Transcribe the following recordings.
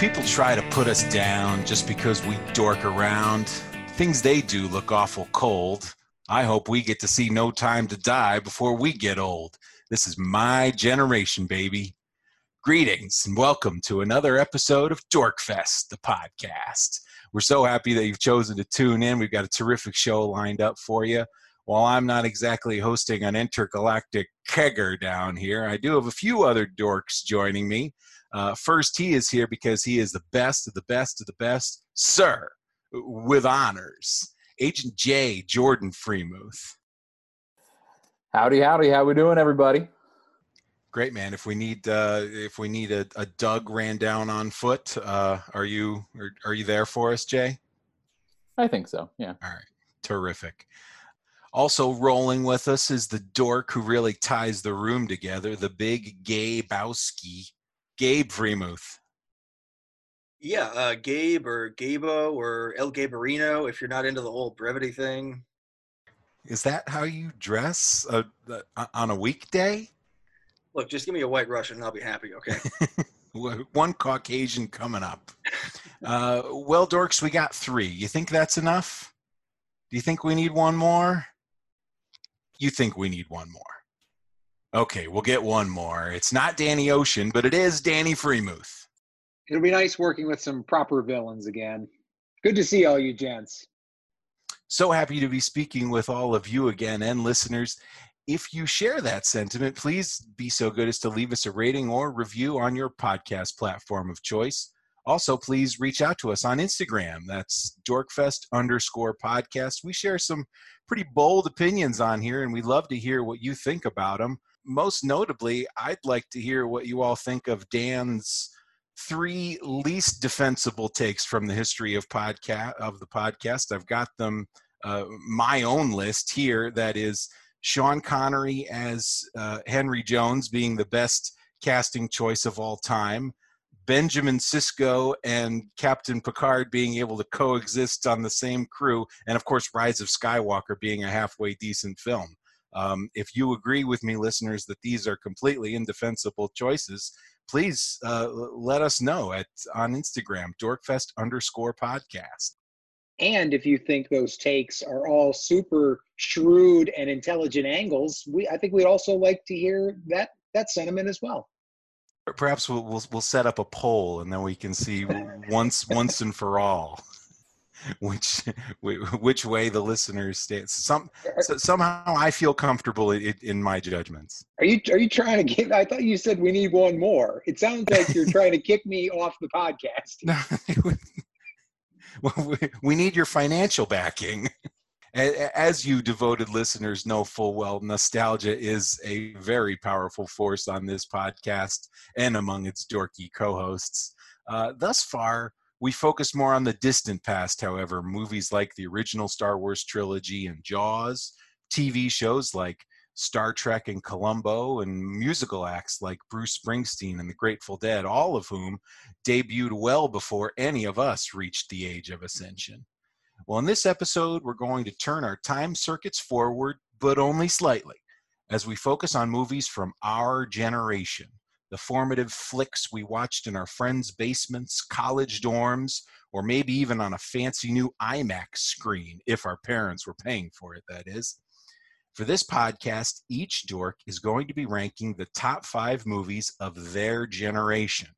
people try to put us down just because we dork around, things they do look awful cold. I hope we get to see No Time to Die before we get old. This is my generation, baby. Greetings and welcome to another episode of Dorkfest, the podcast. We're so happy that you've chosen to tune in. We've got a terrific show lined up for you. While I'm not exactly hosting an intergalactic kegger down here, I do have a few other dorks joining me. Uh, first, he is here because he is the best of the best of the best, sir, with honors. Agent J. Jordan Freemuth. Howdy, howdy. How we doing, everybody? Great, man. If we need uh, if we need a, a Doug ran down on foot, uh, are you are, are you there for us, Jay? I think so. Yeah. All right. Terrific. Also rolling with us is the dork who really ties the room together, the big Gabowski, Gabe Freemuth. Yeah, uh, Gabe or Gabo or El Gabarino if you're not into the whole brevity thing. Is that how you dress uh, uh, on a weekday? Look, just give me a white Russian and I'll be happy, okay? One Caucasian coming up. Uh, well, dorks, we got three. You think that's enough? Do you think we need one more? You think we need one more? Okay, we'll get one more. It's not Danny Ocean, but it is Danny Freemuth. It'll be nice working with some proper villains again. Good to see all you gents. So happy to be speaking with all of you again and listeners. If you share that sentiment, please be so good as to leave us a rating or review on your podcast platform of choice. Also, please reach out to us on Instagram. That's Dorkfest underscore podcast. We share some pretty bold opinions on here, and we'd love to hear what you think about them. Most notably, I'd like to hear what you all think of Dan's three least defensible takes from the history of podcast of the podcast. I've got them uh, my own list here. That is Sean Connery as uh, Henry Jones being the best casting choice of all time. Benjamin Sisko and Captain Picard being able to coexist on the same crew, and of course, Rise of Skywalker being a halfway decent film. Um, if you agree with me, listeners, that these are completely indefensible choices, please uh, let us know at on Instagram, Dorkfest underscore podcast. And if you think those takes are all super shrewd and intelligent angles, we I think we'd also like to hear that that sentiment as well. Perhaps we'll we'll, we'll set up a poll and then we can see once once and for all which which way the listeners stand. Some so somehow I feel comfortable in, in, my judgments. Are you are you trying to get? I thought you said we need one more. It sounds like you're trying to kick me off the podcast. No, well, we need your financial backing. As you devoted listeners know full well, nostalgia is a very powerful force on this podcast and among its dorky co-hosts. Uh, thus far, we focus more on the distant past, however, movies like the original Star Wars trilogy and Jaws, TV shows like Star Trek and Columbo, and musical acts like Bruce Springsteen and the Grateful Dead, all of whom debuted well before any of us reached the age of ascension. Well, in this episode, we're going to turn our time circuits forward, but only slightly, as we focus on movies from our generation the formative flicks we watched in our friends' basements, college dorms, or maybe even on a fancy new IMAX screen, if our parents were paying for it, that is. For this podcast, each dork is going to be ranking the top five movies of their generation.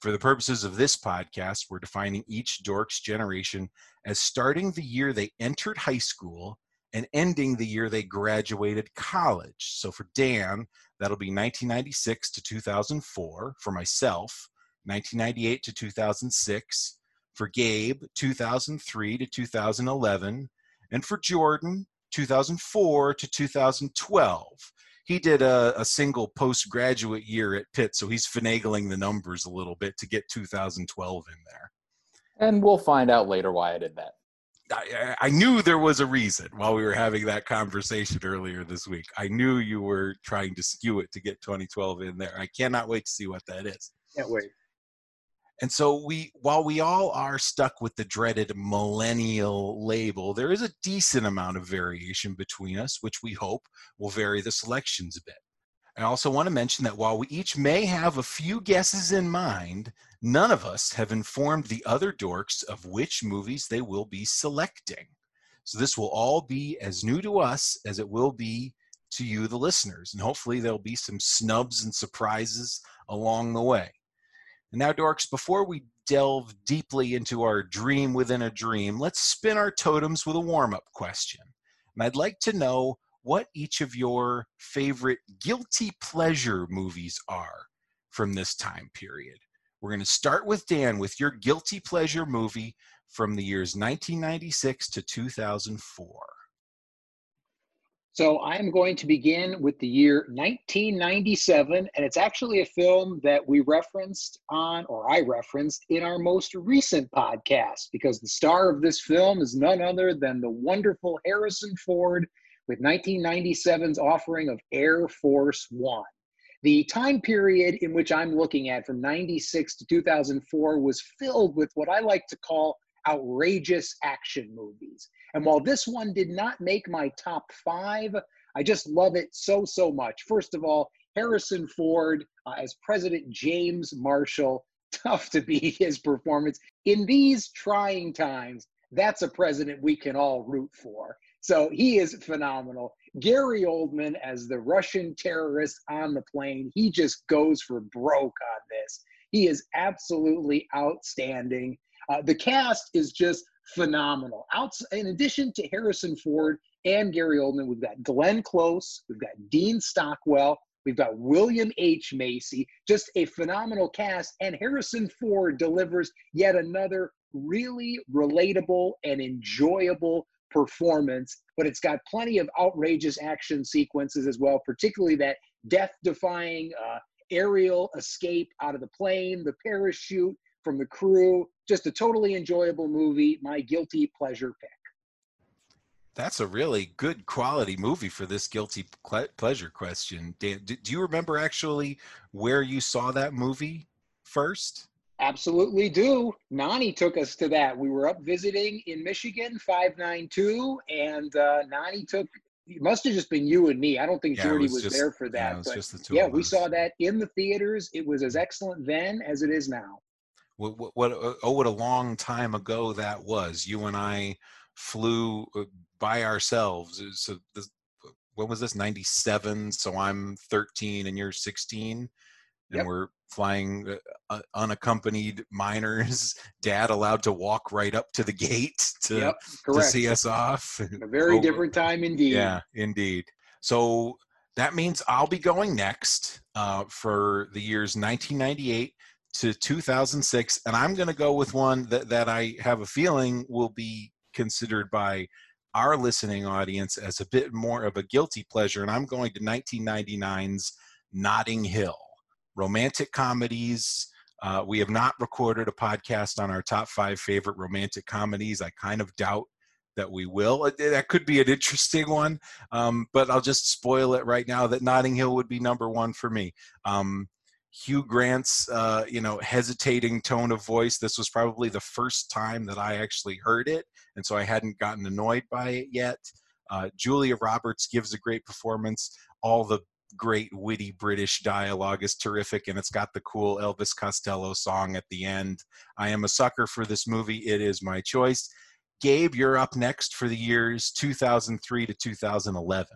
For the purposes of this podcast, we're defining each dork's generation as starting the year they entered high school and ending the year they graduated college. So for Dan, that'll be 1996 to 2004. For myself, 1998 to 2006. For Gabe, 2003 to 2011. And for Jordan, 2004 to 2012. He did a, a single postgraduate year at Pitt, so he's finagling the numbers a little bit to get 2012 in there. And we'll find out later why I did that. I, I, knew there was a reason while we were having that conversation earlier this week. I knew you were trying to skew it to get 2012 in there. I cannot wait to see what that is. Can't wait. And so we while we all are stuck with the dreaded millennial label, there is a decent amount of variation between us, which we hope will vary the selections a bit. I also want to mention that while we each may have a few guesses in mind, none of us have informed the other dorks of which movies they will be selecting. So this will all be as new to us as it will be to you, the listeners. And hopefully there'll be some snubs and surprises along the way. And now, dorks, before we delve deeply into our dream within a dream, let's spin our totems with a warm up question. And I'd like to know what each of your favorite guilty pleasure movies are from this time period. We're going to start with Dan with your guilty pleasure movie from the years 1996 to 2004. So I'm going to begin with the year 1997, and it's actually a film that we referenced on, or I referenced in our most recent podcast, because the star of this film is none other than the wonderful Harrison Ford with 1997's offering of Air Force One. The time period in which I'm looking at from 96 to 2004 was filled with what I like to call outrageous action movies. And while this one did not make my top five, I just love it so, so much. First of all, Harrison Ford uh, as President James Marshall, tough to beat his performance. In these trying times, that's a president we can all root for. So he is phenomenal. Gary Oldman as the Russian terrorist on the plane, he just goes for broke on this. He is absolutely outstanding. Uh, the cast is just phenomenal. Outs- in addition to Harrison Ford and Gary Oldman, we've got Glenn Close, we've got Dean Stockwell, we've got William H. Macy, just a phenomenal cast. And Harrison Ford delivers yet another really relatable and enjoyable performance, but it's got plenty of outrageous action sequences as well, particularly that death defying uh, aerial escape out of the plane, the parachute from the crew. Just a totally enjoyable movie. My guilty pleasure pick. That's a really good quality movie for this guilty ple- pleasure question. Dan, do you remember actually where you saw that movie first? Absolutely do. Nani took us to that. We were up visiting in Michigan, 592, and uh, Nani took, it must have just been you and me. I don't think Yeah, Jordy was was, just- there for yeah, that. it was but just the two yeah, we us. saw that in the theaters. It was as excellent then as it is now. What, what, what, oh, what a long time ago that was. You and I flew uh, by ourselves. Uh, So this, when was this? 97. So I'm 13 and you're 16. And Yep. we're flying uh, uh, unaccompanied minors, dad allowed to walk right up to the gate to, yep, to see us off. A very Oh, different time indeed. Yeah, indeed. So that means I'll be going next uh, for the years 1998 to 2006, and I'm going to go with one that, that I have a feeling will be considered by our listening audience as a bit more of a guilty pleasure, and I'm going to 1999's Notting Hill. Romantic comedies. Uh, we have not recorded a podcast on our top five favorite romantic comedies. I kind of doubt that we will. Uh, That could be an interesting one, um, but I'll just spoil it right now that Notting Hill would be number one for me. Um, Hugh Grant's, uh, you know, hesitating tone of voice. This was probably the first time that I actually heard it, and so I hadn't gotten annoyed by it yet. Uh, Julia Roberts gives a great performance. All the great witty British dialogue is terrific, and it's got the cool Elvis Costello song at the end. I am a sucker for this movie. It is my choice. Gabe, you're up next for the years 2003 to 2011.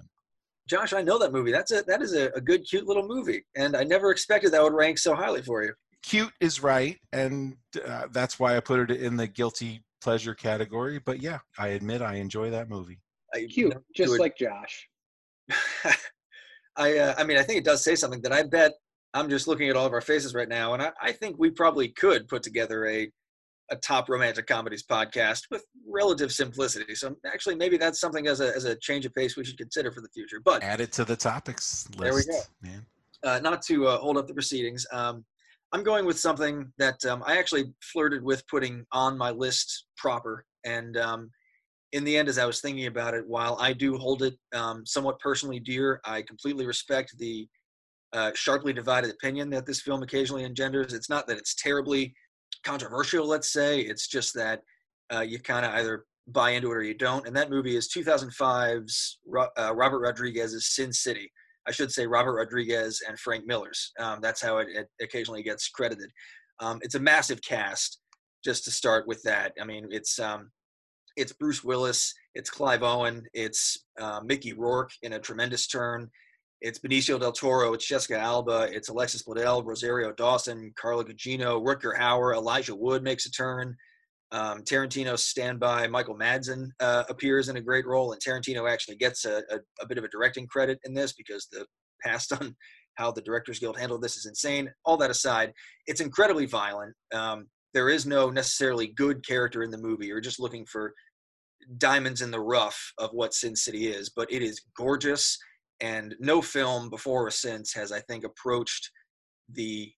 Josh, I know that movie. That's a that is a, a good, cute little movie, and I never expected that would rank so highly for you. Cute is right, and uh, that's why I put it in the guilty pleasure category. But yeah, I admit I enjoy that movie. I, Cute, just like Josh. I uh, I mean, I think it does say something that I bet I'm just looking at all of our faces right now, and I, I think we probably could put together a a top romantic comedies podcast with relative simplicity. So actually, maybe that's something as a as a change of pace we should consider for the future. But Add it to the topics list. There we go. Man. uh, not to uh, hold up the proceedings, um, I'm going with something that um, I actually flirted with putting on my list proper. And um, in the end, as I was thinking about it, while I do hold it um, somewhat personally dear, I completely respect the uh, sharply divided opinion that this film occasionally engenders. It's not that it's terribly controversial, let's say. It's just that uh, you kind of either buy into it or you don't. And that movie is 2005's Ro- uh, Robert Rodriguez's Sin City I should say Robert Rodriguez and Frank Miller's. Um, that's how it, it, occasionally gets credited. Um, it's a massive cast. Just to start with that, I mean, it's um, it's Bruce Willis, it's Clive Owen, it's uh, Mickey Rourke in a tremendous turn. It's Benicio del Toro, it's Jessica Alba, it's Alexis Bledel, Rosario Dawson, Carla Gugino, Rutger Hauer, Elijah Wood makes a turn. Um, Tarantino's standby, Michael Madsen uh, appears in a great role, and Tarantino actually gets a, a, a, bit of a directing credit in this because the past on how the Directors Guild handled this is insane. All that aside, it's incredibly violent. Um, there is no necessarily good character in the movie. You're just looking for diamonds in the rough of what Sin City is, but it is gorgeous. And no film before or since has, I think, approached the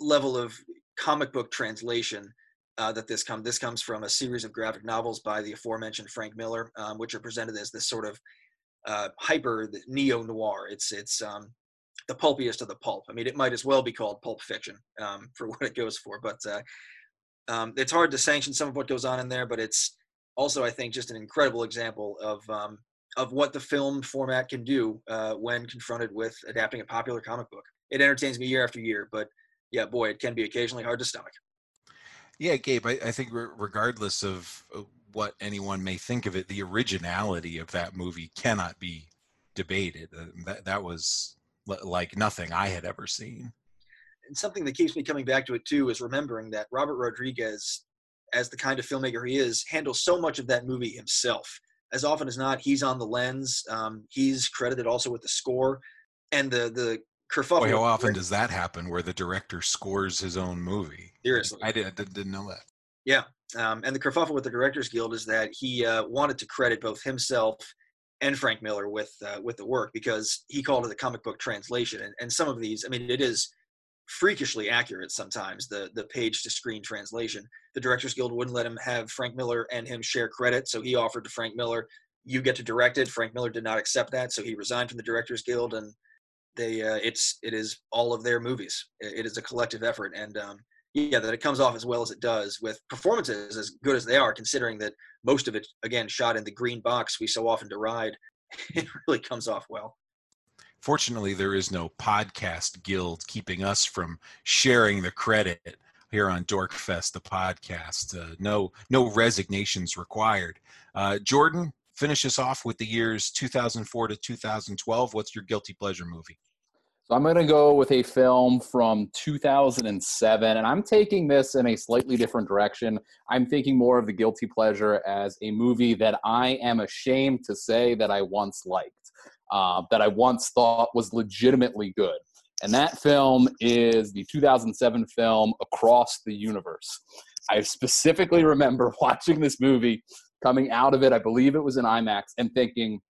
level of comic book translation uh, that this comes. This comes from a series of graphic novels by the aforementioned Frank Miller, um, which are presented as this sort of uh, hyper neo noir. It's it's um, the pulpiest of the pulp. I mean, it might as well be called pulp fiction um, for what it goes for. But uh, um, it's hard to sanction some of what goes on in there, but it's also, I think, just an incredible example of um, of what the film format can do uh, when confronted with adapting a popular comic book. It entertains me year after year, but yeah, boy, it can be occasionally hard to stomach. Yeah, Gabe, I, I think regardless of uh, what anyone may think of it, the originality of that movie cannot be debated. Uh, that that was like nothing I had ever seen. And something that keeps me coming back to it too is remembering that Robert Rodriguez, as the kind of filmmaker he is, handles so much of that movie himself. As often as not, he's on the lens. Um, he's credited also with the score and the the kerfuffle. Boy, how often does that happen, where the director scores his own movie? Seriously, I, did, I didn't know that. Yeah, um, and the kerfuffle with the Directors Guild is that he uh, wanted to credit both himself and Frank Miller with uh, with the work because he called it a comic book translation, and, and some of these, I mean, it is freakishly accurate sometimes the the page to screen translation. The Directors Guild wouldn't let him have Frank Miller and him share credit, so he offered to Frank Miller, "You get to direct it." Frank Miller did not accept that, so he resigned from the Directors Guild, and they uh, it's it is all of their movies. It is a collective effort, and um, yeah, that it comes off as well as it does with performances as good as they are, considering that most of it again shot in the green box we so often deride. It really comes off well. Fortunately, there is no podcast guild keeping us from sharing the credit here on Dorkfest, the podcast. Uh, no, no resignations required. Uh, Jordan, finish us off with the years 2004 to 2012. What's your guilty pleasure movie? So I'm going to go with a film from 2007, and I'm taking this in a slightly different direction. I'm thinking more of the guilty pleasure as a movie that I am ashamed to say that I once liked, uh, that I once thought was legitimately good. And that film is the 2007 film Across the Universe. I specifically remember watching this movie, coming out of it, I believe it was in IMAX, and thinking,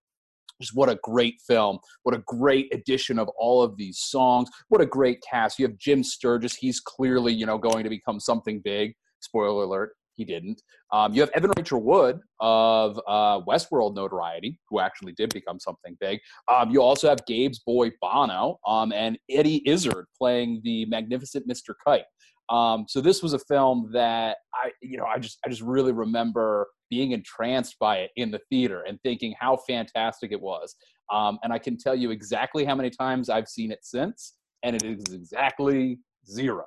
just what a great film. What a great addition of all of these songs. What a great cast. You have Jim Sturgess. He's clearly, you know, going to become something big. Spoiler alert, he didn't. Um, you have Evan Rachel Wood of uh, Westworld notoriety, who actually did become something big. Um, you also have Gabe's boy Bono um, and Eddie Izzard playing the magnificent Mr. Kite. Um, so this was a film that I, you know, I just, I just really remember being entranced by it in the theater and thinking how fantastic it was. Um, and I can tell you exactly how many times I've seen it since, and it is exactly zero.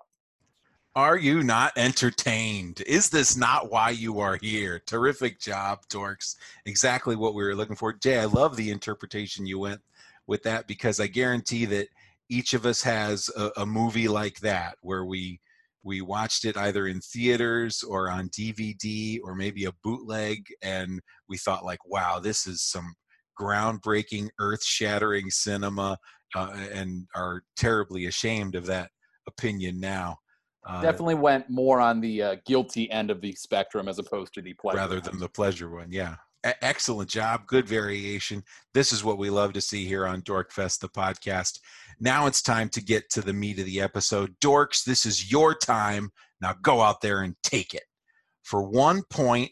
Are you not entertained? Is this not why you are here? Terrific job, Dorks. Exactly what we were looking for. Jay, I love the interpretation you went with that because I guarantee that each of us has a, a movie like that where we we watched it either in theaters or on DVD or maybe a bootleg, and we thought like, wow, this is some groundbreaking, earth-shattering cinema, uh, and are terribly ashamed of that opinion now. Uh, Definitely went more on the uh, guilty end of the spectrum as opposed to the pleasure. Rather than the pleasure one, yeah. Excellent job, good variation. This is what we love to see here on Dorkfest, the podcast. Now it's time to get to the meat of the episode. Dorks, this is your time. Now go out there and take it. For one point,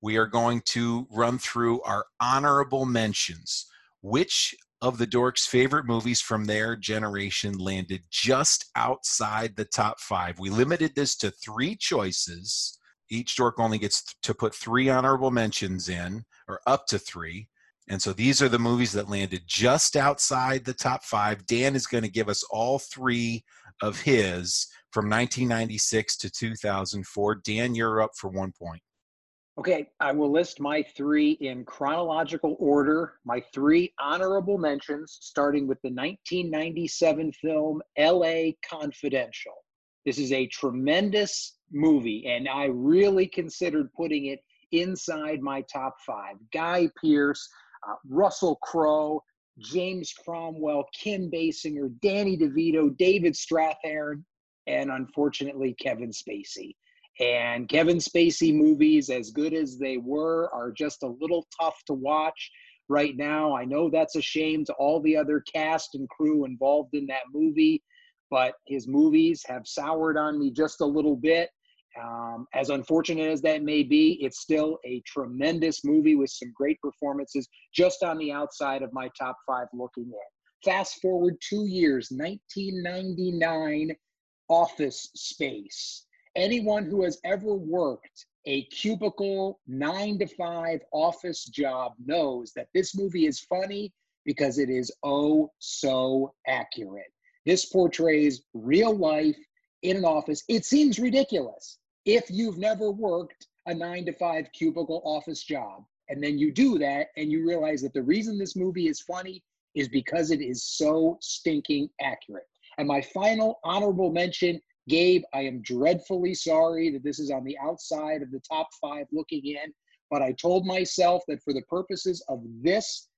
we are going to run through our honorable mentions. Which of the dorks' favorite movies from their generation landed just outside the top five? We limited this to three choices. Each dork only gets to put three honorable mentions in, or up to three. And so these are the movies that landed just outside the top five. Dan is going to give us all three of his from 1996 to 2004. Dan, you're up for one point. Okay, I will list my three in chronological order. My three honorable mentions, starting with the 1997 film LA Confidential. This is a tremendous movie, and I really considered putting it inside my top five. Guy Pearce, uh, Russell Crowe, James Cromwell, Kim Basinger, Danny DeVito, David Strathairn, and unfortunately Kevin Spacey. And Kevin Spacey movies, as good as they were, are just a little tough to watch right now. I know that's a shame to all the other cast and crew involved in that movie, but his movies have soured on me just a little bit. Um, as unfortunate as that may be, it's still a tremendous movie with some great performances just on the outside of my top five looking in. Fast forward two years, 1999, Office Space anyone who has ever worked a cubicle nine to five office job knows that this movie is funny because it is oh so accurate. This portrays real life in an office. It seems ridiculous if you've never worked a nine to five cubicle office job. And then you do that and you realize that the reason this movie is funny is because it is so stinking accurate. And my final honorable mention Gabe, I am dreadfully sorry that this is on the outside of the top five looking in, but I told myself that for the purposes of this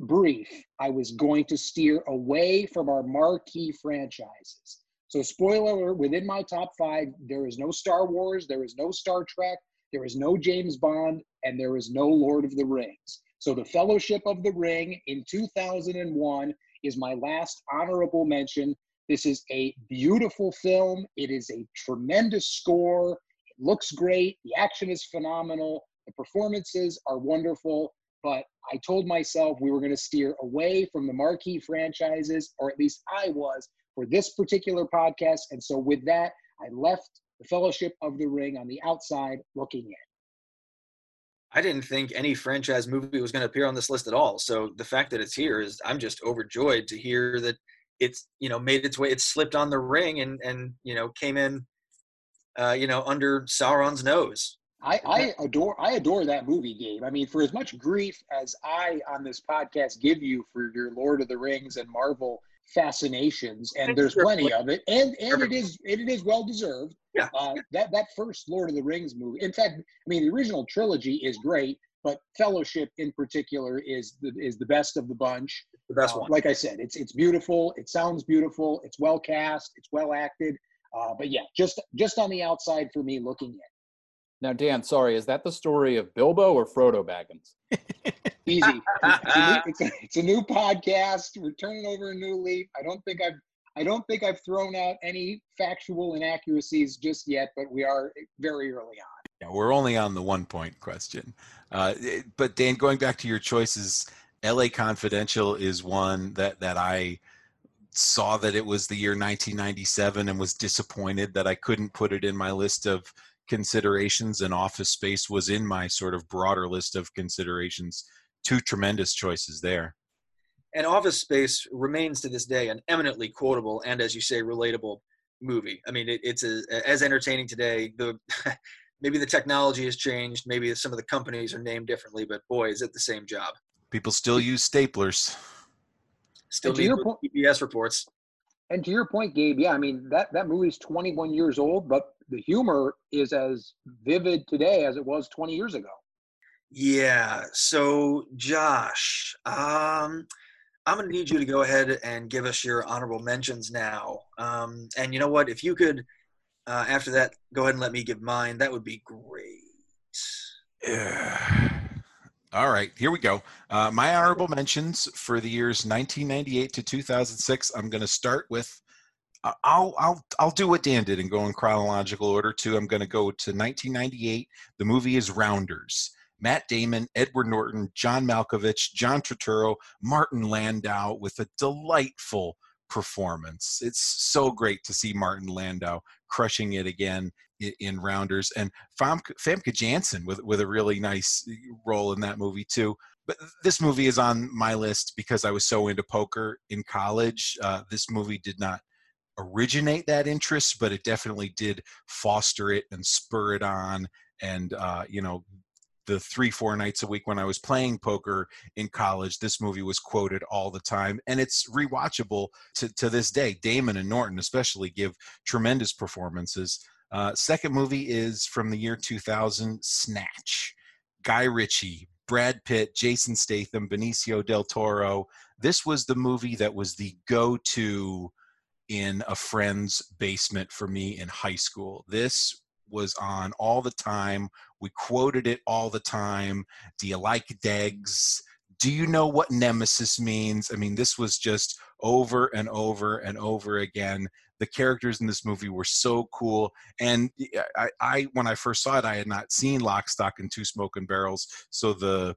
brief, I was going to steer away from our marquee franchises. So, spoiler alert, within my top five, there is no Star Wars, there is no Star Trek, there is no James Bond, and there is no Lord of the Rings. So, The Fellowship of the Ring in 2001 is my last honorable mention this is a beautiful film. It is a tremendous score. It looks great. The action is phenomenal. The performances are wonderful. But I told myself we were going to steer away from the marquee franchises, or at least I was, for this particular podcast. And so with that, I left the Fellowship of the Ring on the outside looking in. I didn't think any franchise movie was going to appear on this list at all. So the fact that it's here is I'm just overjoyed to hear that it's you know made its way it slipped on the ring and and you know came in uh, you know under Sauron's nose. I, I adore I adore that movie, Gabe. I mean, for as much grief as I on this podcast give you for your Lord of the Rings and Marvel fascinations, and there's plenty of it, and and it is it is well deserved. Yeah. Uh, that that first Lord of the Rings movie. In fact, I mean, the original trilogy is great, but Fellowship in particular is the is the best of the bunch. The best uh, one. Like I said, it's it's beautiful. It sounds beautiful. It's well cast. It's well acted. Uh, but yeah, just just on the outside for me looking in. Now, Dan, sorry, is that the story of Bilbo or Frodo Baggins? Easy. It's a, new, it's, a, it's a new podcast. We're turning over a new leaf. I don't think I've I don't think I've thrown out any factual inaccuracies just yet, but we are very early on. Yeah, we're only on the one point question. Uh, but Dan, going back to your choices, L.A. Confidential is one that that I saw that it was the year 1997 and was disappointed that I couldn't put it in my list of considerations. And Office Space was in my sort of broader list of considerations. Two tremendous choices there. And Office Space remains to this day an eminently quotable and, as you say, relatable movie. I mean, it, it's a, as entertaining today. The maybe the technology has changed. Maybe some of the companies are named differently, but boy, is it the same job. People still use staplers. Still need po- PBS reports. And to your point, Gabe, yeah, I mean that that movie's 21 years old, but the humor is as vivid today as it was 20 years ago. Yeah. So, Josh, um, I'm going to need you to go ahead and give us your honorable mentions now. Um, and you know what? If you could, uh, after that, go ahead and let me give mine. That would be great. Yeah. All right, here we go. Uh, my honorable mentions for the years 1998 to 2006. I'm going to start with. Uh, I'll I'll I'll do what Dan did and go in chronological order too. I'm going to go to 1998. The movie is Rounders. Matt Damon, Edward Norton, John Malkovich, John Turturro, Martin Landau with a delightful performance. It's so great to see Martin Landau crushing it again in, in Rounders, and Famke, Famke Janssen with with a really nice role in that movie too. but this movie is on my list because I was so into poker in college. Uh, this movie did not originate that interest, but it definitely did foster it and spur it on. And uh, you know, the three four nights a week when I was playing poker in college, this movie was quoted all the time, and it's rewatchable to to this day. Damon and Norton especially give tremendous performances. Uh, second movie is from the year 2000, Snatch. Guy Ritchie, Brad Pitt, Jason Statham, Benicio del Toro. This was the movie that was the go to in a friend's basement for me in high school. This was on all the time. We quoted it all the time. Do you like Degs? Do you know what nemesis means? I mean, this was just over and over and over again. The characters in this movie were so cool. And I, I when I first saw it, I had not seen Lock, Stock, and Two Smoking Barrels. So the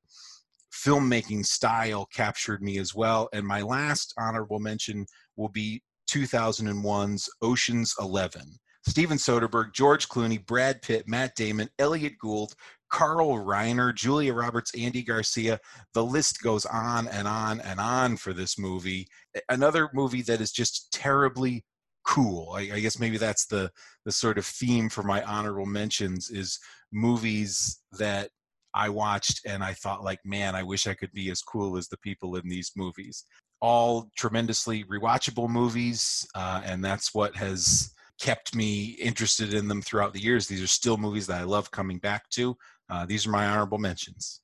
filmmaking style captured me as well. And my last honorable mention will be 2001's Ocean's Eleven. Steven Soderbergh, George Clooney, Brad Pitt, Matt Damon, Elliot Gould, Carl Reiner, Julia Roberts, Andy Garcia. The list goes on and on and on for this movie. Another movie that is just terribly cool. I, I, guess maybe that's the the sort of theme for my honorable mentions is movies that I watched and I thought like, man, I wish I could be as cool as the people in these movies. All tremendously rewatchable movies, uh, and that's what has kept me interested in them throughout the years. These are still movies that I love coming back to. Uh, these are my honorable mentions.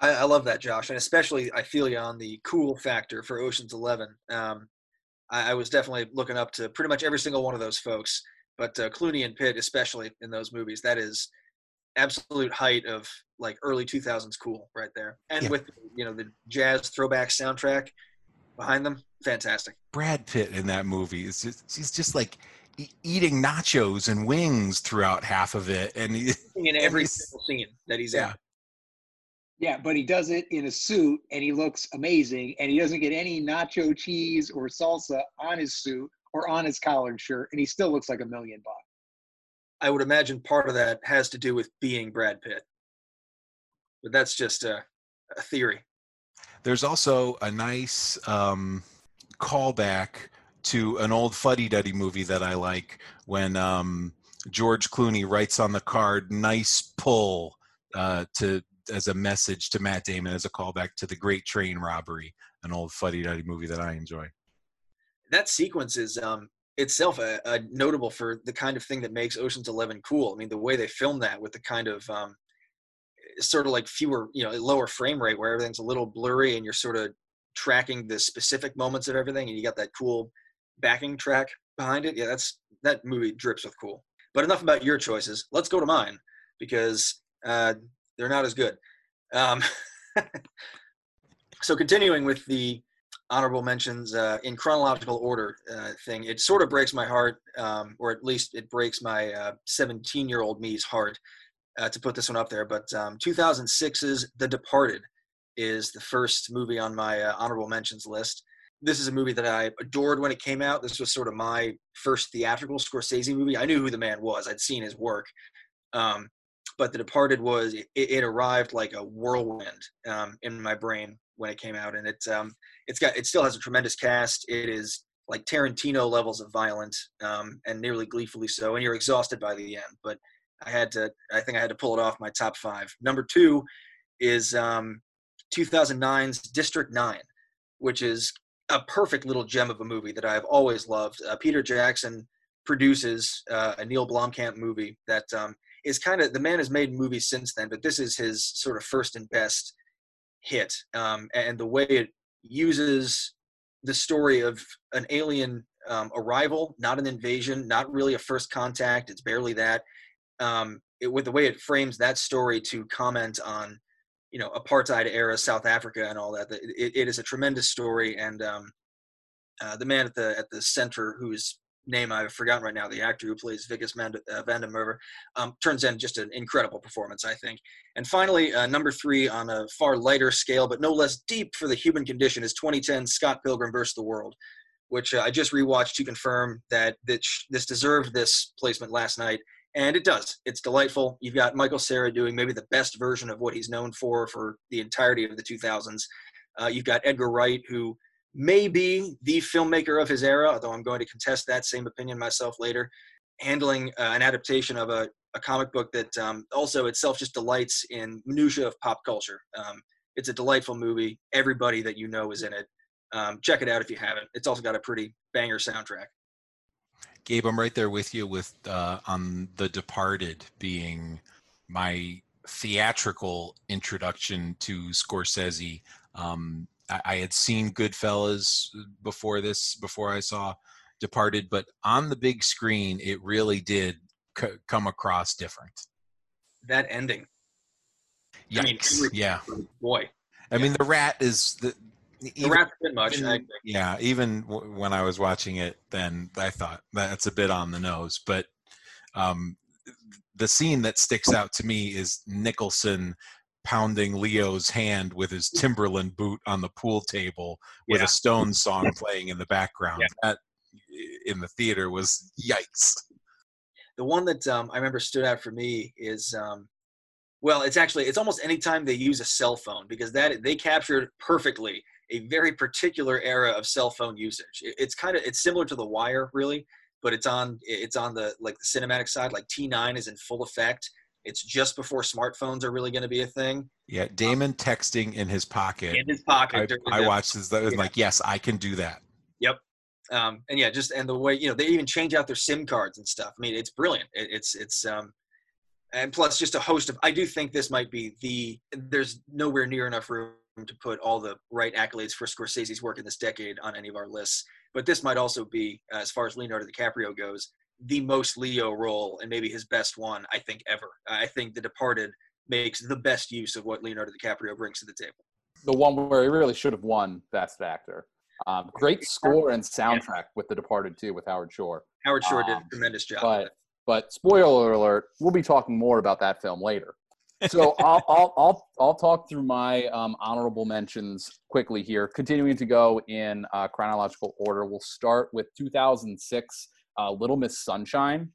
I, I, love that, Josh, and especially I feel you on the cool factor for Ocean's Eleven. Um, I, I, was definitely looking up to pretty much every single one of those folks, but uh, Clooney and Pitt, especially in those movies, that is absolute height of like early 2000s cool right there. And yeah. with you know the jazz throwback soundtrack behind them, fantastic. Brad Pitt in that movie is just, he's just like eating nachos and wings throughout half of it, and he, in every single scene that he's yeah. in. Yeah, but he does it in a suit and he looks amazing and he doesn't get any nacho cheese or salsa on his suit or on his collared shirt and he still looks like a million bucks. I would imagine part of that has to do with being Brad Pitt. But that's just a, a theory. There's also a nice um, callback to an old fuddy duddy movie that I like when um, George Clooney writes on the card "nice pull" uh, to as a message to Matt Damon as a callback to the Great Train Robbery, an old fuddy duddy movie that I enjoy. That sequence is um, itself a, a, notable for the kind of thing that makes Ocean's Eleven cool. I mean, the way they filmed that with the kind of um, sort of like fewer, you know, lower frame rate where everything's a little blurry and you're sort of tracking the specific moments of everything, and you got that cool backing track behind it. Yeah, that's that movie drips with cool. But enough about your choices. Let's go to mine because uh, they're not as good. Um, so continuing with the honorable mentions uh, in chronological order uh, thing, it sort of breaks my heart, um, or at least it breaks my 17 uh, year old me's heart uh, to put this one up there. But um, 2006's The Departed is the first movie on my uh, honorable mentions list. This is a movie that I adored when it came out. This was sort of my first theatrical Scorsese movie. I knew who the man was. I'd seen his work. Um, but The Departed was it, it arrived like a whirlwind um, in my brain when it came out, and it's um, it's got it still has a tremendous cast. It is like Tarantino levels of violence um, and nearly gleefully so, and you're exhausted by the end. But I had to, I think I had to pull it off my top five. Number two is um, 2009's District Nine, which is a perfect little gem of a movie that I've always loved. Uh, Peter Jackson produces uh, a Neil Blomkamp movie that um, is kind of the man has made movies since then, but this is his sort of first and best hit. Um, and the way it uses the story of an alien um, arrival, not an invasion, not really a first contact. It's barely that. Um, it, with the way it frames that story to comment on, you know, apartheid era South Africa and all that. It, it is a tremendous story, and um, uh, the man at the at the center, who's name I've forgotten right now, the actor who plays Wikus Van uh, um, turns in just an incredible performance, I think. And finally, uh, number three on a far lighter scale, but no less deep for the human condition, is 2010 Scott Pilgrim vs. the World, which uh, I just rewatched to confirm that this deserved this placement last night. And it does. It's delightful. You've got Michael Cera doing maybe the best version of what he's known for for the entirety of the 2000s. Uh, you've got Edgar Wright, who may be the filmmaker of his era, although I'm going to contest that same opinion myself later, handling uh, an adaptation of a, a comic book that um, also itself just delights in minutia of pop culture. Um, it's a delightful movie. Everybody that you know is in it. Um, check it out if you haven't. It's also got a pretty banger soundtrack. Gabe, I'm right there with you with uh, on The Departed being my theatrical introduction to Scorsese. Um, I, I, had seen Goodfellas before this, before I saw Departed, but on the big screen, it really did c- come across different. That ending. Yikes! I mean, yeah, boy. I mean, the rat is the even, the rat's been much. Even, yeah, even w- when I was watching it, then I thought that's a bit on the nose. But um, the scene that sticks out to me is Nicholson pounding Leo's hand with his Timberland boot on the pool table with yeah. a Stone song playing in the background. Yeah. That in the theater was yikes. The one that um, I remember stood out for me is um, well, it's actually it's almost any time they use a cell phone because that they captured perfectly a very particular era of cell phone usage. It's kind of it's similar to The Wire, really, but it's on it's on the like the cinematic side. Like T9 is in full effect. It's just before smartphones are really going to be a thing. Yeah, Damon um, texting in his pocket. In his pocket. I, I watched this. That was yeah. like, yes, I can do that. Yep. Um, and yeah, just and the way you know they even change out their SIM cards and stuff. I mean, it's brilliant. It, it's it's um, and plus just a host of. I do think this might be the. There's nowhere near enough room to put all the right accolades for Scorsese's work in this decade on any of our lists. But this might also be, as far as Leonardo DiCaprio goes, the most Leo role and maybe his best one, I think, ever. I think The Departed makes the best use of what Leonardo DiCaprio brings to the table. The one where he really should have won Best Actor. Um, great score and soundtrack with The Departed too, with Howard Shore. Howard Shore um, did a um, tremendous job. But, but spoiler alert, we'll be talking more about that film later so I'll, I'll, I'll, I'll talk through my um, honorable mentions quickly here, continuing to go in uh, chronological order. We'll start with 2006, uh, Little Miss Sunshine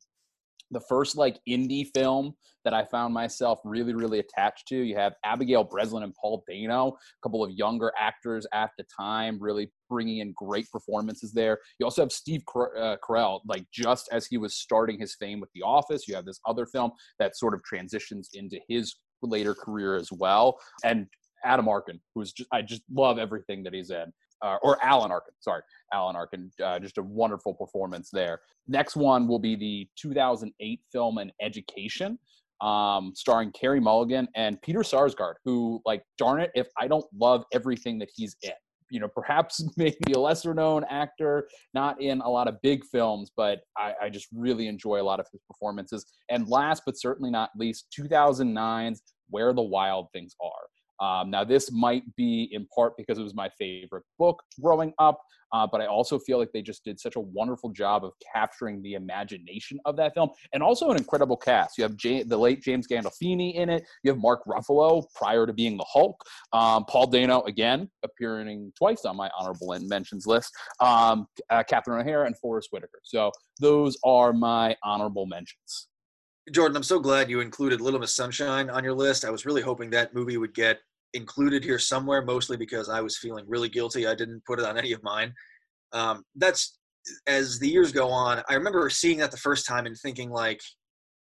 the first like indie film that I found myself really, really attached to. You have Abigail Breslin and Paul Dano, a couple of younger actors at the time, really bringing in great performances there. You also have Steve uh, Carell, like just as he was starting his fame with The Office. You have this other film that sort of transitions into his later career as well. And Adam Arkin, who's just I just love everything that he's in uh, or Alan Arkin, sorry, Alan Arkin, uh, just a wonderful performance there. Next one will be the 2008 film An Education, um, starring Carey Mulligan and Peter Sarsgaard, who, like, darn it, if I don't love everything that he's in. You know, perhaps maybe a lesser known actor, not in a lot of big films, but I, I just really enjoy a lot of his performances. And last but certainly not least, 2009's Where the Wild Things Are. Um, now, this might be in part because it was my favorite book growing up, uh, but I also feel like they just did such a wonderful job of capturing the imagination of that film, and also an incredible cast. You have J- the late James Gandolfini in it. You have Mark Ruffalo prior to being the Hulk. Um, Paul Dano again appearing twice on my honorable mentions list. Um, uh, Catherine O'Hara and Forest Whitaker. So those are my honorable mentions. Jordan, I'm so glad you included Little Miss Sunshine on your list. I was really hoping that movie would get included here somewhere, mostly because I was feeling really guilty. I didn't put it on any of mine. Um, that's as the years go on. I remember seeing that the first time and thinking like,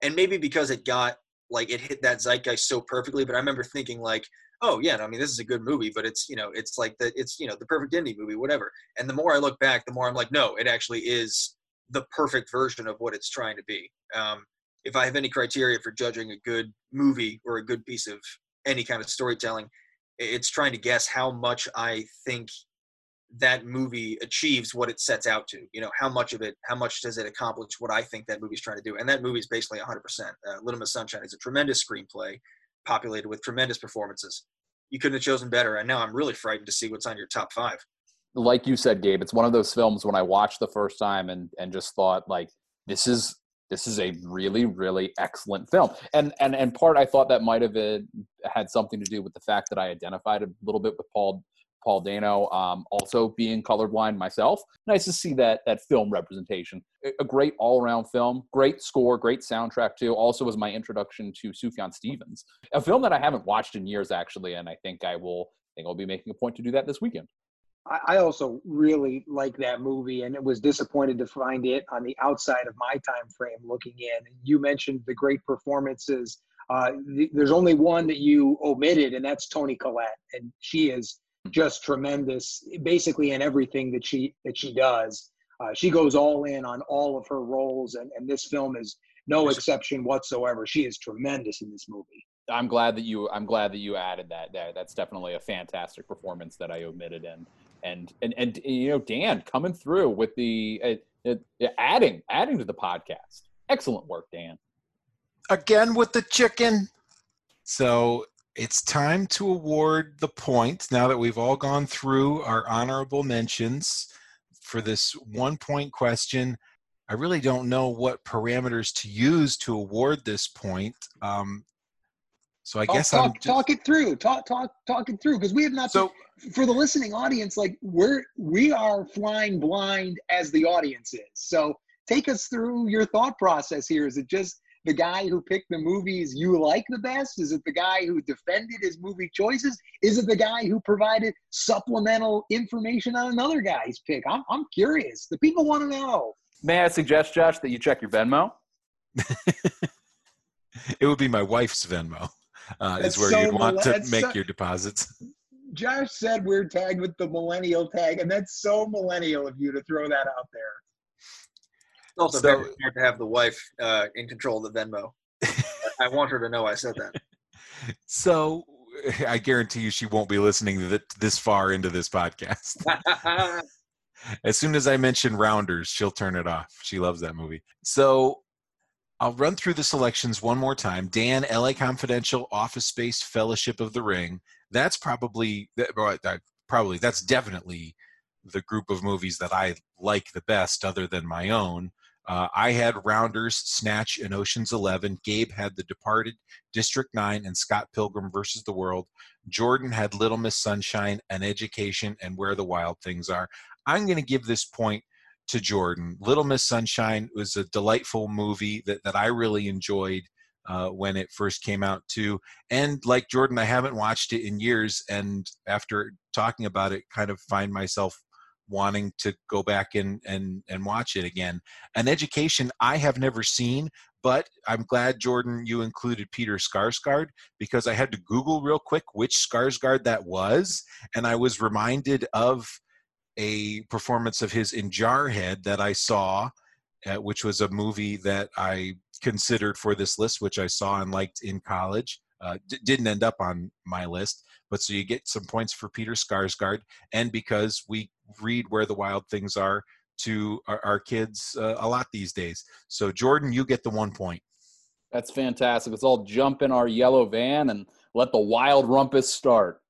and maybe because it got like it hit that zeitgeist so perfectly, but I remember thinking like, oh yeah, I mean this is a good movie, but it's you know it's like the it's you know the perfect indie movie, whatever. And the more I look back, the more I'm like, no, it actually is the perfect version of what it's trying to be. Um, if I have any criteria for judging a good movie or a good piece of any kind of storytelling. It's trying to guess how much I think that movie achieves what it sets out to. You know, how much of it, how much does it accomplish what I think that movie's trying to do? And that movie is basically 100%. Uh, Little Miss Sunshine is a tremendous screenplay, populated with tremendous performances. You couldn't have chosen better. And now I'm really frightened to see what's on your top five. Like you said, Gabe, it's one of those films when I watched the first time and and just thought like this is this is a really really excellent film and and and part i thought that might have been, had something to do with the fact that i identified a little bit with paul Paul Dano, um, also being colorblind myself. Nice to see that that film representation. A great all around film, great score, great soundtrack too. Also was my introduction to Sufjan Stevens, a film that I haven't watched in years actually, and I think I will. I think I'll be making a point to do that this weekend. I also really like that movie, and it was disappointed to find it on the outside of my time frame looking in. You mentioned the great performances. Uh, there's only one that you omitted, and that's Toni Collette, and she is just tremendous, basically in everything that she that she does. Uh, she goes all in on all of her roles, and, and this film is no exception whatsoever. She is tremendous in this movie. I'm glad that you I'm glad that you added that there. That's definitely a fantastic performance that I omitted in and and and you know Dan coming through with the uh, uh, adding adding to the podcast. Excellent work, Dan. Again with the chicken. So it's time to award the points now that we've all gone through our honorable mentions for this one point question. I really don't know what parameters to use to award this point. Um, so I oh, talk, guess talk, I'm just, talk it through. Talk talk talk it through because we have not. so for the listening audience, like we're we are flying blind as the audience is. So take us through your thought process here. Is it just the guy who picked the movies you like the best? Is it the guy who defended his movie choices? Is it the guy who provided supplemental information on another guy's pick? I'm I'm curious. The people want to know. May I suggest, Josh, that you check your Venmo? it would be my wife's Venmo. Uh, is where so you'd want to make so- your deposits. Josh said we're tagged with the millennial tag, and that's so millennial of you to throw that out there. It's also So- very smart to have the wife uh, in control of the Venmo. I want her to know I said that. So I guarantee you she won't be listening to this far into this podcast. as soon as I mention Rounders, she'll turn it off. She loves that movie. So I'll run through the selections one more time. Dan, LA Confidential, Office Space, Fellowship of the Ring. That's probably probably that's definitely the group of movies that I like the best, other than my own. Uh, I had Rounders, Snatch, and Ocean's Eleven. Gabe had The Departed, District Nine, and Scott Pilgrim versus the World. Jordan had Little Miss Sunshine, An Education, and Where the Wild Things Are. I'm going to give this point to Jordan. Little Miss Sunshine was a delightful movie that, that I really enjoyed uh, when it first came out too. And like Jordan, I haven't watched it in years, and after talking about it, kind of find myself wanting to go back and and and watch it again. An Education I have never seen, but I'm glad Jordan you included Peter Skarsgård because I had to Google real quick which Skarsgård that was, and I was reminded of a performance of his in Jarhead that I saw, uh, which was a movie that I considered for this list, which I saw and liked in college. Uh, d- didn't end up on my list, but so you get some points for Peter Skarsgård, and because we read Where the Wild Things Are to our, our kids uh, a lot these days. So Jordan, you get the one point. That's fantastic. Let's all jump in our yellow van and let the wild rumpus start.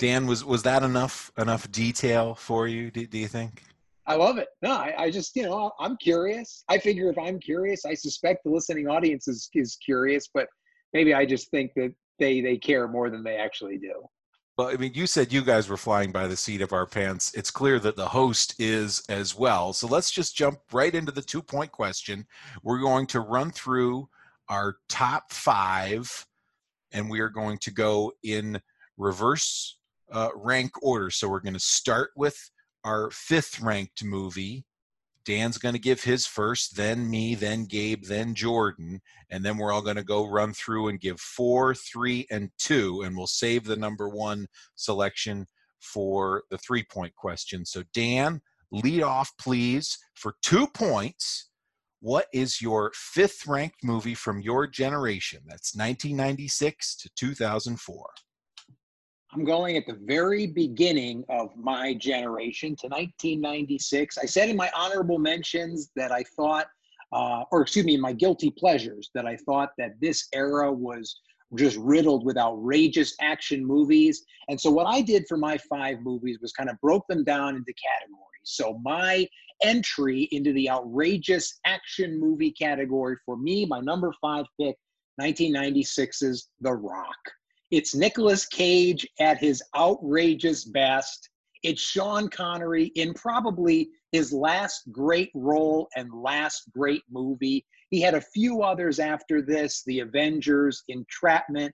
Dan, was was that enough enough detail for you? Do, do you think? I love it. No, I, I just, you know, I'm curious. I figure if I'm curious, I suspect the listening audience is, is curious, but maybe I just think that they they care more than they actually do. Well, I mean, you said you guys were flying by the seat of our pants. It's clear that the host is as well. So let's just jump right into the two point question. We're going to run through our top five, and we are going to go in reverse uh, rank order. So we're going to start with our fifth ranked movie. Dan's going to give his first, then me, then Gabe, then Jordan, and then we're all going to go run through and give four, three, and two, and we'll save the number one selection for the three point question. So, Dan, lead off, please, for two points. What is your fifth ranked movie from your generation? That's 1996 to 2004. I'm going at the very beginning of my generation to 1996. I said in my honorable mentions that I thought, uh, or excuse me, in my guilty pleasures, that I thought that this era was just riddled with outrageous action movies. And so what I did for my five movies was kind of broke them down into categories. So my entry into the outrageous action movie category for me, my number five pick, 1996's The Rock. It's Nicolas Cage at his outrageous best. It's Sean Connery in probably his last great role and last great movie. He had a few others after this The Avengers, Entrapment,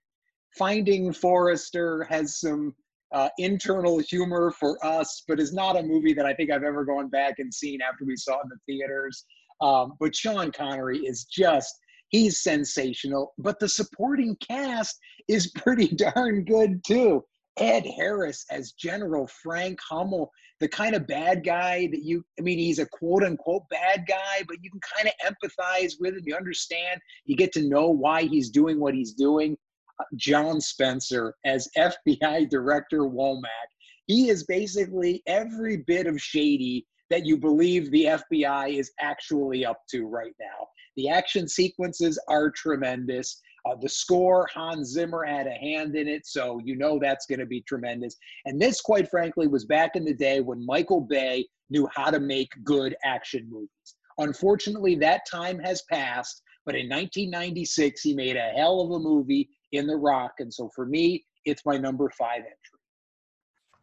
Finding Forrester has some uh, internal humor for us, but is not a movie that I think I've ever gone back and seen after we saw it in the theaters. Um, but Sean Connery is just, he's sensational. But the supporting cast is pretty darn good too. Ed Harris as General Frank Hummel, the kind of bad guy that you, I mean, he's a quote unquote bad guy, but you can kind of empathize with him. You understand, you get to know why he's doing what he's doing. Uh, John Spencer as FBI Director Womack. He is basically every bit of shady that you believe the FBI is actually up to right now. The action sequences are tremendous. Uh, the score, Hans Zimmer had a hand in it, so you know that's going to be tremendous. And this, quite frankly, was back in the day when Michael Bay knew how to make good action movies. Unfortunately, that time has passed, but in 1996, he made a hell of a movie in The Rock. And so for me, it's my number five entry.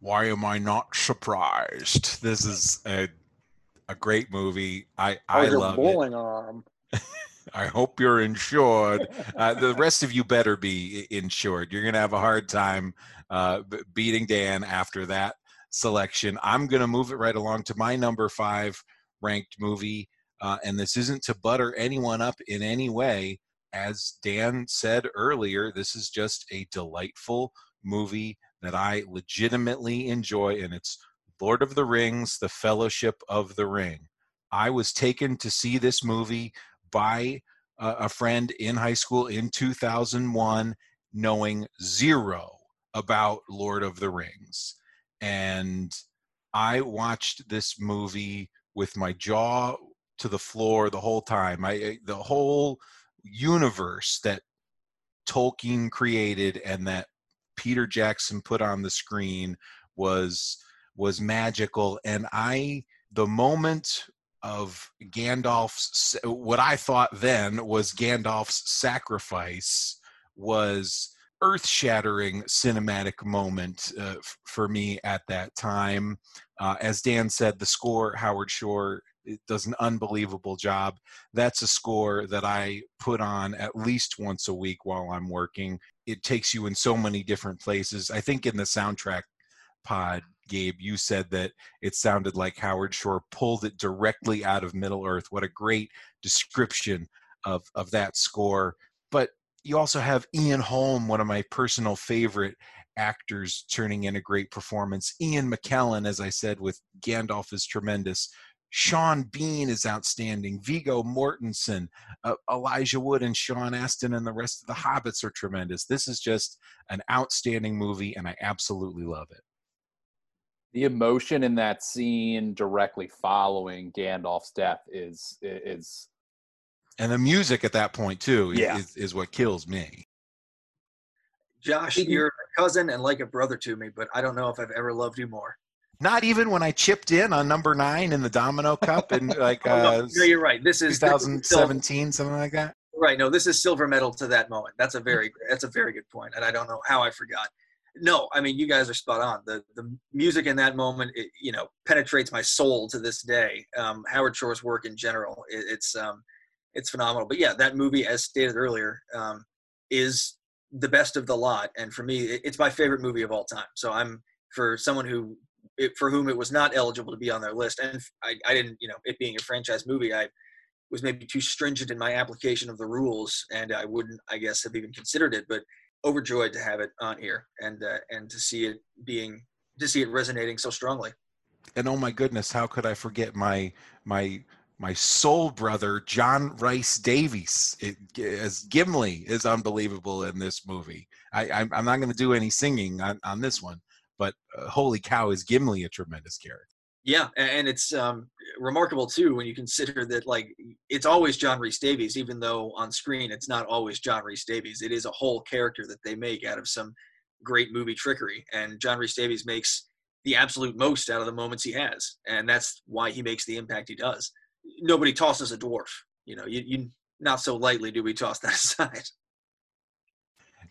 Why am I not surprised? This is a a great movie. I I love bowling it. arm. I hope you're insured. Uh, the rest of you better be insured. You're going to have a hard time uh, beating Dan after that selection. I'm going to move it right along to my number five ranked movie. Uh, and this isn't to butter anyone up in any way, as Dan said earlier, this is just a delightful movie that I legitimately enjoy, and it's Lord of the Rings, The Fellowship of the Ring. I was taken to see this movie by a friend in high school in 2001, knowing zero about Lord of the Rings. And I watched this movie with my jaw to the floor the whole time. I the whole universe that Tolkien created and that Peter Jackson put on the screen was was magical and I the moment of Gandalf's what I thought then was Gandalf's sacrifice was earth-shattering cinematic moment uh, f- for me at that time. Uh, as Dan said, the score Howard Shore does an unbelievable job. That's a score that I put on at least once a week while I'm working. It takes you in so many different places. I think in the soundtrack pod, Gabe, you said that it sounded like Howard Shore pulled it directly out of Middle Earth. What a great description of, of that score. But you also have Ian Holm, one of my personal favorite actors, turning in a great performance. Ian McKellen, as I said, with Gandalf is tremendous. Sean Bean is outstanding. Viggo Mortensen, uh, Elijah Wood, and Sean Astin, and the rest of the Hobbits are tremendous. This is just an outstanding movie, and I absolutely love it. The emotion in that scene directly following Gandalf's death is is, and the music at that point too yeah. is, is what kills me. Josh, you're a cousin and like a brother to me, but I don't know if I've ever loved you more. Not even when I chipped in on number nine in the Domino Cup in like oh, no, uh, no, you're right. This is 2017, something like that. Right. No, this is silver medal to that moment. That's a very that's a very good point, and I don't know how I forgot. No, I mean you guys are spot on. The the music in that moment, it, you know, penetrates my soul to this day. Um, Howard Shore's work in general, it, it's um, it's phenomenal. But yeah, that movie, as stated earlier, um, is the best of the lot, and for me, it, it's my favorite movie of all time. So I'm for someone who it, for whom it was not eligible to be on their list. And I, I didn't, you know, it being a franchise movie, I was maybe too stringent in my application of the rules, and I wouldn't, I guess, have even considered it. But overjoyed to have it on here and uh, and to see it being to see it resonating so strongly. And oh my goodness, how could I forget my my my soul brother John Rhys Davies it, as Gimli is unbelievable in this movie. I, I'm, I'm not going to do any singing on, on this one, but uh, holy cow, is Gimli a tremendous character? Yeah, and it's um, remarkable too when you consider that like it's always John Rhys Davies, even though on screen it's not always John Rhys Davies. It is a whole character that they make out of some great movie trickery, and John Rhys Davies makes the absolute most out of the moments he has, and that's why he makes the impact he does. Nobody tosses a dwarf, you know. You, you not so lightly do we toss that aside.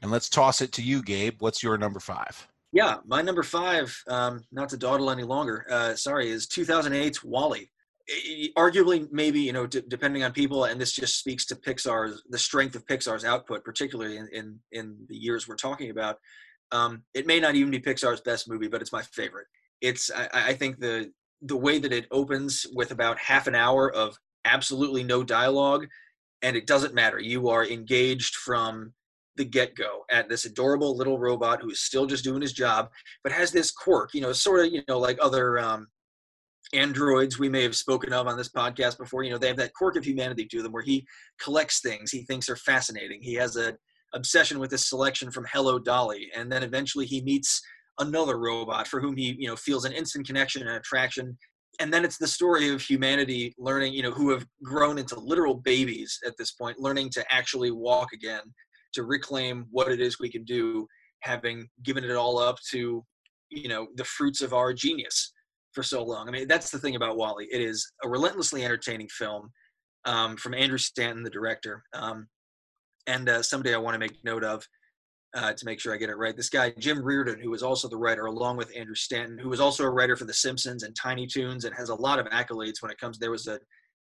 And let's toss it to you, Gabe. What's your number five? Yeah, my number five, um, not to dawdle any longer, uh, sorry, is 2008's WALL-E. Arguably, maybe you know, d- depending on people, and this just speaks to Pixar's the strength of Pixar's output, particularly in in, in the years we're talking about. Um, it may not even be Pixar's best movie, but it's my favorite. It's I, I think the the way that it opens with about half an hour of absolutely no dialogue, and it doesn't matter. You are engaged from the get go at this adorable little robot who is still just doing his job, but has this quirk, you know, sort of, you know, like other um, androids we may have spoken of on this podcast before. You know, they have that quirk of humanity to them where he collects things he thinks are fascinating. He has an obsession with this selection from Hello Dolly, and then eventually he meets another robot for whom he, you know, feels an instant connection and attraction. And then it's the story of humanity learning, you know, who have grown into literal babies at this point, learning to actually walk again to reclaim what it is we can do, having given it all up to, you know, the fruits of our genius for so long. I mean, that's the thing about WALL-E. It is a relentlessly entertaining film um, from Andrew Stanton, the director. Um, and uh, someday I want to make note of uh, to make sure I get it right. This guy, Jim Reardon, who was also the writer, along with Andrew Stanton, who was also a writer for The Simpsons and Tiny Toons and has a lot of accolades when it comes. There was a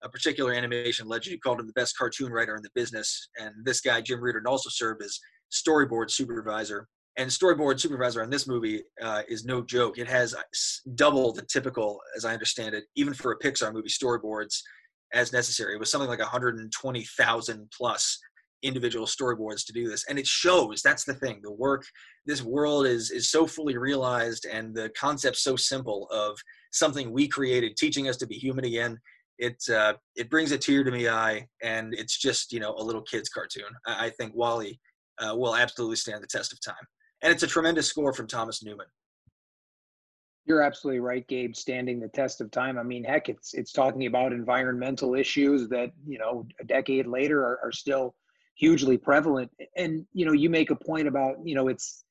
a particular animation legend who called him the best cartoon writer in the business. And this guy, Jim Reardon, also served as storyboard supervisor. And storyboard supervisor on this movie uh, is no joke. It has double the typical, as I understand it, even for a Pixar movie, storyboards as necessary. It was something like 120,000 plus individual storyboards to do this and it shows that's the thing the work this world is is so fully realized and the concept so simple of something we created teaching us to be human again it uh, it brings a tear to my eye, and it's just you know a little kid's cartoon. I, I think WALL-E uh, will absolutely stand the test of time, and it's a tremendous score from Thomas Newman. You're absolutely right, Gabe. Standing the test of time. I mean, heck, it's it's talking about environmental issues that you know a decade later are, are still hugely prevalent. And you know, you make a point about you know it's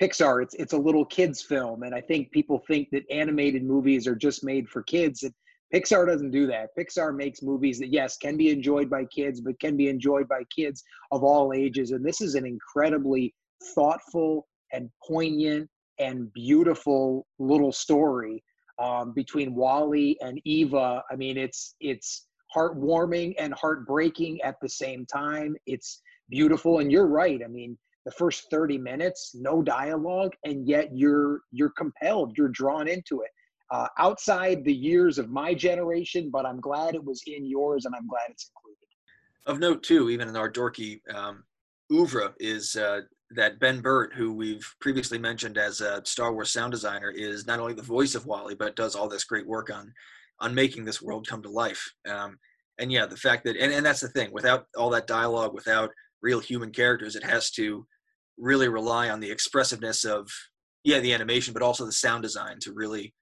Pixar. It's it's a little kids film, and I think people think that animated movies are just made for kids. And Pixar doesn't do that. Pixar makes movies that, yes, can be enjoyed by kids, but can be enjoyed by kids of all ages. And this is an incredibly thoughtful and poignant and beautiful little story um, between WALL-E and Eva. I mean, it's it's heartwarming and heartbreaking at the same time. It's beautiful, and you're right. I mean, the first 30 minutes, no dialogue, and yet you're you're compelled, you're drawn into it uh, outside the years of my generation, but I'm glad it was in yours and I'm glad it's included. Of note, too, even in our dorky um, oeuvre, is uh, that Ben Burtt, who we've previously mentioned as a Star Wars sound designer, is not only the voice of WALL-E, but does all this great work on on making this world come to life. Um, and yeah, the fact that, and, and that's the thing, without all that dialogue, without real human characters, it has to really rely on the expressiveness of, yeah, the animation, but also the sound design to really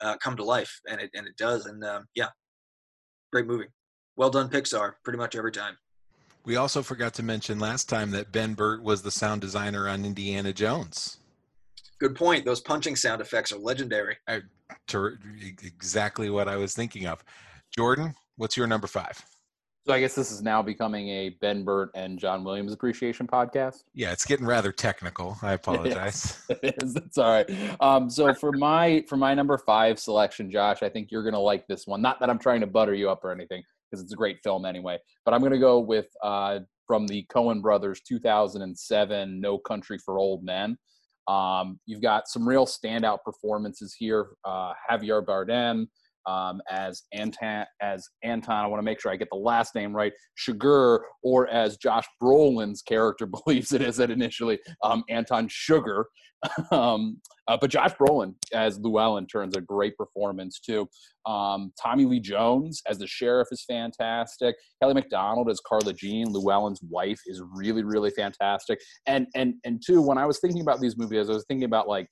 uh, come to life, and it and it does. And um, yeah, great movie. Well done, Pixar. Pretty much every time. We also forgot to mention last time that Ben Burtt was the sound designer on Indiana Jones. Good point. Those punching sound effects are legendary. I, to, exactly what I was thinking of. Jordan, what's your number five? So I guess this is now becoming a Ben Burtt and John Williams appreciation podcast. Yeah, it's getting rather technical. I apologize. it is. It's all right. Um, so for my for my number five selection, Josh, I think you're gonna like this one. Not that I'm trying to butter you up or anything, because it's a great film anyway. But I'm gonna go with uh, from the Coen Brothers 2007 No Country for Old Men. Um, you've got some real standout performances here. Uh, Javier Bardem, um, as Anton, as Anton. I want to make sure I get the last name right. Chigurh, or as Josh Brolin's character believes it is it initially, um, Anton Sugar. um, uh, but Josh Brolin as Llewellyn turns a great performance too. Um, Tommy Lee Jones as the sheriff is fantastic. Kelly Macdonald as Carla Jean, Llewellyn's wife, is really really fantastic. And and and two, when I was thinking about these movies, I was thinking about like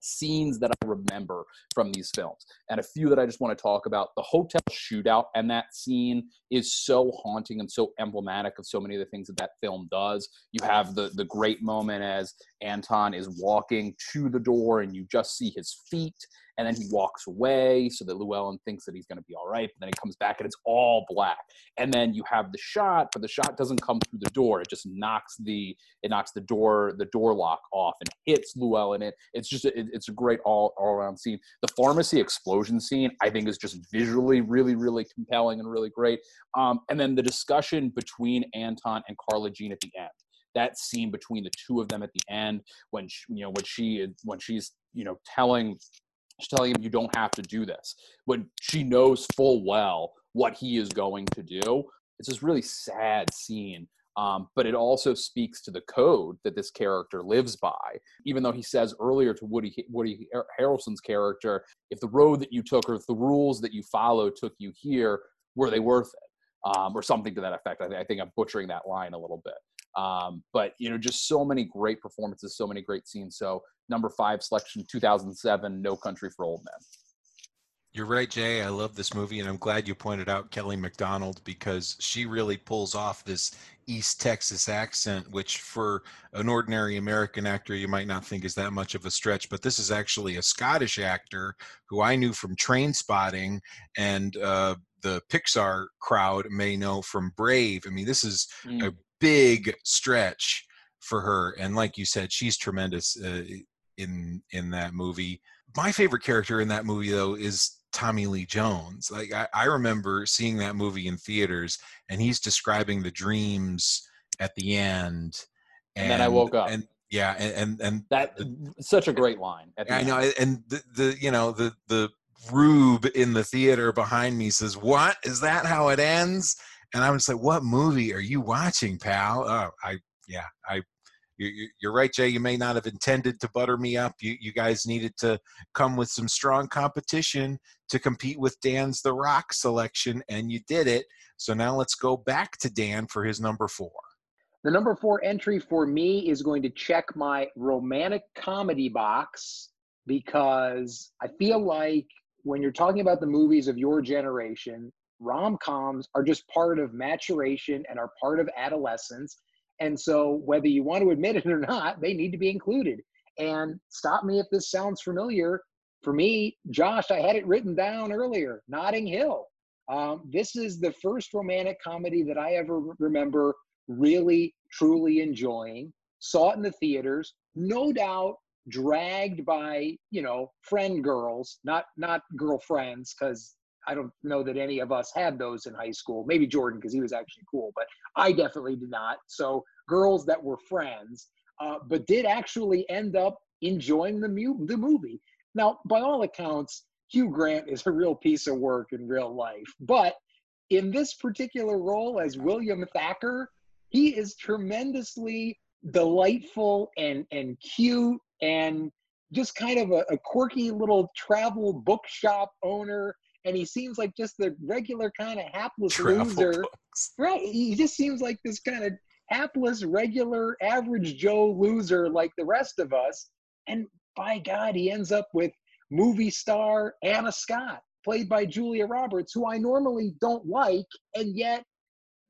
scenes that I remember from these films, and a few that I just want to talk about. The hotel shootout and that scene is so haunting and so emblematic of so many of the things that that film does. You have the the great moment as Anton is walking to the door, and you just see his feet, and then he walks away so that Llewellyn thinks that he's going to be all right. But then he comes back and it's all black. And then you have the shot, but the shot doesn't come through the door. It just knocks the it knocks the door the door lock off and hits Llewellyn. It it's just it, it's a great all all around scene. The pharmacy explosion scene I think is just visually really really compelling and really great. Um, and then the discussion between Anton and Carla Jean at the end that scene between the two of them at the end when she, you know when she when she's you know telling she's telling him you don't have to do this when she knows full well what he is going to do it's this really sad scene um, but it also speaks to the code that this character lives by. Even though he says earlier to Woody Woody Harrelson's character, if the road that you took or if the rules that you follow took you here, were they worth it? Um, or something to that effect. I, th- I, think I'm butchering that line a little bit. Um, but you know, just so many great performances, so many great scenes. So number five selection, 2007, No Country for Old Men. You're right, Jay. I love this movie, and I'm glad you pointed out Kelly Macdonald because she really pulls off this East Texas accent, which for an ordinary American actor, you might not think is that much of a stretch. But this is actually a Scottish actor who I knew from Trainspotting and uh, the Pixar crowd may know from Brave. I mean, this is mm. a big stretch for her and like you said she's tremendous uh, in in that movie. My favorite character in that movie though is tommy lee jones. Like I, I remember seeing that movie in theaters and he's describing the dreams at the end and, and then i woke up. and yeah and and, and that such a great line i know and the, the you know the the rube in the theater behind me says what? Is that how it ends and I was like, "What movie are you watching, pal?" Oh, I yeah, I you, are right, Jay. You may not have intended to butter me up. You, you guys needed to come with some strong competition to compete with Dan's The Rock selection, and you did it. So now let's go back to Dan for his number four. The number four entry for me is going to check my romantic comedy box because I feel like when you're talking about the movies of your generation, rom coms are just part of maturation and are part of adolescence. And so, whether you want to admit it or not, they need to be included. And stop me if this sounds familiar. For me, Josh, I had it written down earlier Notting Hill. Um, this is the first romantic comedy that I ever remember really, truly enjoying. Saw it in the theaters, no doubt dragged by, you know, friend girls, not not girlfriends, because I don't know that any of us had those in high school. Maybe Jordan because he was actually cool, but I definitely did not. So girls that were friends, uh, but did actually end up enjoying the mu- the movie. Now, by all accounts, Hugh Grant is a real piece of work in real life, but in this particular role as William Thacker, he is tremendously delightful and and cute and just kind of a, a quirky little travel bookshop owner and he seems like just the regular kind of hapless Travel loser. Books. Right. He just seems like this kind of hapless, regular, average Joe loser like the rest of us. And by God, he ends up with movie star Anna Scott, played by Julia Roberts, who I normally don't like, and yet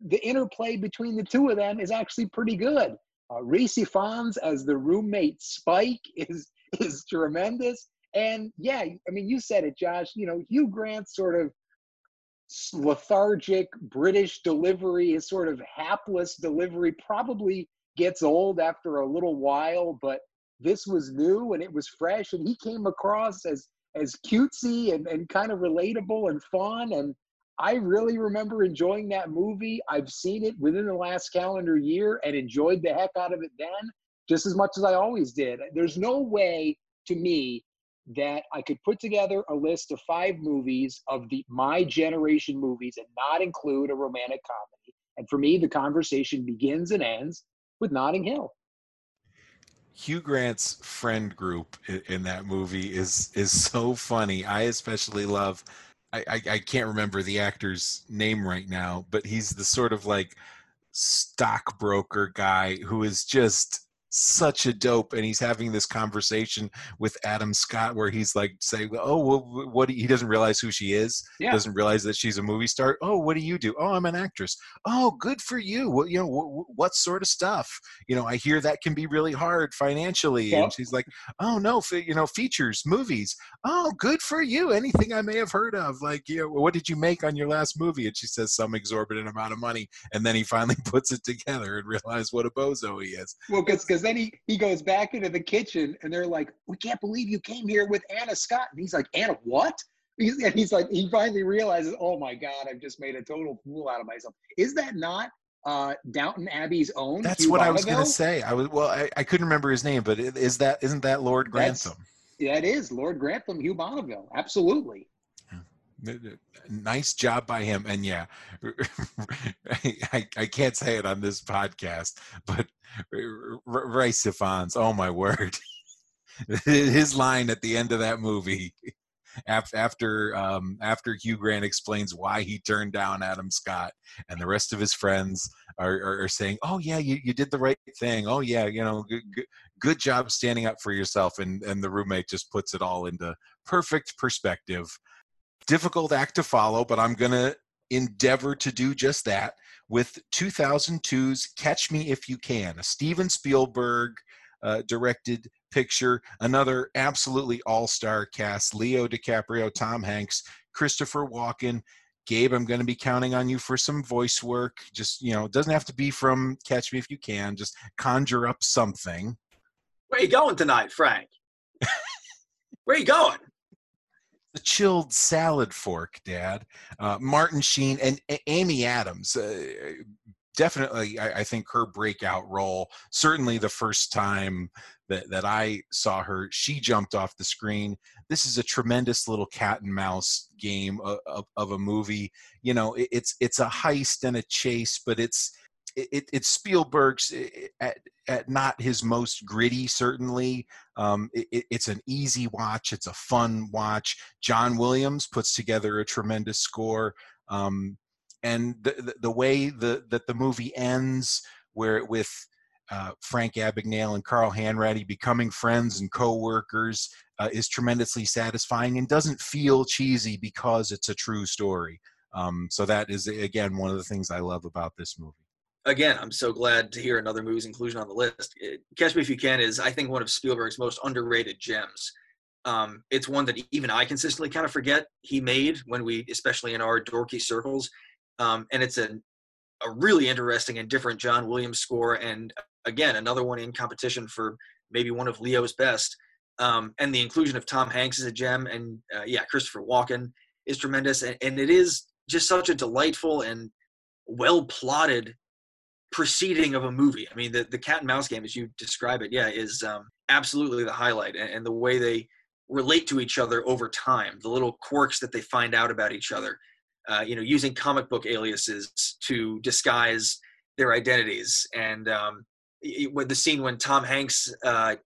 the interplay between the two of them is actually pretty good. Uh, Rhys Ifans as the roommate Spike is is tremendous. And yeah, I mean, you said it, Josh. You know, Hugh Grant's sort of lethargic British delivery, his sort of hapless delivery probably gets old after a little while, but this was new and it was fresh and he came across as as cutesy and, and kind of relatable and fun and I really remember enjoying that movie. I've seen it within the last calendar year and enjoyed the heck out of it then, just as much as I always did. There's no way to me that I could put together a list of five movies of the my generation movies and not include a romantic comedy. And for me, the conversation begins and ends with Notting Hill. Hugh Grant's friend group in, that movie is is so funny. I especially love. I, I, I can't remember the actor's name right now, but he's the sort of like stockbroker guy who is just such a dope and he's having this conversation with Anna Scott where he's like saying oh well, what he doesn't realize who she is Yeah. doesn't realize that she's a movie star. Oh what do you do? Oh i'm an actress. Oh good for you. What you know what, what sort of stuff? You know i hear that can be really hard financially Yep. and she's like oh no you know features movies. Oh good for you. Anything i may have heard of like you know what did you make on your last movie? And she says some exorbitant amount of money. And then he finally puts it together and realizes what a bozo he is. Well, because then he, he goes back into the kitchen and they're like, we can't believe you came here with Anna Scott. And he's like, Anna, what? He's, and he's like, he finally realizes, oh my God, I've just made a total fool out of myself. Is that not uh, Downton Abbey's own? that's Hugh what i was going to say i was well I, I couldn't remember his name but is that, isn't that lord That's- grantham That is Lord Grantham, Hugh Bonneville. Absolutely. Nice job by him and yeah I, I can't say it on this podcast but Rhys Ifans, oh my word. His line at the end of that movie af- after um, after hugh grant explains why he turned down Anna Scott and the rest of his friends are, are, are saying oh yeah you, you did the right thing. Oh yeah you know good, good, good job standing up for yourself and and the roommate just puts it all into perfect perspective difficult act to follow, but I'm going to endeavor to do just that with 2002's Catch Me If You Can, a Steven Spielberg uh, directed picture, another absolutely all star cast Leo DiCaprio, Tom Hanks, Christopher Walken. Gabe, I'm going to be counting on you for some voice work. Just, you know, it doesn't have to be from Catch Me If You Can, just conjure up something. Where are you going tonight, Frank? Where are you going? The chilled salad fork, Dad. Uh, Martin Sheen and Amy Adams. Uh, definitely, I, I think her breakout role. Certainly, the first time that that I saw her, she jumped off the screen. This is a tremendous little cat and mouse game of, of, of a movie. You know, it, it's it's a heist and a chase, but it's it, it's Spielberg's eh, at, at not his most gritty, certainly. Um, it, it's an easy watch. It's a fun watch. John Williams puts together a tremendous score. Um, and the, the, the way the, that the movie ends, where with uh, Frank Abagnale and Carl Hanratty becoming friends and co-workers, uh, is tremendously satisfying and doesn't feel cheesy because it's a true story. Um, so that is again one of the things I love about this movie again, I'm so glad to hear another movie's inclusion on the list. It, Catch Me If You Can is, I think, one of Spielberg's most underrated gems. Um, it's one that even I consistently kind of forget he made when we, especially in our dorky circles. Um, and it's a, a really interesting and different John Williams score. And again, another one in competition for maybe one of Leo's best. Um, and the inclusion of Tom Hanks is a gem. And uh, yeah, Christopher Walken is tremendous. And, and it is just such a delightful and well plotted proceeding of a movie. I mean, the, the cat and mouse game, as you describe it, yeah, is um, absolutely the highlight. And, and, the way they relate to each other over time, the little quirks that they find out about each other, uh, you know, using comic book aliases to disguise their identities. And um, with the scene when Tom Hanks uh,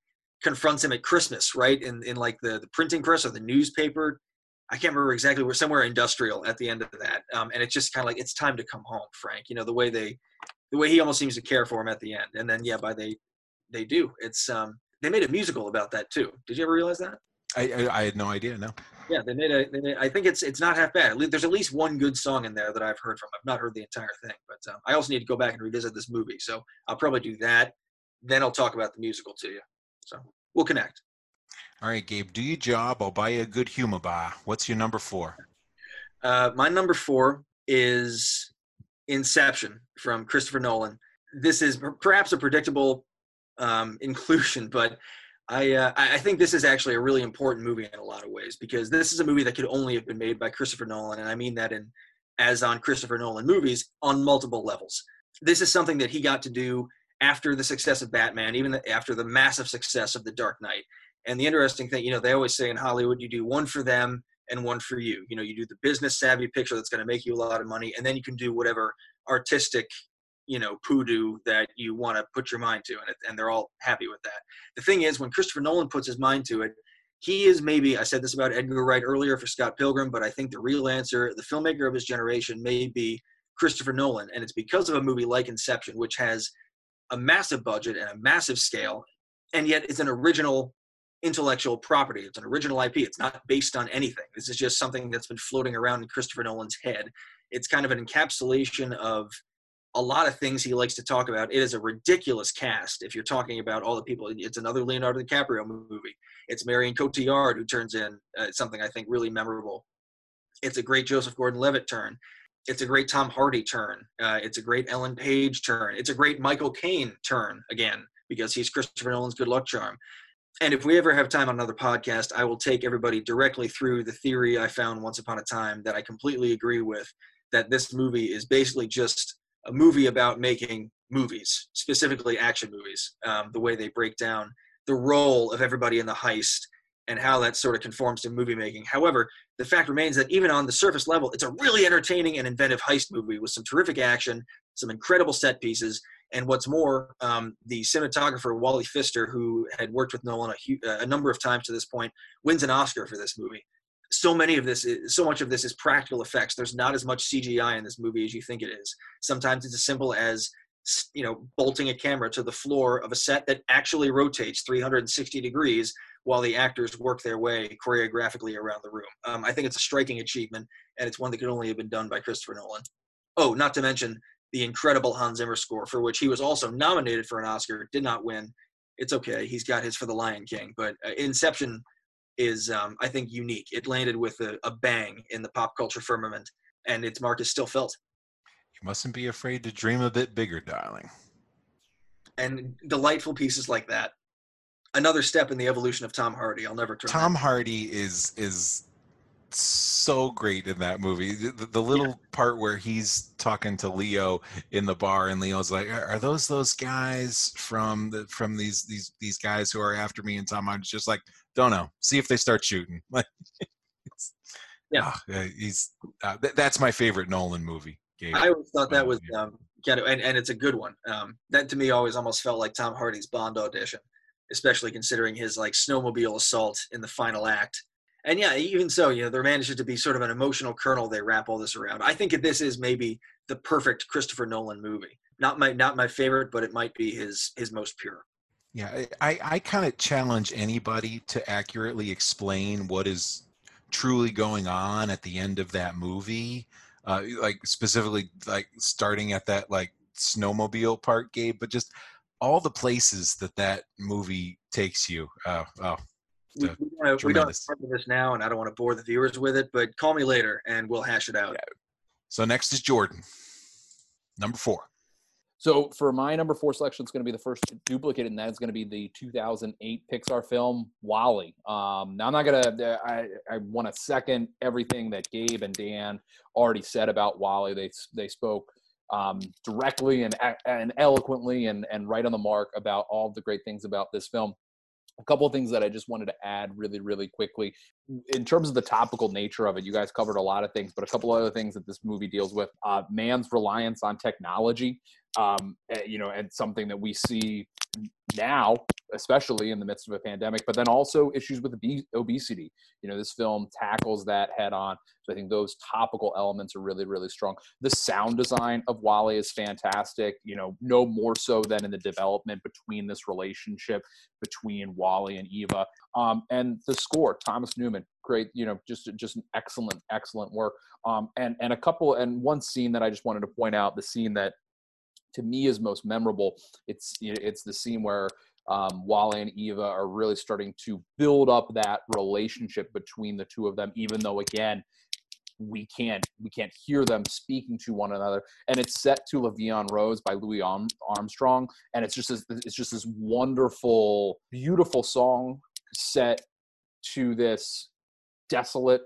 confronts him at Christmas, right, in, in like the, the printing press or the newspaper. I can't remember exactly We're somewhere industrial at the end of that. Um, and it's just kind of like, it's time to come home, Frank. You know, the way they, the way he almost seems to care for him at the end. And then yeah, by they they do. It's um they made a musical about that too. Did you ever realize that? I I, I had no idea. No. Yeah, they made a. They made, I think it's it's not half bad. There's at least one good song in there that I've heard from. I've not heard the entire thing, but um, I also need to go back and revisit this movie. So I'll probably do that. Then I'll talk about the musical to you. So we'll connect. All right, Gabe, do your job. I'll buy you a good humor bar. What's your number four? Uh, my number four is Inception from Christopher Nolan. This is perhaps a predictable um, inclusion, but I uh, I think this is actually a really important movie in a lot of ways because this is a movie that could only have been made by Christopher Nolan, and I mean that in as on Christopher Nolan movies on multiple levels. This is something that he got to do after the success of Batman, even after the massive success of The Dark Knight. And the interesting thing, you know, they always say in Hollywood, you do one for them and one for you. You know, you do the business savvy picture that's going to make you a lot of money, and then you can do whatever artistic, you know, poodoo that you want to put your mind to, and, it, and they're all happy with that. The thing is, when Christopher Nolan puts his mind to it, he is maybe, I said this about Edgar Wright earlier for Scott Pilgrim, but I think the real answer, the filmmaker of his generation may be Christopher Nolan. And it's because of a movie like Inception, which has a massive budget and a massive scale, and yet it's an original intellectual property. It's an original IP. It's not based on anything. This is just something that's been floating around in Christopher Nolan's head. It's kind of an encapsulation of a lot of things he likes to talk about. It is a ridiculous cast. If you're talking about all the people, it's another Leonardo DiCaprio movie. It's Marion Cotillard who turns in uh, something I think really memorable. It's a great Joseph Gordon-Levitt turn. It's a great Tom Hardy turn. Uh, it's a great Ellen Page turn. It's a great Michael Caine turn again because he's Christopher Nolan's good luck charm. And if we ever have time on another podcast, I will take everybody directly through the theory I found once upon a time that I completely agree with that this movie is basically just a movie about making movies, specifically action movies, um, the way they break down the role of everybody in the heist and how that sort of conforms to movie making. However, the fact remains that even on the surface level, it's a really entertaining and inventive heist movie with some terrific action, some incredible set pieces, and what's more, um, the cinematographer Wally Pfister, who had worked with Nolan a, a, number of times to this point, wins an Oscar for this movie. So many of this, is, so much of this is practical effects. There's not as much CGI in this movie as you think it is. Sometimes it's as simple as you know bolting a camera to the floor of a set that actually rotates 360 degrees while the actors work their way choreographically around the room. Um, I think it's a striking achievement, and it's one that could only have been done by Christopher Nolan. Oh, not to mention the incredible Hans Zimmer score, for which he was also nominated for an Oscar, did not win. It's okay. He's got his for The Lion King, but uh, Inception is, um, I think, unique. It landed with a, a bang in the pop culture firmament, and its mark is still felt. You mustn't be afraid to dream a bit bigger, darling. And delightful pieces like that. Another step in the evolution of Tom Hardy. I'll never turn. Tom Hardy is is so great in that movie. The, the little yeah. part where he's talking to Leo in the bar, and Leo's like, "Are those those guys from the from these these these guys who are after me?" And Tom Hardy's just like, "Don't know. See if they start shooting." Like, yeah, oh, he's uh, th- that's my favorite Nolan movie. Gabe. I always thought that was um, kind of, and, and it's a good one. Um, that to me always almost felt like Tom Hardy's Bond audition, especially considering his like snowmobile assault in the final act and yeah, even so, you know, there manages to be sort of an emotional kernel they wrap all this around. I think this is maybe the perfect Christopher Nolan movie. Not my not my favorite, but it might be his his most pure. Yeah, I, I kind of challenge anybody to accurately explain what is truly going on at the end of that movie. Uh, like specifically like starting at that like snowmobile part, Gabe, but just all the places that that movie takes you. Uh, oh, we, we, don't, we don't start this now, and I don't want to bore the viewers with it, but call me later and we'll hash it out. So next is Jordan, number four. So for my number four selection, it's going to be the first duplicate, and that is going to be the 2008 Pixar film WALL-E. Um, now I'm not going to. I I want to second everything that Gabe and Dan already said about WALL-E. They they spoke um, directly and and eloquently and and right on the mark about all the great things about this film a couple of things that I just wanted to add really, really quickly. In terms of the topical nature of it, you guys covered a lot of things, but a couple other things that this movie deals with uh, man's reliance on technology, um, eh, you know, and something that we see now, especially in the midst of a pandemic, but then also issues with obesity. You know, this film tackles that head on. So I think those topical elements are really, really strong. The sound design of WALL-E is fantastic. You know, no more so than in the development between this relationship between WALL-E and Eva. Um, and the score, Thomas Newman, great. You know, just just an excellent, excellent work. Um, and and a couple and one scene that I just wanted to point out, the scene that to me is most memorable. It's it's the scene where um, and Eva are really starting to build up that relationship between the two of them, even though again we can't we can't hear them speaking to one another. And it's set to en Rose by Louis Armstrong, and it's just this, it's just this wonderful, beautiful song set to this desolate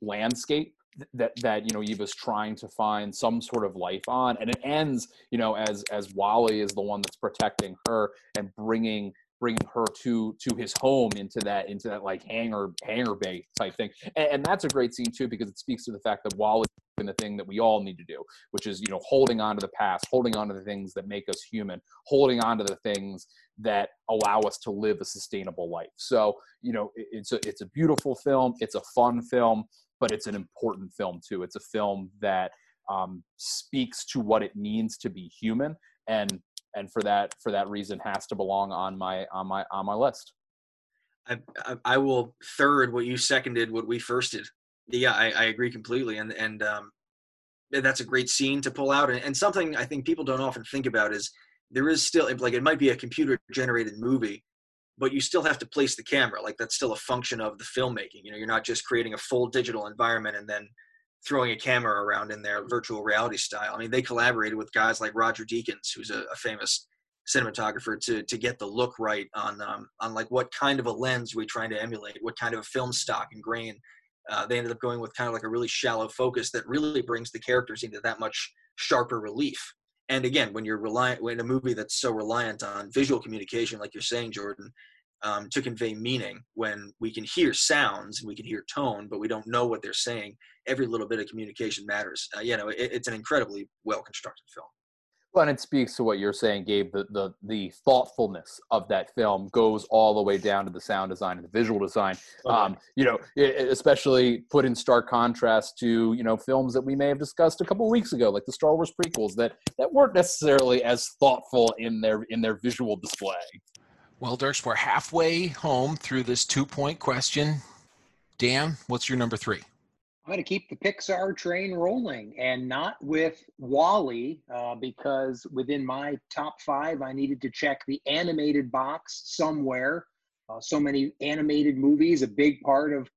landscape that that you know Eva's trying to find some sort of life on, and it ends you know as as WALL-E is the one that's protecting her and bringing bringing her to to his home into that into that like hangar hangar bay type thing, and, and that's a great scene too because it speaks to the fact that WALL-E doing the thing that we all need to do, which is you know holding on to the past, holding on to the things that make us human, holding on to the things that allow us to live a sustainable life. So you know it's a it's a beautiful film, it's a fun film but it's an important film too. It's a film that um, speaks to what it means to be human and and for that for that reason has to belong on my on my on my list. I, I, I will third what you seconded what we firsted. Yeah, I, I agree completely, and and um, that's a great scene to pull out, and, and something I think people don't often think about is there is still like it might be a computer generated movie, but you still have to place the camera. Like that's still a function of the filmmaking. You know, you're not just creating a full digital environment and then throwing a camera around in there virtual reality style. I mean, they collaborated with guys like Roger Deakins, who's a, a famous cinematographer, to to get the look right on um, on like what kind of a lens we trying to emulate, what kind of a film stock and grain. Uh, they ended up going with kind of like a really shallow focus that really brings the characters into that much sharper relief. And again, when you're reliant, when a movie that's so reliant on visual communication, like you're saying, Jordan, um, to convey meaning when we can hear sounds and we can hear tone, but we don't know what they're saying. Every little bit of communication matters. Uh, you know, it, it's an incredibly well constructed film. And it speaks to what you're saying, Gabe. The, the the thoughtfulness of that film goes all the way down to the sound design and the visual design. Okay. Um, you know, especially put in stark contrast to you know films that we may have discussed a couple of weeks ago, like the Star Wars prequels, that that weren't necessarily as thoughtful in their in their visual display. Well, Dirks, we're halfway home through this two point question. Dan, what's your number three? I'm going to keep the Pixar train rolling and not with WALL-E uh, because within my top five, I needed to check the animated box somewhere. Uh, so many animated movies, a big part of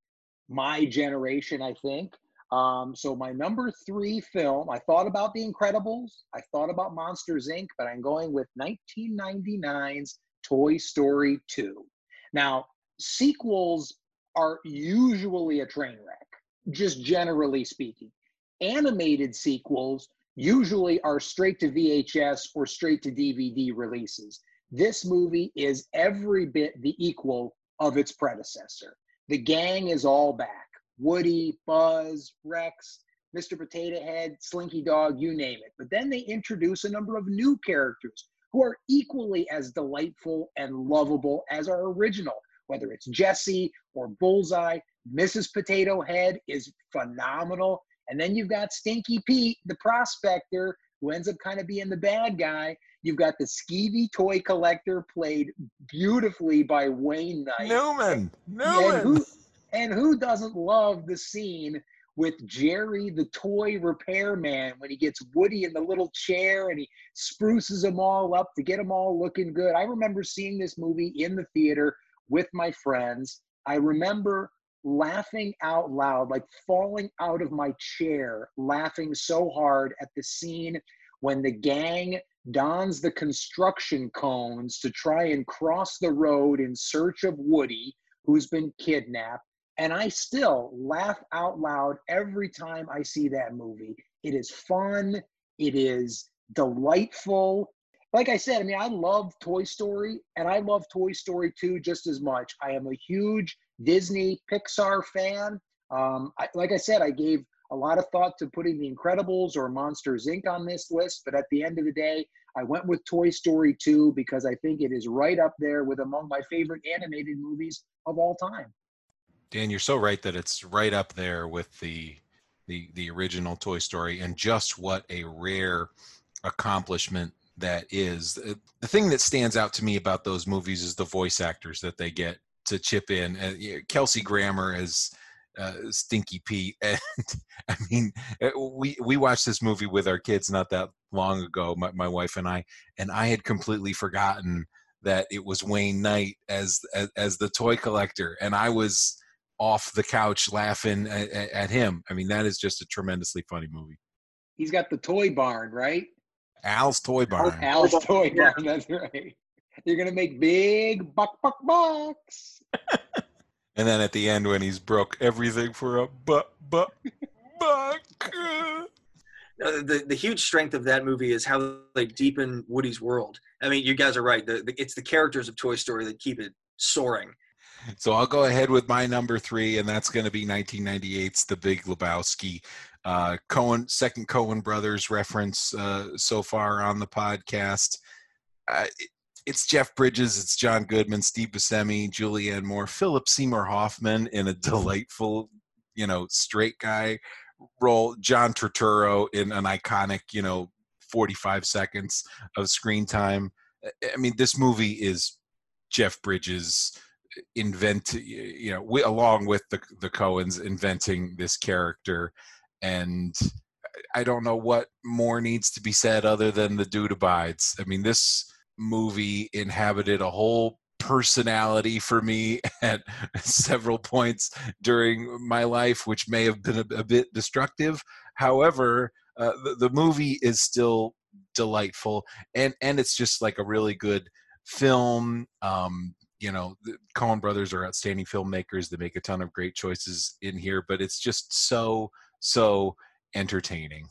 my generation, I think. Um, so my number three film, I thought about The Incredibles, I thought about Monsters Inc., but I'm going with 1999's Toy Story 2. Now, sequels are usually a train wreck, just generally speaking. Animated sequels usually are straight to VHS or straight to DVD releases. This movie is every bit the equal of its predecessor. The gang is all back Woody, Buzz, Rex, Mr. Potato Head, Slinky Dog, you name it. But then they introduce a number of new characters who are equally as delightful and lovable as our original, whether it's Jesse or Bullseye. Mrs. Potato Head is phenomenal. And then you've got Stinky Pete, the prospector, who ends up kind of being the bad guy. You've got the skeevy toy collector, played beautifully by Wayne Knight. Newman. Newman. And who, and who doesn't love the scene with Jerry the toy repairman when he gets Woody in the little chair and he spruces them all up to get them all looking good. I remember seeing this movie in the theater with my friends. I remember laughing out loud, like falling out of my chair, laughing so hard at the scene when the gang dons the construction cones to try and cross the road in search of Woody, who's been kidnapped. And I still laugh out loud every time I see that movie. It is fun. It is delightful. Like I said, I mean, I love Toy Story and I love Toy Story 2 just as much. I am a huge Disney Pixar fan. Um, I, like I said, I gave a lot of thought to putting The Incredibles or Monsters Inc. on this list, but at the end of the day, I went with Toy Story 2 because I think it is right up there with among my favorite animated movies of all time. Dan, you're so right that it's right up there with the the the original Toy Story, and just what a rare accomplishment that is. The thing that stands out to me about those movies is the voice actors that they get to chip in. Uh, Kelsey Grammer as uh, Stinky Pete, and I mean, uh, we we watched this movie with our kids not that long ago, my, my wife and I, and I had completely forgotten that it was Wayne Knight as, as as the toy collector, and I was off the couch laughing at, at, him. I mean, that is just a tremendously funny movie. He's got the toy barn, right? Al's Toy Barn. Al's Toy Barn, that's right. You're gonna make big buck buck bucks. and then at the end, when he's broke everything for a buck buck buck. Uh, the, the huge strength of that movie is how they deepen Woody's world. I mean, you guys are right. The, the, it's the characters of Toy Story that keep it soaring. So I'll go ahead with my number three, and that's going to be 1998's The Big Lebowski. Uh, Coen, second Coen Brothers reference uh, so far on the podcast. Uh, it, it's Jeff Bridges, it's John Goodman, Steve Buscemi, Julianne Moore, Philip Seymour Hoffman in a delightful, you know, straight guy role. John Turturro in an iconic, you know, 45 seconds of screen time. I mean, this movie is Jeff Bridges invent you know we, along with the the Coens inventing this character and I don't know what more needs to be said other than the dude abides. I mean this movie inhabited a whole personality for me at several points during my life which may have been a, a bit destructive. However, uh, the, the movie is still delightful and and it's just like a really good film um you know the coen brothers are outstanding filmmakers they make a ton of great choices in here but it's just so so entertaining.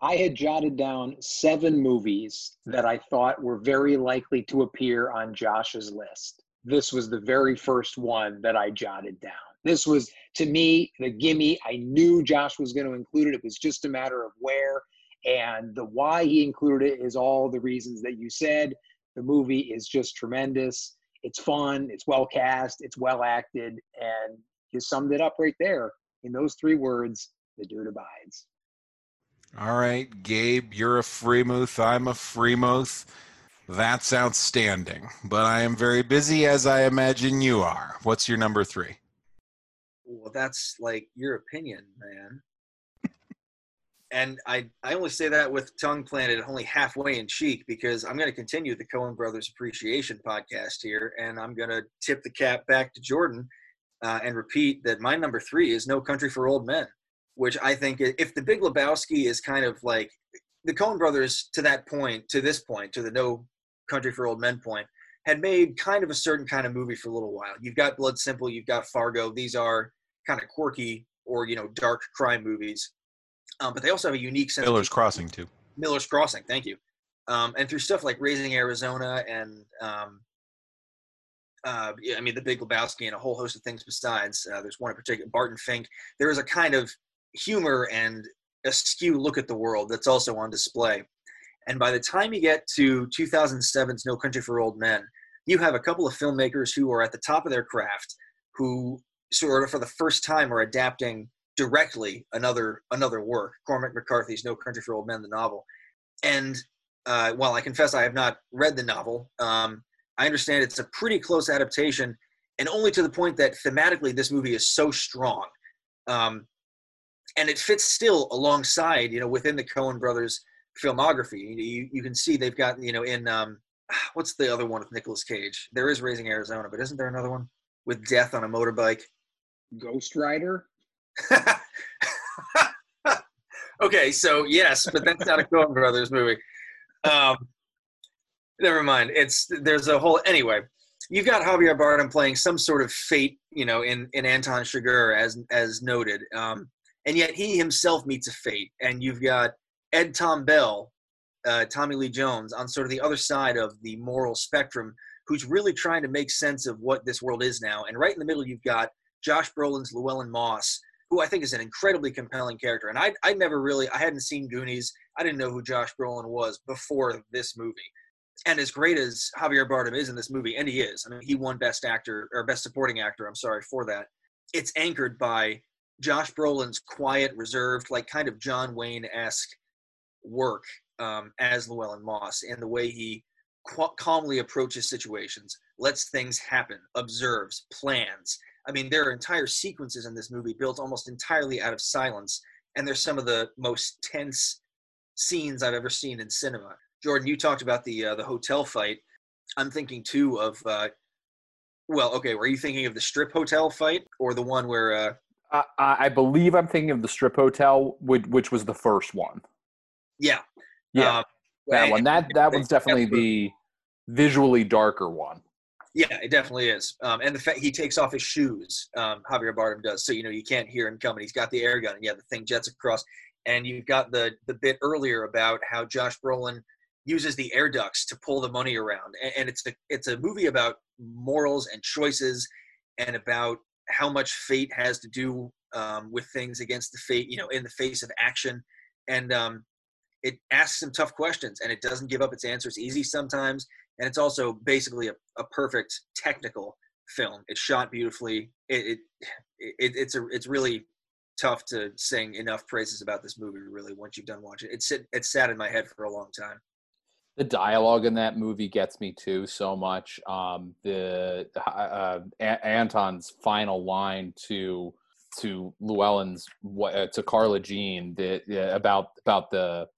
I had jotted down seven movies that i thought were very likely to appear on josh's list. This was the very first one that i jotted down. This was to me the gimme. I knew josh was going to include it. It was just a matter of where and the why he included it is all the reasons that you said the movie is just tremendous. It's fun, it's well cast, it's well acted, and you summed it up right there in those three words the dude abides. All right, Gabe, you're a Freemuth. I'm a Freemuth. That's outstanding. But I am very busy, as I imagine you are. What's your number three? Well, that's like your opinion, man and I, I only say that with tongue planted only halfway in cheek because I'm going to continue the Coen Brothers Appreciation podcast here, and I'm going to tip the cap back to Jordan uh, and repeat that my number three is No Country for Old Men, which I think if the Big Lebowski is kind of like the Coen Brothers to that point, to this point, to the No Country for Old Men point, had made kind of a certain kind of movie for a little while. You've got Blood Simple, you've got Fargo. These are kind of quirky or you know dark crime movies um, but they also have a unique sense. Miller's Crossing too. Miller's Crossing, thank you. Um, and through stuff like Raising Arizona and um, uh, yeah, I mean The Big Lebowski and a whole host of things besides. Uh, there's one in particular, Barton Fink. There is a kind of humor and askew look at the world that's also on display. And by the time you get to 2007's No Country for Old Men, you have a couple of filmmakers who are at the top of their craft, who sort of for the first time are adapting directly another another work, Cormac McCarthy's No Country for Old Men, the novel. And uh, while I confess I have not read the novel, um, I understand it's a pretty close adaptation, and only to the point that thematically this movie is so strong, um, and it fits still alongside, you know, within the Coen brothers filmography. You, you can see they've got, you know, in um, what's the other one with Nicolas Cage? There is Raising Arizona, but isn't there another one with Death on a motorbike? Ghost Rider. okay, so yes, but that's not a Coen Brothers movie. Um, never mind. It's there's a whole anyway. You've got Javier Bardem playing some sort of fate, you know, in in Anton Chigurh as as noted, um, and yet he himself meets a fate. And you've got Ed Tom Bell, uh, Tommy Lee Jones on sort of the other side of the moral spectrum, who's really trying to make sense of what this world is now. And right in the middle, you've got Josh Brolin's Llewellyn Moss, who I think is an incredibly compelling character. And I, I never really, I hadn't seen Goonies. I didn't know who Josh Brolin was before this movie. And as great as Javier Bardem is in this movie, and he is, I mean, he won Best Actor or Best Supporting Actor. I'm sorry for that. It's anchored by Josh Brolin's quiet, reserved, like kind of John Wayne esque work um, as Llewellyn Moss and the way he qu- calmly approaches situations, lets things happen, observes, plans, I mean, there are entire sequences in this movie built almost entirely out of silence, and they're some of the most tense scenes I've ever seen in cinema. Jordan, you talked about the uh, the hotel fight. I'm thinking too of, uh, well, okay, were you thinking of the strip hotel fight or the one where? Uh, I, I believe I'm thinking of the strip hotel, which, which was the first one. Yeah, yeah, um, that one. That that one's definitely the visually darker one. Yeah, it definitely is. Um, and the fact he takes off his shoes, um, Javier Bardem does, so you know you can't hear him coming. He's got the air gun, and yeah, the thing jets across. And you've got the the bit earlier about how Josh Brolin uses the air ducts to pull the money around, and, and it's a it's a movie about morals and choices, and about how much fate has to do um, with things against the fate, you know, in the face of action. And um, it asks some tough questions, and it doesn't give up its answers easy sometimes and it's also basically a, a perfect technical film. It's shot beautifully. It, it, it it's a it's really tough to sing enough praises about this movie. Really, once you've done watching it, it's it's sat in my head for a long time. The dialogue in that movie gets me too so much. Um, the uh, Anton's final line to to Llewellyn's uh, to Carla Jean the, about about the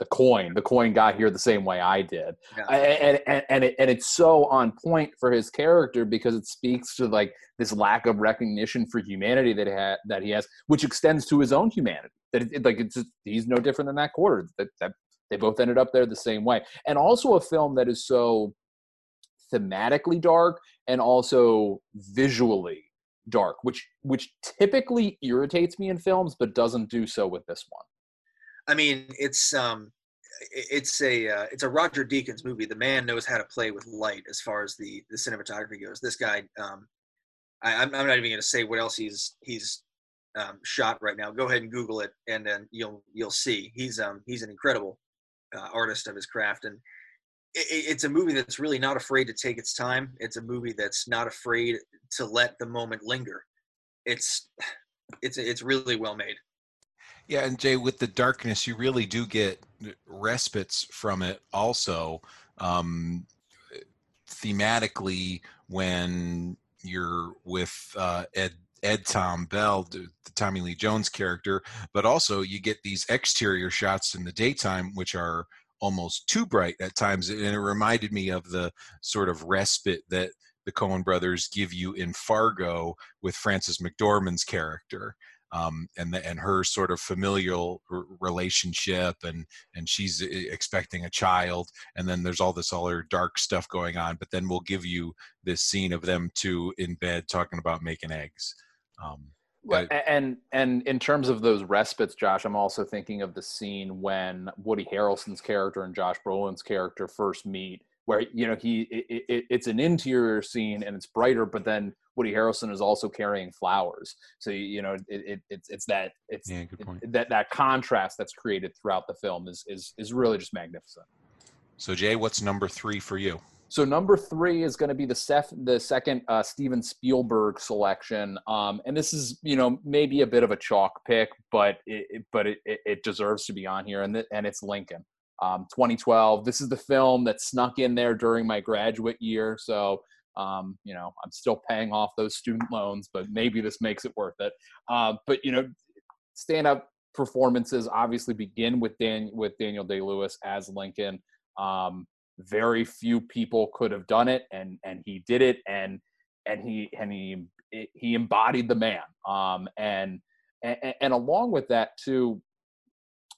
the coin. The coin got here the same way I did, yeah. and and and, it, and it's so on point for his character because it speaks to like this lack of recognition for humanity that he ha- that he has, which extends to his own humanity. That it, it, like it's just, he's no different than that quarter. That that they both ended up there the same way, and also a film that is so thematically dark and also visually dark, which which typically irritates me in films, but doesn't do so with this one. I mean, it's um, it's a uh, it's a Roger Deakins movie. The man knows how to play with light as far as the the cinematography goes. This guy, um, I, am not even going to say what else he's he's um, shot right now. Go ahead and Google it, and then you'll you'll see he's um he's an incredible uh, artist of his craft, and it, it's a movie that's really not afraid to take its time. It's a movie that's not afraid to let the moment linger. It's it's it's really well made. Yeah, and Jay, with the darkness, you really do get respites from it. Also, um, thematically, when you're with uh, Ed Ed Tom Bell, the Tommy Lee Jones character, but also you get these exterior shots in the daytime, which are almost too bright at times, and it reminded me of the sort of respite that the Coen brothers give you in Fargo with Frances McDormand's character um, and the, and her sort of familial r- relationship and and she's expecting a child and then there's all this other dark stuff going on but then we'll give you this scene of them two in bed talking about making eggs um, Right. And and in terms of those respites, Josh, I'm also thinking of the scene when Woody Harrelson's character and Josh Brolin's character first meet, where you know he it, it, it's an interior scene and it's brighter, but then Woody Harrelson is also carrying flowers. So you know, it, it it's it's that it's yeah, it, that that contrast that's created throughout the film is is is really just magnificent. So Jay, what's number three for you? So number three is going to be the sef- the second uh, Steven Spielberg selection, um, and this is you know maybe a bit of a chalk pick, but it, but it, it deserves to be on here, and th- and it's Lincoln, um, 2012. This is the film that snuck in there during my graduate year, so um, you know, I'm still paying off those student loans, but maybe this makes it worth it. Uh, but you know, stand-up performances obviously begin with Dan with Daniel Day Lewis as Lincoln. Um, very few people could have done it, and and he did it, and and he and he he embodied the man. Um, and and, and along with that too,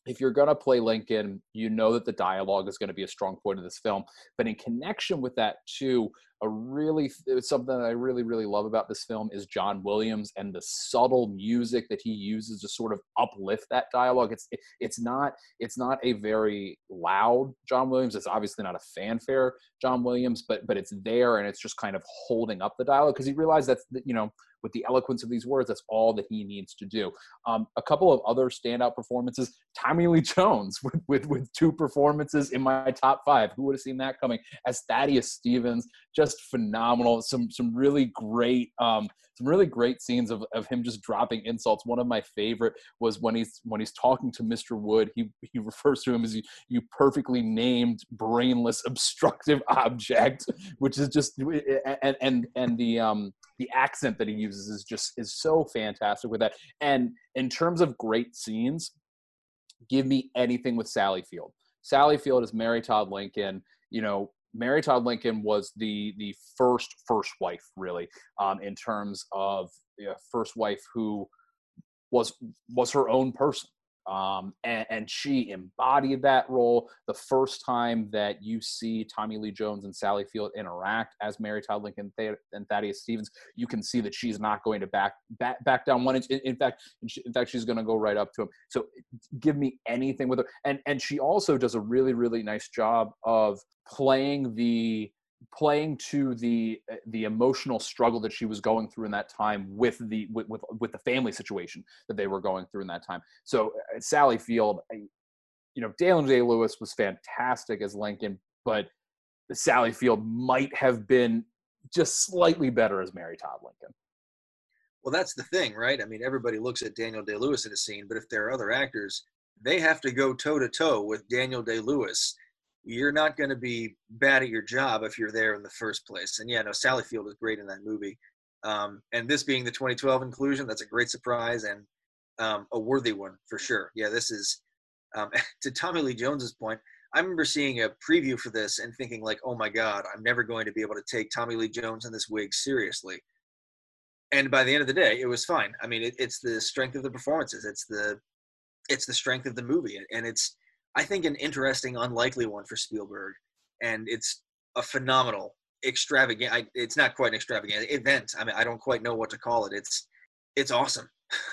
if you're going to play Lincoln, you know that the dialogue is going to be a strong point of this film. But in connection with that, too, a really something that I really really love about this film is John Williams and the subtle music that he uses to sort of uplift that dialogue. It's it's not it's not a very loud John Williams. It's obviously not a fanfare John Williams, but but it's there and it's just kind of holding up the dialogue because he realized that's you know with the eloquence of these words, that's all that he needs to do. Um, a couple of other standout performances: Tommy Lee Jones with, with with two performances in my top five. Who would have seen that coming? As Thaddeus Stevens, just phenomenal. Some some really great um, some really great scenes of, of him just dropping insults. One of my favorite was when he's when he's talking to Mr. Wood. He he refers to him as you, you perfectly named brainless obstructive object, which is just and and and the um the accent that he uses is just is so fantastic with that. And in terms of great scenes, give me anything with Sally Field. Sally Field is Mary Todd Lincoln. You know, Mary Todd Lincoln was the the first first wife really um, in terms of you know, first wife who was was her own person um, and, and, she embodied that role. The first time that you see Tommy Lee Jones and Sally Field interact as Mary Todd Lincoln and Thaddeus Stevens, you can see that she's not going to back back, back down one inch. In, in fact, in fact, she's going to go right up to him. So give me anything with her, and and she also does a really really nice job of playing the playing to the uh, the emotional struggle that she was going through in that time with the with with, with the family situation that they were going through in that time. So uh, Sally Field, you know, Daniel Day Lewis was fantastic as Lincoln, but Sally Field might have been just slightly better as Mary Todd Lincoln. Well, that's the thing, right? I mean, everybody looks at Daniel Day Lewis in a scene, but if there are other actors, they have to go toe to toe with Daniel Day Lewis. You're not going to be bad at your job if you're there in the first place. And yeah, no, Sally Field is great in that movie. Um, and this being the 2012 inclusion, that's a great surprise and um, a worthy one for sure. Yeah, this is um, to Tommy Lee Jones's point. I remember seeing a preview for this and thinking like, "Oh my God, I'm never going to be able to take Tommy Lee Jones in this wig seriously." And by the end of the day, it was fine. I mean, it, it's the strength of the performances. It's the it's the strength of the movie, and it's I think an interesting, unlikely one for Spielberg, and it's a phenomenal, extravagant. I, it's not quite an extravagant event. I mean, I don't quite know what to call it. It's it's awesome.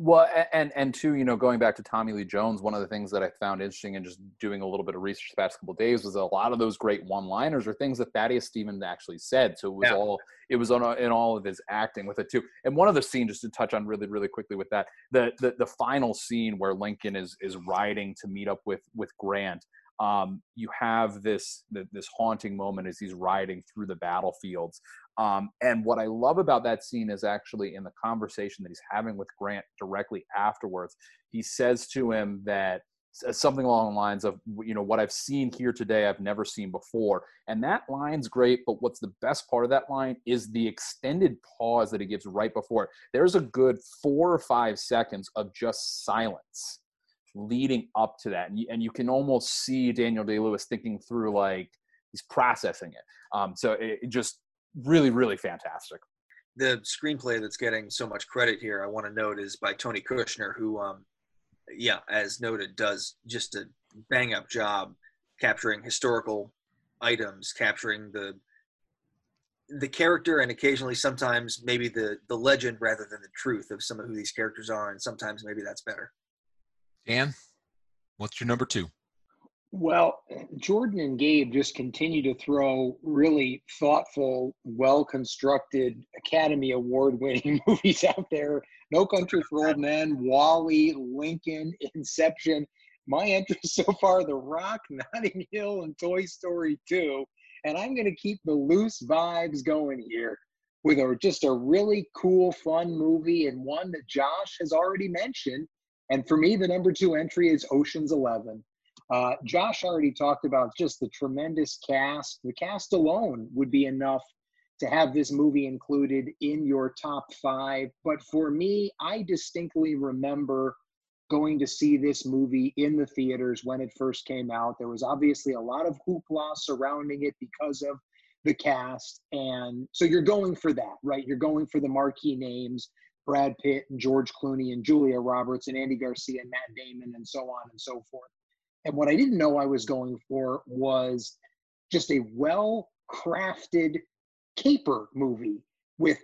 Well, and and two, you know, going back to Tommy Lee Jones, one of the things that I found interesting in just doing a little bit of research the past couple days was a lot of those great one-liners are things that Thaddeus Stevens actually said. So it was yeah. all it was on in all of his acting with it too. And one of the scenes, just to touch on really really quickly with that, the the, the final scene where Lincoln is is riding to meet up with with Grant um, you have this this haunting moment as he's riding through the battlefields. Um, and what I love about that scene is actually in the conversation that he's having with Grant directly afterwards. He says to him that something along the lines of you know what i've seen here today i've never seen before and that line's great but what's the best part of that line is the extended pause that he gives right before it. there's a good four or five seconds of just silence leading up to that and you, and you can almost see daniel day lewis thinking through like he's processing it um, so it, it just really really fantastic the screenplay that's getting so much credit here i want to note is by tony kushner who um, yeah as noted does just a bang up job capturing historical items capturing the the character and occasionally sometimes maybe the the legend rather than the truth of some of who these characters are and sometimes maybe that's better Dan, what's your number two? Well, Jordan and Gabe just continue to throw really thoughtful, well constructed, Academy Award winning movies out there. No Country for Old Men, WALL-E, Lincoln, Inception. My entry so far The Rock, Notting Hill, and Toy Story 2. And I'm going to keep the loose vibes going here with a, just a really cool, fun movie and one that Josh has already mentioned and for me, the number two entry is Ocean's Eleven. Uh, Josh already talked about just the tremendous cast. The cast alone would be enough to have this movie included in your top five. But for me, I distinctly remember going to see this movie in the theaters when it first came out. There was obviously a lot of hoopla surrounding it because of the cast. And so you're going for that, right? You're going for the marquee names. Brad Pitt and George Clooney and Julia Roberts and Andy Garcia and Matt Damon and so on and so forth. And what I didn't know I was going for was just a well crafted caper movie with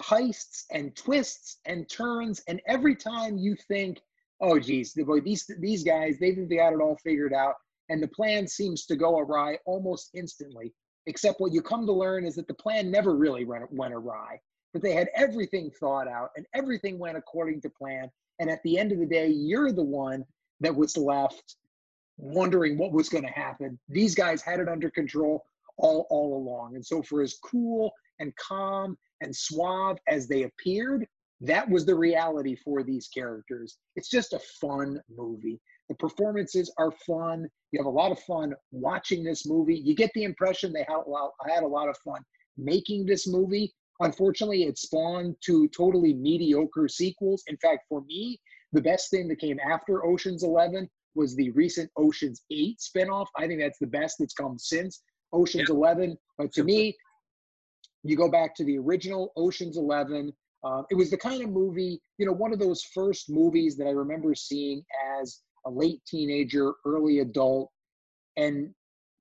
heists and twists and turns. And every time you think, oh, geez, boy, these, these guys, they think they got it all figured out. And the plan seems to go awry almost instantly. Except what you come to learn is that the plan never really went, went awry but they had everything thought out and everything went according to plan. And at the end of the day, you're the one that was left wondering what was going to happen. These guys had it under control all, all along. And so, for as cool and calm and suave as they appeared, that was the reality for these characters. It's just a fun movie. The performances are fun. You have a lot of fun watching this movie. You get the impression they had a lot, had a lot of fun making this movie Unfortunately, it spawned two totally mediocre sequels. In fact, for me, the best thing that came after Ocean's 11 was the recent Ocean's 8 spinoff. I think that's the best that's come since Ocean's yeah. 11. But to me, you go back to the original Ocean's 11. Um, it was the kind of movie, you know, one of those first movies that I remember seeing as a late teenager, early adult. And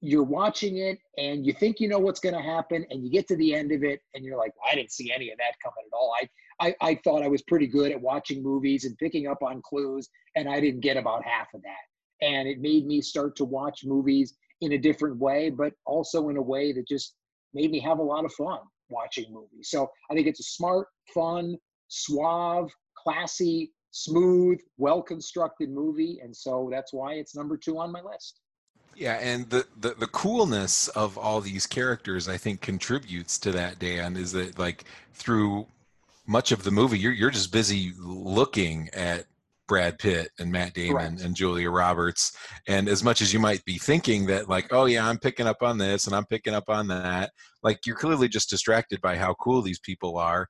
you're watching it and you think you know what's going to happen and you get to the end of it and you're like well, i didn't see any of that coming at all I, I i thought i was pretty good at watching movies and picking up on clues and i didn't get about half of that and it made me start to watch movies in a different way but also in a way that just made me have a lot of fun watching movies so i think it's a smart fun suave classy smooth well constructed movie and so that's why it's number two on my list yeah, and the, the the coolness of all these characters, I think, contributes to that. Dan is that like through much of the movie you're you're just busy looking at Brad Pitt and Matt Damon and Julia Roberts. And as much as you might be thinking that, like, oh, yeah, I'm picking up on this and I'm picking up on that, like, you're clearly just distracted by how cool these people are.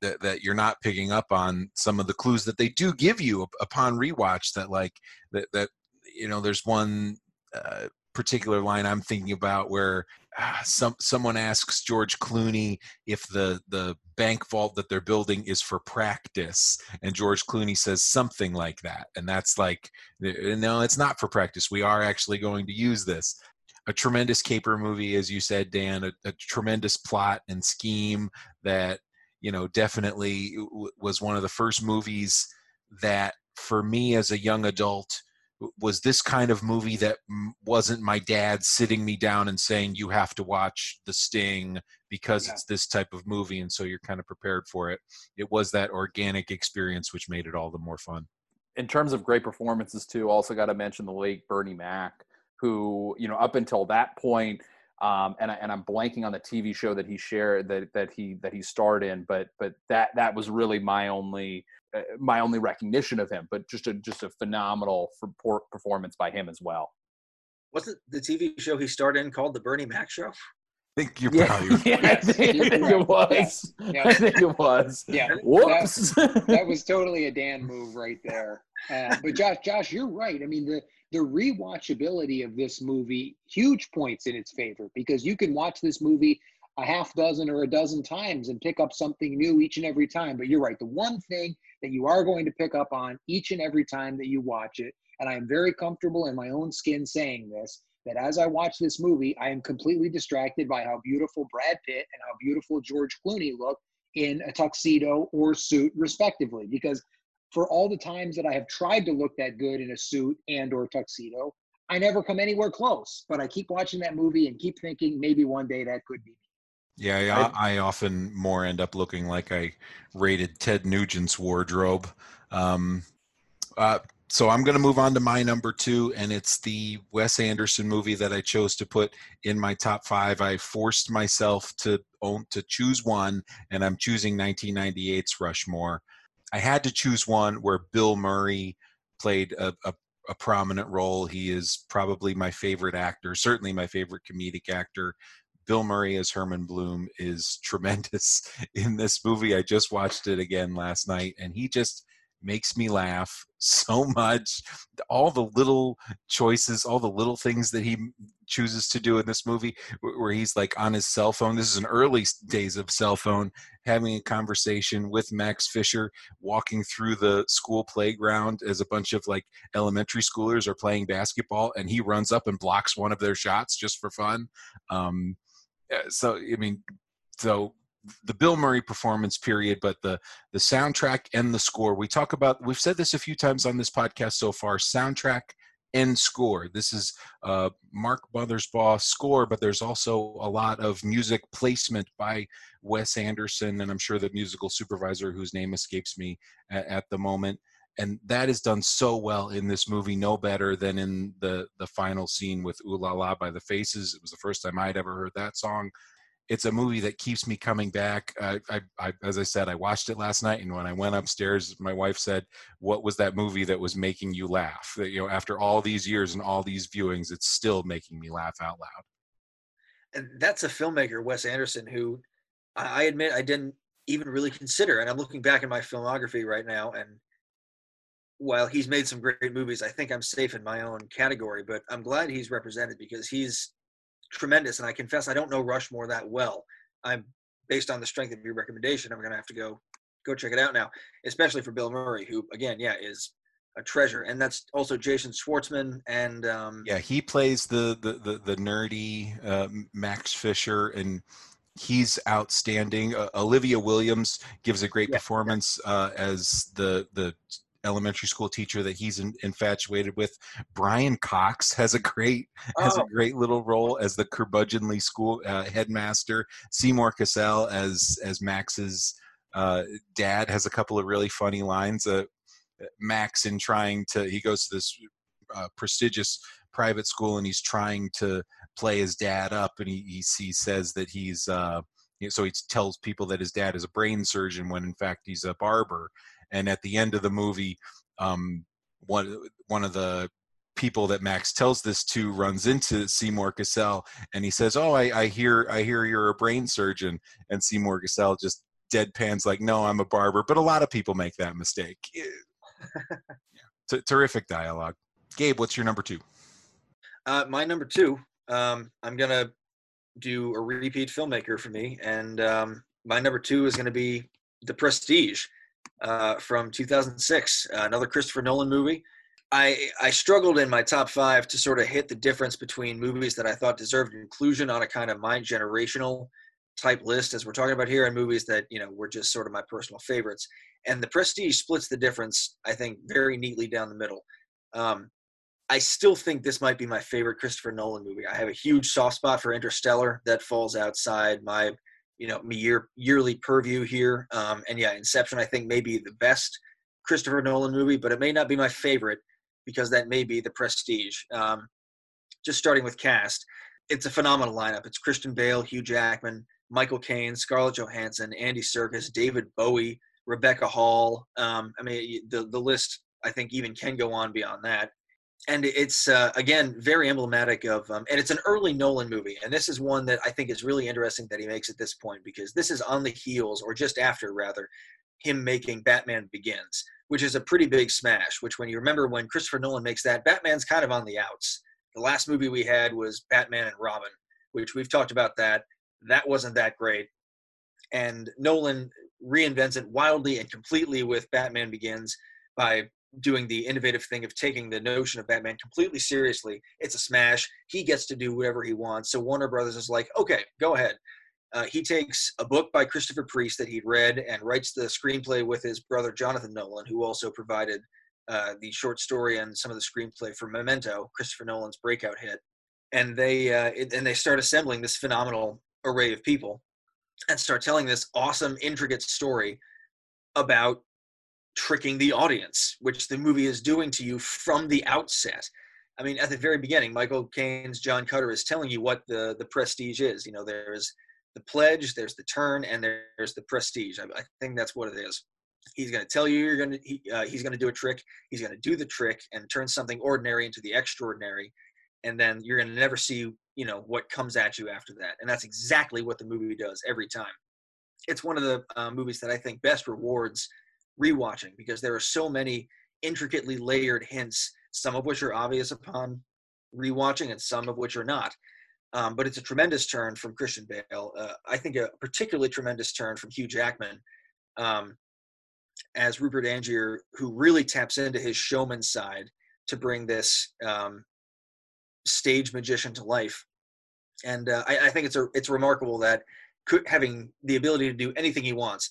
That, that you're not picking up on some of the clues that they do give you upon rewatch that like that that you know there's one uh, particular line I'm thinking about where uh, some someone asks George Clooney if the the bank vault that they're building is for practice and George Clooney says something like that and that's like no it's not for practice we are actually going to use this. A tremendous caper movie as you said Dan a, a tremendous plot and scheme that you know definitely w- was one of the first movies that for me as a young adult was this kind of movie that wasn't my dad sitting me down and saying you have to watch the sting because Yeah. it's this type of movie and so you're kind of prepared for it it was that organic experience which made it all the more fun in terms of great performances too also got to mention the late bernie mac who you know up until that point um, and, I, and i'm blanking on the tv show that he shared that, that he that he starred in but but that that was really my only my only recognition of him but just a just a phenomenal for performance by him as well. Wasn't the TV show he starred in called The Bernie Mac Show? i think you're yeah, probably yeah, I think, I think it was. Yeah. i think it was. Yeah, whoops. That was totally a Dan move right there. Uh, but Josh, Josh, you're right. I mean, the the rewatchability of this movie, huge points in its favor because you can watch this movie a half dozen or a dozen times and pick up something new each and every time. But you're right. The one thing that you are going to pick up on each and every time that you watch it, and I am very comfortable in my own skin saying this, that as I watch this movie, I am completely distracted by how beautiful Brad Pitt and how beautiful George Clooney look in a tuxedo or suit, respectively. Because for all the times that I have tried to look that good in a suit and or tuxedo, I never come anywhere close. But I keep watching that movie and keep thinking maybe one day that could be. Yeah, I, I often more end up looking like I raided Ted Nugent's wardrobe. Um, uh, so I'm going to move on to my number two, and it's the Wes Anderson movie that I chose to put in my top five. I forced myself to own to choose one, and I'm choosing 1998's Rushmore. I had to choose one where Bill Murray played a, a, a prominent role. He is probably my favorite actor, certainly my favorite comedic actor. Bill Murray as Herman Blume is tremendous in this movie. I just watched it again last night, and he just makes me laugh so much. All the little choices, all the little things that he chooses to do in this movie, where he's like on his cell phone. This is an early days of cell phone, having a conversation with Max Fisher, walking through the school playground as a bunch of like elementary schoolers are playing basketball, and he runs up and blocks one of their shots just for fun. Um, so I mean, so the Bill Murray performance period, but the the soundtrack and the score. We talk about. We've said this a few times on this podcast so far. Soundtrack and score. This is uh, Mark Mothersbaugh score, but there's also a lot of music placement by Wes Anderson, and I'm sure the musical supervisor whose name escapes me at, at the moment. And that is done so well in this movie, no better than in the the final scene with "Ooh La La" by the Faces. It was the first time I'd ever heard that song it's a movie that keeps me coming back. Uh, I, I, as I said, I watched it last night, and when I went upstairs, my wife said, "What was that movie that was making you laugh?" That, you know, after all these years and all these viewings, it's still making me laugh out loud. And that's a filmmaker, Wes Anderson, who I I admit I didn't even really consider. And I'm looking back in my filmography right now, and while he's made some great movies, I think I'm safe in my own category. But I'm glad he's represented because he's tremendous. And I confess I don't know Rushmore that well. I'm based on the strength of your recommendation. I'm going to have to go go check it out now, especially for Bill Murray, who again, yeah, is a treasure. And that's also Jason Schwartzman and um, Yeah, he plays the the the, the nerdy uh, Max Fisher, and he's outstanding. Uh, Olivia Williams gives a great Yeah. performance uh, as the the elementary school teacher that he's in, infatuated with. Brian Cox has a great has Oh. a great little role as the curmudgeonly school uh, headmaster. Seymour Cassel as as Max's uh, dad has a couple of really funny lines. Uh, Max in trying to he goes to this uh, prestigious private school and he's trying to play his dad up and he he, he says that he's uh, so he tells people that his dad is a brain surgeon when in fact he's a barber. And at the end of the movie, um, one one of the people that Max tells this to runs into Seymour Cassel and he says, "Oh, I, I hear I hear you're a brain surgeon." And Seymour Cassel just deadpans like, "No, I'm a barber." But a lot of people make that mistake. yeah. T- terrific dialogue. Gabe, what's your number two? Uh, my number two, um, I'm gonna do a repeat filmmaker for me, and um, my number two is gonna be The Prestige uh, from 2006, uh, another Christopher Nolan movie. I I struggled in my top five to sort of hit the difference between movies that I thought deserved inclusion on a kind of my generational type list, as we're talking about here, and movies that you know were just sort of my personal favorites. And The Prestige splits the difference, I think, very neatly down the middle. Um, I still think this might be my favorite Christopher Nolan movie. I have a huge soft spot for Interstellar that falls outside my, you know, me year, yearly purview here. Um, and yeah, Inception I think may be the best Christopher Nolan movie, but it may not be my favorite because that may be the prestige. Um, just starting with cast, it's a phenomenal lineup. It's Christian Bale, Hugh Jackman, Michael Caine, Scarlett Johansson, Andy Serkis, David Bowie, Rebecca Hall. Um, I mean, the the list I think even can go on beyond that. And it's uh, again very emblematic of, um, and it's an early Nolan movie, and this is one that I think is really interesting that he makes at this point because this is on the heels, or just after rather, him making Batman Begins, which is a pretty big smash. Which, when you remember when Christopher Nolan makes that, Batman's kind of on the outs. The last movie we had was Batman and Robin, which we've talked about that. That wasn't that great. And Nolan reinvents it wildly and completely with Batman Begins by doing the innovative thing of taking the notion of Batman completely seriously. It's a smash. He gets to do whatever he wants. So Warner Brothers is like, okay, go ahead. Uh, he takes a book by Christopher Priest that he'd read and writes the screenplay with his brother Jonathan Nolan, who also provided uh, the short story and some of the screenplay for Memento, Christopher Nolan's breakout hit. And they uh, it, and they start assembling this phenomenal array of people and start telling this awesome, intricate story about tricking the audience, which the movie is doing to you from the outset. I mean, at the very beginning, Michael Caine's John Cutter is telling you what the the prestige is. You know, there's the pledge, there's the turn, and there's the prestige. I, I think that's what it is. He's going to tell you you're going to he, uh, he's going to do a trick. He's going to do the trick and turn something ordinary into the extraordinary, and then you're going to never see you know what comes at you after that. And that's exactly what the movie does every time. It's one of the uh, movies that I think best rewards rewatching because there are so many intricately layered hints, some of which are obvious upon rewatching and some of which are not. Um, but it's a tremendous turn from Christian Bale. Uh, I think a particularly tremendous turn from Hugh Jackman um, as Rupert Angier, who really taps into his showman side to bring this um, stage magician to life. And uh, I, I, think it's a, it's remarkable that having the ability to do anything he wants,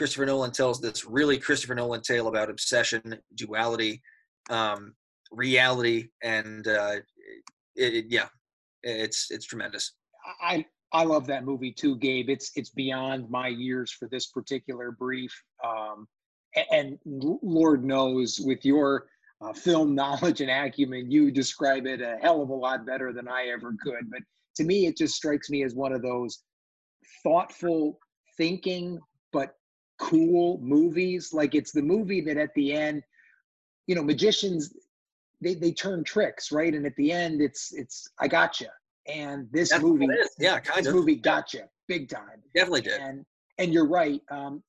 Christopher Nolan tells this really Christopher Nolan tale about obsession, duality, um, reality, and uh, it, it, yeah, it's it's tremendous. I I love that movie too, Gabe. It's it's beyond my years for this particular brief, um, and, and Lord knows with your uh, film knowledge and acumen, you describe it a hell of a lot better than I ever could. But to me, it just strikes me as one of those thoughtful thinking but cool movies. Like it's the movie that at the end, you know, magicians they they turn tricks, right? And at the end, it's it's I gotcha. And this That's movie, yeah, kind this of movie got you big time. Definitely did. And and you're right. Um,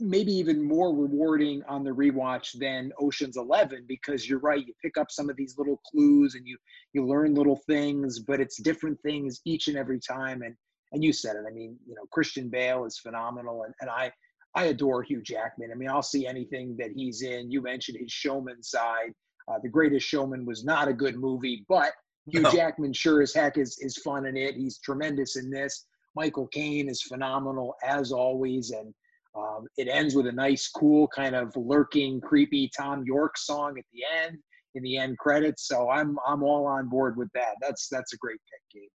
maybe even more rewarding on the rewatch than Ocean's 11 because you're right you pick up some of these little clues and you you learn little things but it's different things each and every time and and you said it. I mean, you know, Christian Bale is phenomenal, and, and I I adore Hugh Jackman. I mean, I'll see anything that he's in. You mentioned his showman side. Uh, the Greatest Showman was not a good movie, but Hugh no. Jackman sure as heck is is fun in it. He's tremendous in this. Michael Caine is phenomenal as always, and um, it ends with a nice, cool, kind of lurking, creepy Thom Yorke song at the end in the end credits. So I'm I'm all on board with that. That's that's a great pick, Gabe.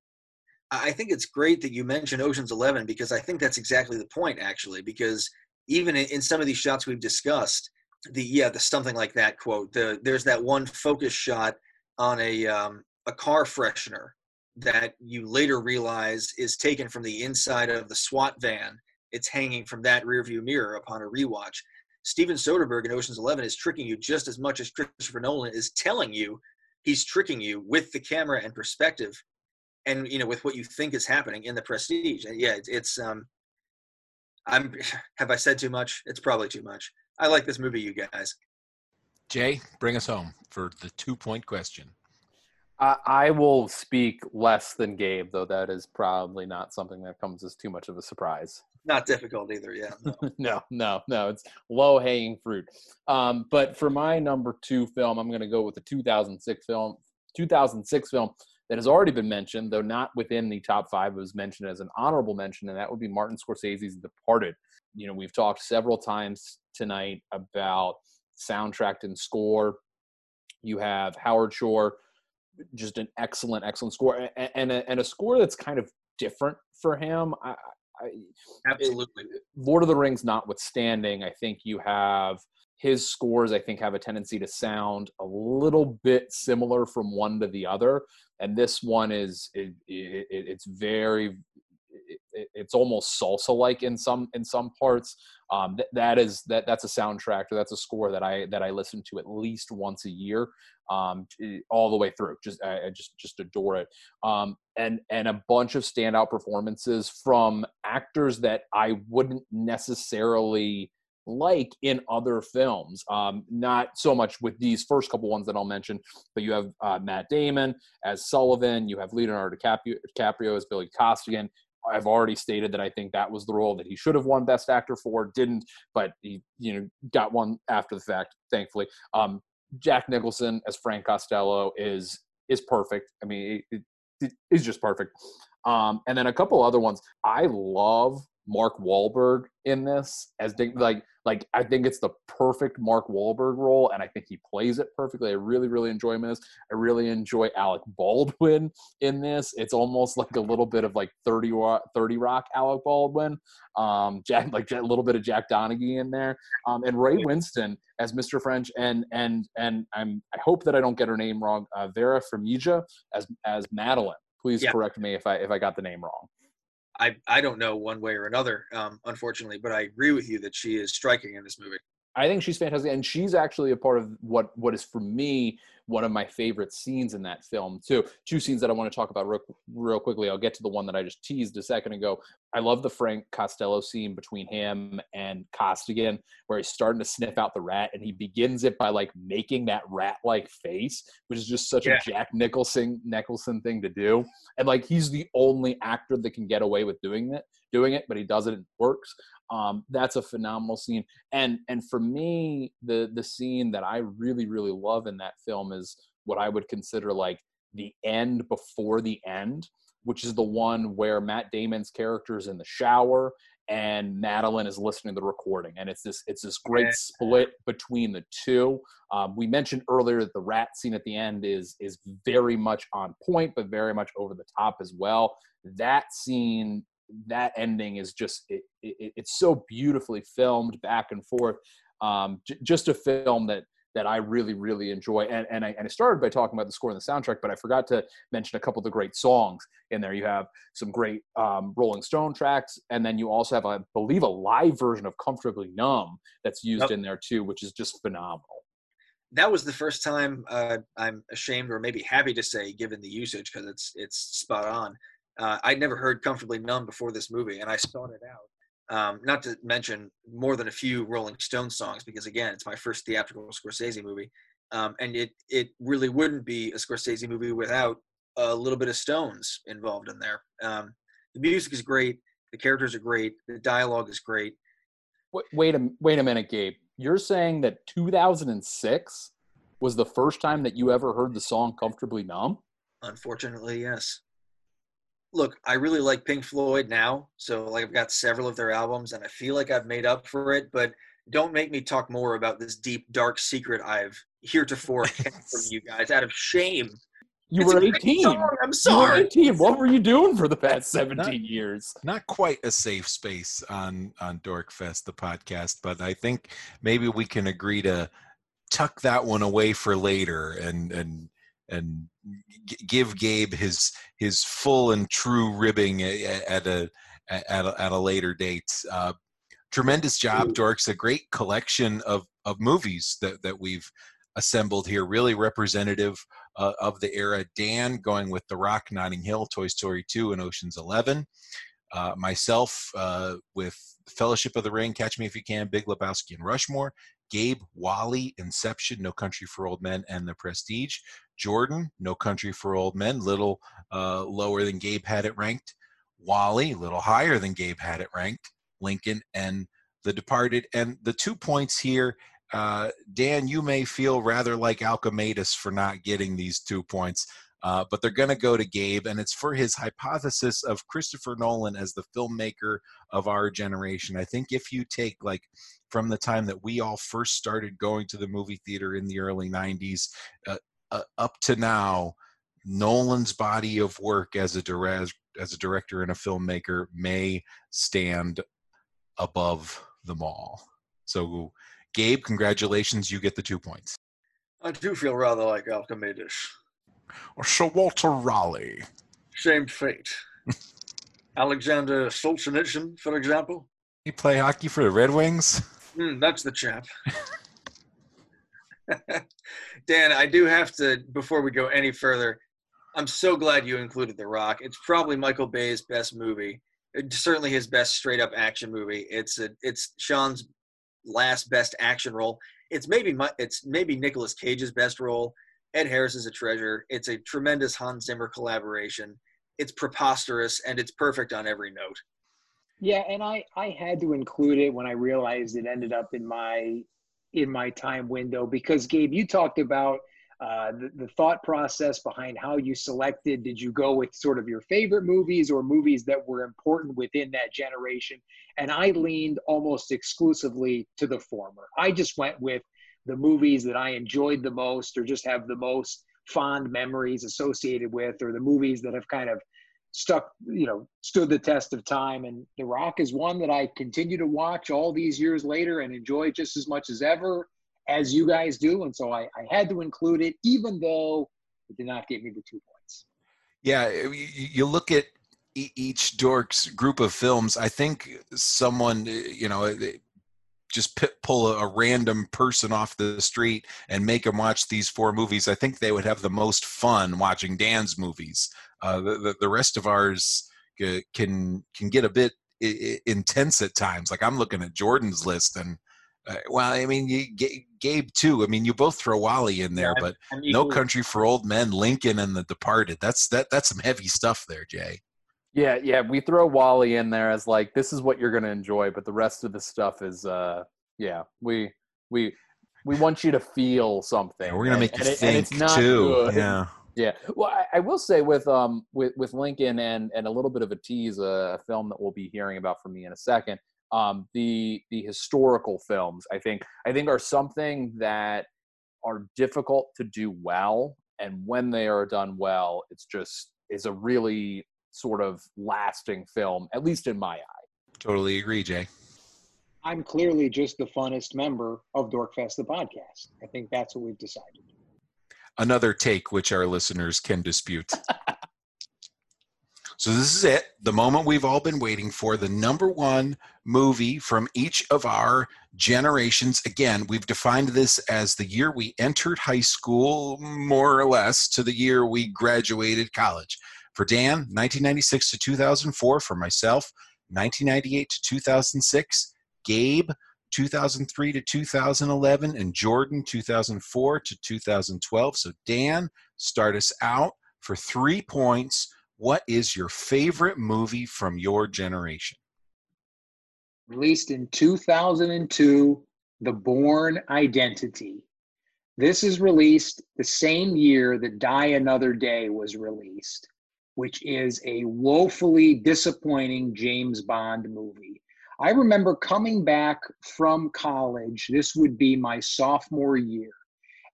I think it's great that you mentioned Ocean's Eleven because I think that's exactly the point, actually. Because even in, some of these shots we've discussed, the yeah, the something like that quote. The there's that one focus shot on a um, a car freshener that you later realize is taken from the inside of the SWAT van. It's hanging from that rearview mirror upon a rewatch. Steven Soderbergh in Ocean's Eleven is tricking you just as much as Christopher Nolan is telling you he's tricking you with the camera and perspective, and you know with what you think is happening in the Prestige. And yeah, it's, it's um, I'm have I said too much? It's probably too much. I like this movie, you guys. Jay, bring us home for the two point question. I, I will speak less than Gabe, though that is probably not something that comes as too much of a surprise. Not difficult either, yeah. No, no, no, no. It's low hanging fruit. Um, but for my number two film, I'm going to go with the 2006 film. 2006 film that has already been mentioned, though not within the top five. It was mentioned as an honorable mention, and that would be Martin Scorsese's Departed. You know, we've talked several times tonight about soundtrack and score. You have Howard Shore, just an excellent, excellent score, and, and, a, and a score that's kind of different for him. I, I, Absolutely. It, Lord of the Rings notwithstanding, I think you have his scores. I think have a tendency to sound a little bit similar from one to the other, and this one is it, it, it's very it, it's almost salsa like in some in some parts. Um, th- that is that that's a soundtrack or that's a score that i that i listen to at least once a year um, all the way through. Just i, I just just adore it. Um, and and a bunch of standout performances from actors that i wouldn't necessarily like in other films. Um, not so much with these first couple ones that I'll mention, but you have uh, Matt Damon as Sullivan, you have Leonardo DiCaprio, DiCaprio as Billy Costigan, I've already stated that I think that was the role that he should have won Best Actor for, didn't, but he you know got one after the fact, thankfully. Um, Jack Nicholson as Frank Costello is is perfect. I mean, it, it, he's just perfect. Um, and then a couple other ones. I love Mark Wahlberg in this as like like I think it's the perfect Mark Wahlberg role, and I think he plays it perfectly. I really really enjoy him in this. I really enjoy Alec Baldwin in this. It's almost like a little bit of like 30 Rock, 30 Rock Alec Baldwin, um, Jack like a little bit of Jack Donaghy in there, um, and Ray Winstone as Mr. French, and and and I'm I hope that I don't get her name wrong. Uh, Vera Farmiga as as Madeline. Please yeah. correct me if I if I got the name wrong. I I don't know one way or another, um, unfortunately, but I agree with you that she is striking in this movie. I think she's fantastic, and she's actually a part of what what is for me one of my favorite scenes in that film too. Two scenes that I want to talk about real, real quickly. I'll get to the one that I just teased a second ago. I love the Frank Costello scene between him and Costigan, where he's starting to sniff out the rat, and he begins it by like making that rat-like face, which is just such yeah. a Jack Nicholson Nicholson thing to do. And like he's the only actor that can get away with doing it, doing it, but he does it and it works. Um, that's a phenomenal scene. And and for me, the the scene that I really really love in that film is what I would consider like the end before the end, which is the one where Matt Damon's character is in the shower and Madeline is listening to the recording, and it's this it's this great split between the two. Um, we mentioned earlier that the rat scene at the end is is very much on point, but very much over the top as well. That scene that ending is just it, it, it's so beautifully filmed back and forth um, j- just a film that that I really really enjoy. And and I, and I started by talking about the score and the soundtrack but I forgot to mention a couple of the great songs in there. You have some great um, Rolling Stone tracks and then you also have I believe a live version of Comfortably Numb that's used yep. in there too which is just phenomenal. That was the first time uh, I'm ashamed or maybe happy to say given the usage because it's it's spot on uh, I'd never heard "Comfortably Numb" before this movie, and I sought it out. Um, not to mention more than a few Rolling Stones songs, because again, it's my first theatrical Scorsese movie, um, and it it really wouldn't be a Scorsese movie without a little bit of Stones involved in there. Um, the music is great, the characters are great, the dialogue is great. Wait, wait a wait a minute, Gabe. You're saying that 2006 was the first time that you ever heard the song "Comfortably Numb"? Unfortunately, yes look, I really like Pink Floyd now. So like I've got several of their albums and I feel like I've made up for it, but don't make me talk more about this deep dark secret I've heretofore kept from you guys out of shame. You it's were 18. I'm sorry. You were 18. What were you doing for the past 17 not, years? Not quite a safe space on on Dorkfest, the podcast, but I think maybe we can agree to tuck that one away for later and and and g- give Gabe his his full and true ribbing at, a at a, at a later date. Uh, tremendous job, Dorks. A great collection of of movies that that we've assembled here, really representative uh, of the era. Dan going with The Rock, Notting Hill, Toy Story 2, and Ocean's 11. Uh, myself uh, with Fellowship of the Ring, Catch Me If You Can, Big Lebowski, and Rushmore. Gabe, WALL-E, Inception, No Country for Old Men, and The Prestige. Jordan, No Country for Old Men, little uh, lower than Gabe had it ranked. WALL-E, little higher than Gabe had it ranked. Lincoln and The Departed. And the two points here uh, Dan, you may feel rather like Alchematus for not getting these two points, uh, but they're going to go to Gabe, and it's for his hypothesis of Christopher Nolan as the filmmaker of our generation. I think if you take like from the time that we all first started going to the movie theater in the early 90s uh, uh, up to now, Nolan's body of work as a as a director and a filmmaker may stand above them all. So Gabe, congratulations. You get the two points. I do feel rather like Alchematus. Sir Walter Raleigh. Same fate. Alexander Solzhenitsyn, for example. He play hockey for the Red Wings? Mm, that's the chap. Dan, I do have to, before we go any further, I'm so glad you included The Rock. It's probably Michael Bay's best movie. It's certainly his best straight up action movie. It's a, it's Sean's last best action role. It's maybe my, it's maybe Nicolas Cage's best role. Ed Harris is a treasure. It's a tremendous Hans Zimmer collaboration. It's preposterous and it's perfect on every note. Yeah, and I I had to include it when I realized it ended up in my in my time window because Gabe, you talked about uh, the, the thought process behind how you selected. Did you go with sort of your favorite movies or movies that were important within that generation? And I leaned almost exclusively to the former. I just went with the movies that I enjoyed the most or just have the most fond memories associated with, or the movies that have kind of stuck, you know, stood the test of time. And The Rock is one that I continue to watch all these years later and enjoy just as much as ever as you guys do. And so I, I had to include it, even though it did not get me the two points. Yeah, you look at each dork's group of films. I think someone, you know, just pit, pull a, random person off the street and make them watch these four movies. I think they would have the most fun watching Dan's movies. Uh, the, the, the rest of ours can can get a bit intense at times. Like I'm looking at Jordan's list and uh, well, I mean, you, Gabe too. I mean, you both throw WALL-E in there, yeah, but No Country for Old Men, Lincoln, and The Departed. That's that. That's some heavy stuff there, Jay. Yeah, yeah. We throw WALL-E in there as like this is what you're going to enjoy, but the rest of the stuff is, uh, yeah. We we we want you to feel something. Yeah, we're going to make you and think it, too. Good. Yeah. Yeah. Well, I, I, will say with um with with Lincoln and and a little bit of a tease, uh, a film that we'll be hearing about from me in a second um, the the historical films I think I think are something that are difficult to do well, and when they are done well, it's just is a really sort of lasting film, at least in my eye. Totally agree, Jay. I'm clearly just the funnest member of Dorkfest, the podcast. I think that's what we've decided. Another take which our listeners can dispute. So this is it, the moment we've all been waiting for, the number one movie from each of our generations. Again, we've defined this as the year we entered high school, more or less, to the year we graduated college. For Dan, 1996 to 2004. For myself, 1998 to 2006. Gabe, 2003 to 2011. And Jordan, 2004 to 2012. So, Dan, start us out for three points what is your favorite movie from your generation? Released in 2002, The Bourne Identity. This is released the same year that Die Another Day was released, which is a woefully disappointing James Bond movie. I remember coming back from college, this would be my sophomore year,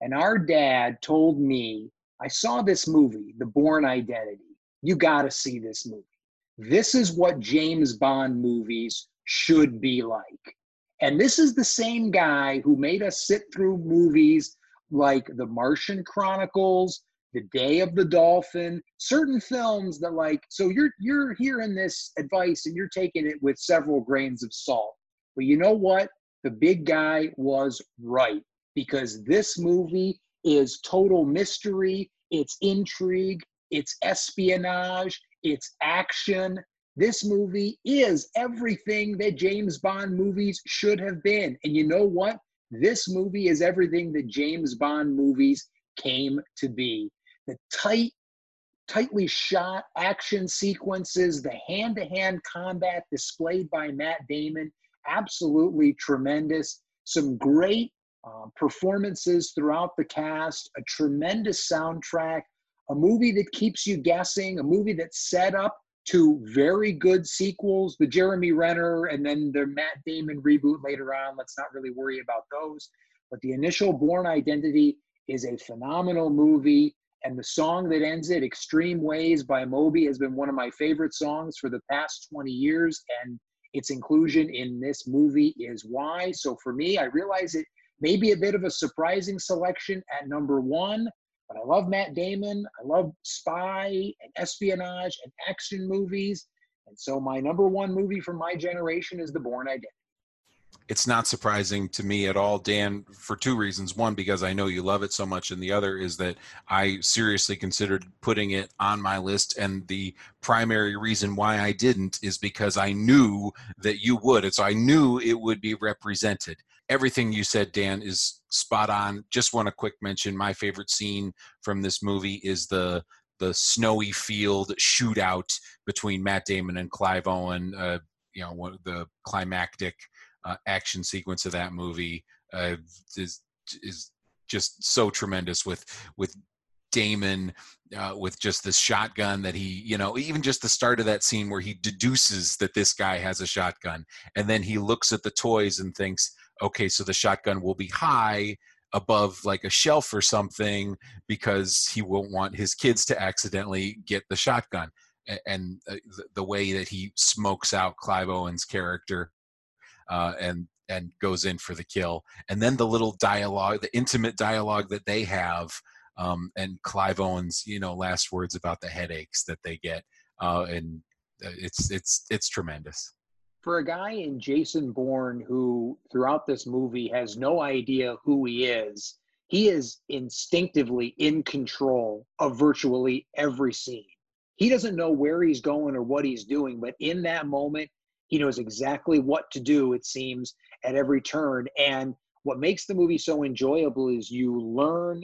and our dad told me, I saw this movie, The Bourne Identity you got to see this movie. This is what James Bond movies should be like. And this is the same guy who made us sit through movies like The Martian Chronicles, The Day of the Dolphin, certain films that like so you're you're hearing this advice and you're taking it with several grains of salt. But you know what? The big guy was right because this movie is total mystery, it's intrigue, it's espionage, it's action. This movie is everything that James Bond movies should have been. And you know what? This movie is everything that James Bond movies came to be. The tight, tightly shot action sequences, the hand to hand combat displayed by Matt Damon, absolutely tremendous. Some great uh, performances throughout the cast, a tremendous soundtrack, a movie that keeps you guessing, a movie that's set up to very good sequels, the Jeremy Renner and then the Matt Damon reboot later on. Let's not really worry about those. But the initial Bourne Identity is a phenomenal movie. And the song that ends it, Extreme Ways by Moby, has been one of my favorite songs for the past 20 years. And its inclusion in this movie is why. So for me, I realize it may be a bit of a surprising selection at number one, but I love Matt Damon. I love spy and espionage and action movies. And so my number one movie from my generation is The Bourne Identity. It's not surprising to me at all, Dan, for two reasons. One, because I know you love it so much, and the other is that I seriously considered putting it on my list. And the primary reason why I didn't is because I knew that you would. And so I knew it would be represented everything you said, Dan, is spot on. Just want a quick mention. My favorite scene from this movie is the the snowy field shootout between Matt Damon and Clive Owen. Uh, you know, the climactic uh, action sequence of that movie uh, is is just so tremendous with with Damon uh, with just this shotgun that he, you know, even just the start of that scene where he deduces that this guy has a shotgun, and then he looks at the toys and thinks, okay, so the shotgun will be high above like a shelf or something because he won't want his kids to accidentally get the shotgun. And uh, the way that he smokes out Clive Owen's character uh, and and goes in for the kill, and then the little dialogue, the intimate dialogue that they have, um, and Clive Owen's you know last words about the headaches that they get, uh, and uh, it's it's it's tremendous for a guy in Jason Bourne who throughout this movie has no idea who he is, he is instinctively in control of virtually every scene. He doesn't know where he's going or what he's doing, but in that moment, he knows exactly what to do, it seems, at every turn. And what makes the movie so enjoyable is you learn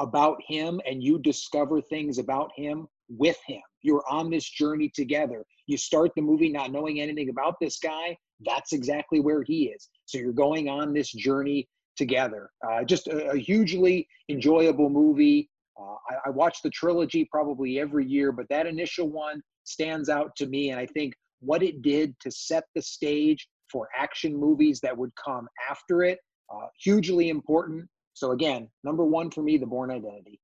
about him and you discover things about him with him. You're on this journey together. You start the movie not knowing anything about this guy. That's exactly where he is. So you're going on this journey together. Uh, just a, a, hugely enjoyable movie. Uh, I, I watch the trilogy probably every year, but that initial one stands out to me. And I think what it did to set the stage for action movies that would come after it, uh, hugely important. So again, number one for me, The Bourne Identity.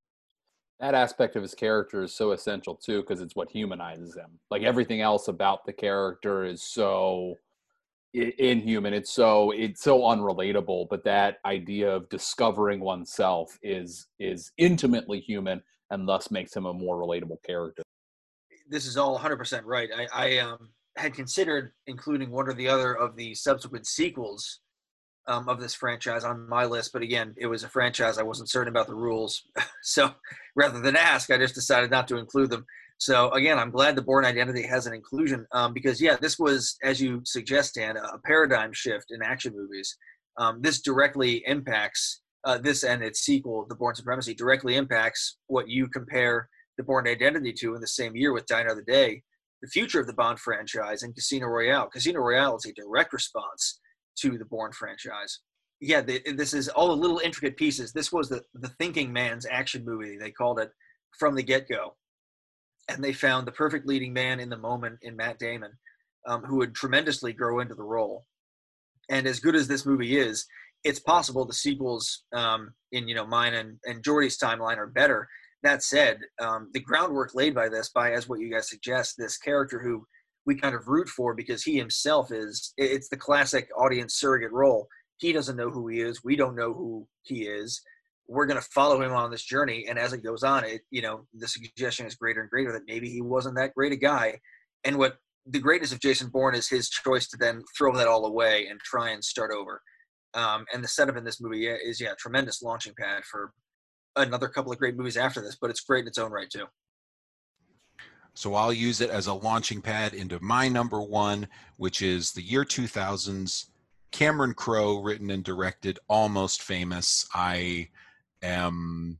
That aspect of his character is so essential too because it's what humanizes him. Like everything else about the character is so inhuman. It's so it's so unrelatable but that idea of discovering oneself is is intimately human and thus makes him a more relatable character. This is all 100% right. I, I um, had considered including one or the other of the subsequent sequels um, of this franchise on my list, but again, it was a franchise. I wasn't certain about the rules, so rather than ask, I just decided not to include them. So again, I'm glad the Bourne Identity has an inclusion um, because yeah, this was, as you suggest, Dan, a paradigm shift in action movies. Um, this directly impacts uh, this and its sequel, The Bourne Supremacy, directly impacts what you compare the Bourne Identity to in the same year with Die Another Day, the future of the Bond franchise, and Casino Royale. Casino Royale is a direct response to the Bourne franchise. Yeah, the, this is all the little intricate pieces. This was the the thinking man's action movie. They called it from the get go, and they found the perfect leading man in the moment in Matt Damon, um, who would tremendously grow into the role. And as good as this movie is, it's possible the sequels um, in you know mine and and Jordy's timeline are better. That said, um, the groundwork laid by this, by as what you guys suggest, this character who we kind of root for because he himself is it's the classic audience surrogate role he doesn't know who he is we don't know who he is we're going to follow him on this journey. And as it goes on, it you know the suggestion is greater and greater that maybe he wasn't that great a guy. And what the greatness of Jason Bourne is his choice to then throw that all away and try and start over. Um, and the setup in this movie is yeah tremendous launching pad for another couple of great movies after this. But it's great in its own right too. So I'll use it as a launching pad into my number one, which is the year 2000's Cameron Crowe, written and directed, Almost Famous. I am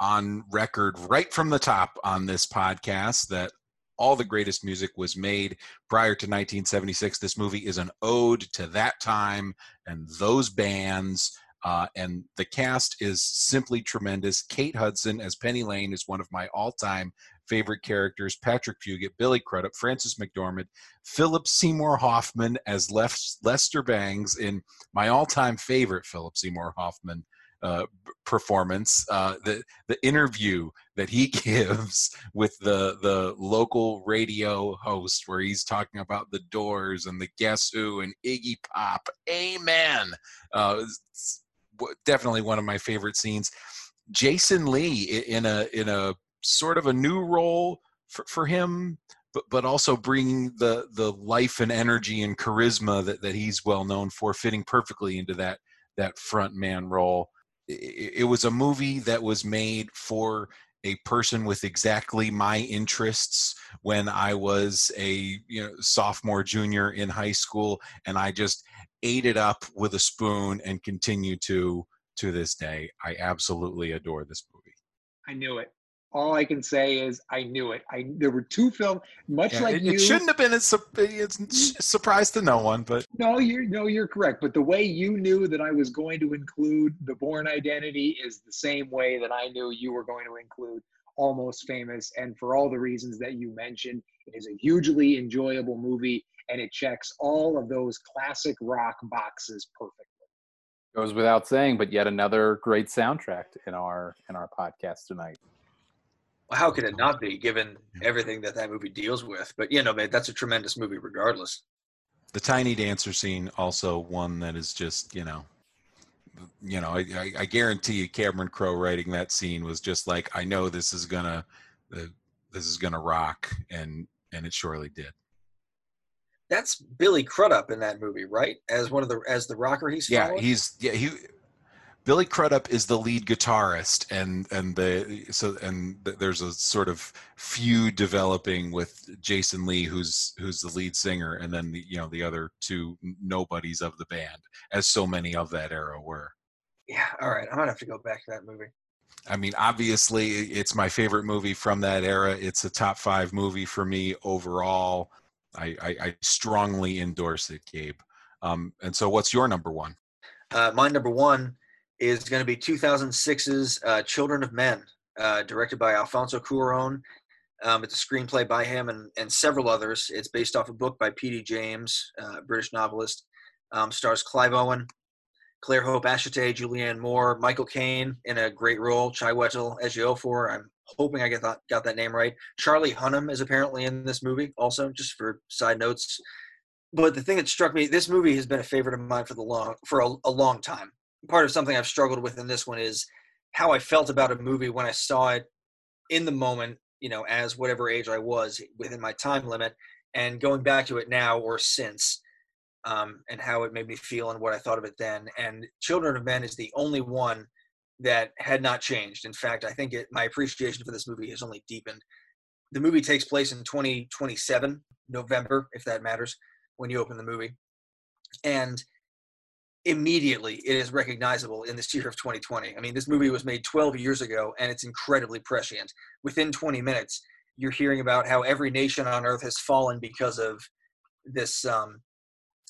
on record right from the top on this podcast that all the greatest music was made prior to 1976. This movie is an ode to that time and those bands. Uh, and the cast is simply tremendous. Kate Hudson as Penny Lane is one of my all-time favorite characters Patrick Fugit, Billy Crudup, Frances McDormand, Philip Seymour Hoffman as Lester Bangs in my all time favorite Philip Seymour Hoffman. Uh, performance, uh, the the interview that he gives with the the local radio host, where he's talking about the Doors and the Guess Who and Iggy Pop. Amen. Uh, definitely one of my favorite scenes. Jason Lee in a in a sort of a new role for, for him, but but also bringing the the life and energy and charisma that, that he's well known for, fitting perfectly into that that front man role. It, it was a movie that was made for a person with exactly my interests when I was a you know sophomore junior in high school and I just ate it up with a spoon and continue to to this day. I absolutely adore this movie. I knew it all I can say is I knew it. I there were two films, much yeah, like it, you. It shouldn't have been a, it's a surprise to no one, but no, you're no, you're correct. But the way you knew that I was going to include the Bourne Identity is the same way that I knew you were going to include Almost Famous, and for all the reasons that you mentioned, it is a hugely enjoyable movie, and it checks all of those classic rock boxes perfectly. Goes without saying, but yet another great soundtrack in our in our podcast tonight how could it not be given everything that that movie deals with? But you know, man, that's a tremendous movie regardless. The tiny dancer scene also one that is just you know, you know, I, I guarantee you Cameron Crowe writing that scene was just like, I know this is gonna, uh, this is gonna rock, and and it surely did. That's Billy Crudup in that movie, right? As one of the as the rocker he's yeah following? he's yeah he Billy Crudup is the lead guitarist, and and the so and there's a sort of feud developing with Jason Lee, who's who's the lead singer, and then the you know the other two nobodies of the band, as so many of that era were. Yeah, all right, I'm gonna have to go back to that movie. I mean, obviously, it's my favorite movie from that era. It's a top five movie for me overall. I, I, I strongly endorse it, Gabe. Um, and so, what's your number one? Uh, my number one is going to be 2006's uh, Children of Men, uh, directed by Alfonso Cuarón. Um, it's a screenplay by him and, and several others. It's based off a book by P.D. James, uh, British novelist. Um, stars Clive Owen, Claire Hope Ashitey, Julianne Moore, Michael Caine in a great role, Chiwetel Ejiofor. I'm hoping I get that, got that name right. Charlie Hunnam is apparently in this movie also, just for side notes. But the thing that struck me, this movie has been a favorite of mine for the long for a, a long time part of something I've struggled with in this one is how I felt about a movie when I saw it in the moment, you know, as whatever age I was within my time limit, and going back to it now or since, um, and how it made me feel and what I thought of it then. And Children of Men is the only one that had not changed. In fact, I think it, my appreciation for this movie has only deepened. The movie takes place in 2027, November, if that matters, when you open the movie. And immediately it is recognizable in this year of 2020. I mean, this movie was made 12 years ago and it's incredibly prescient. Within 20 minutes, you're hearing about how every nation on earth has fallen because of this. Um,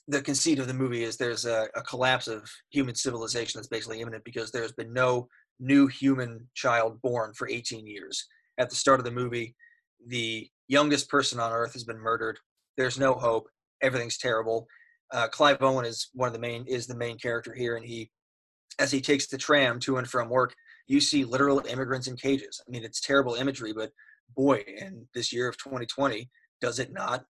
the conceit of the movie is there's a, a collapse of human civilization that's basically imminent because there's been no new human child born for 18 years. At the start of the movie, the youngest person on earth has been murdered. There's no hope. Everything's terrible uh, Clive Owen is one of the main is the main character here, and he, as he takes the tram to and from work, you see literal immigrants in cages. I mean, it's terrible imagery, but boy, in this year of 2020, does it not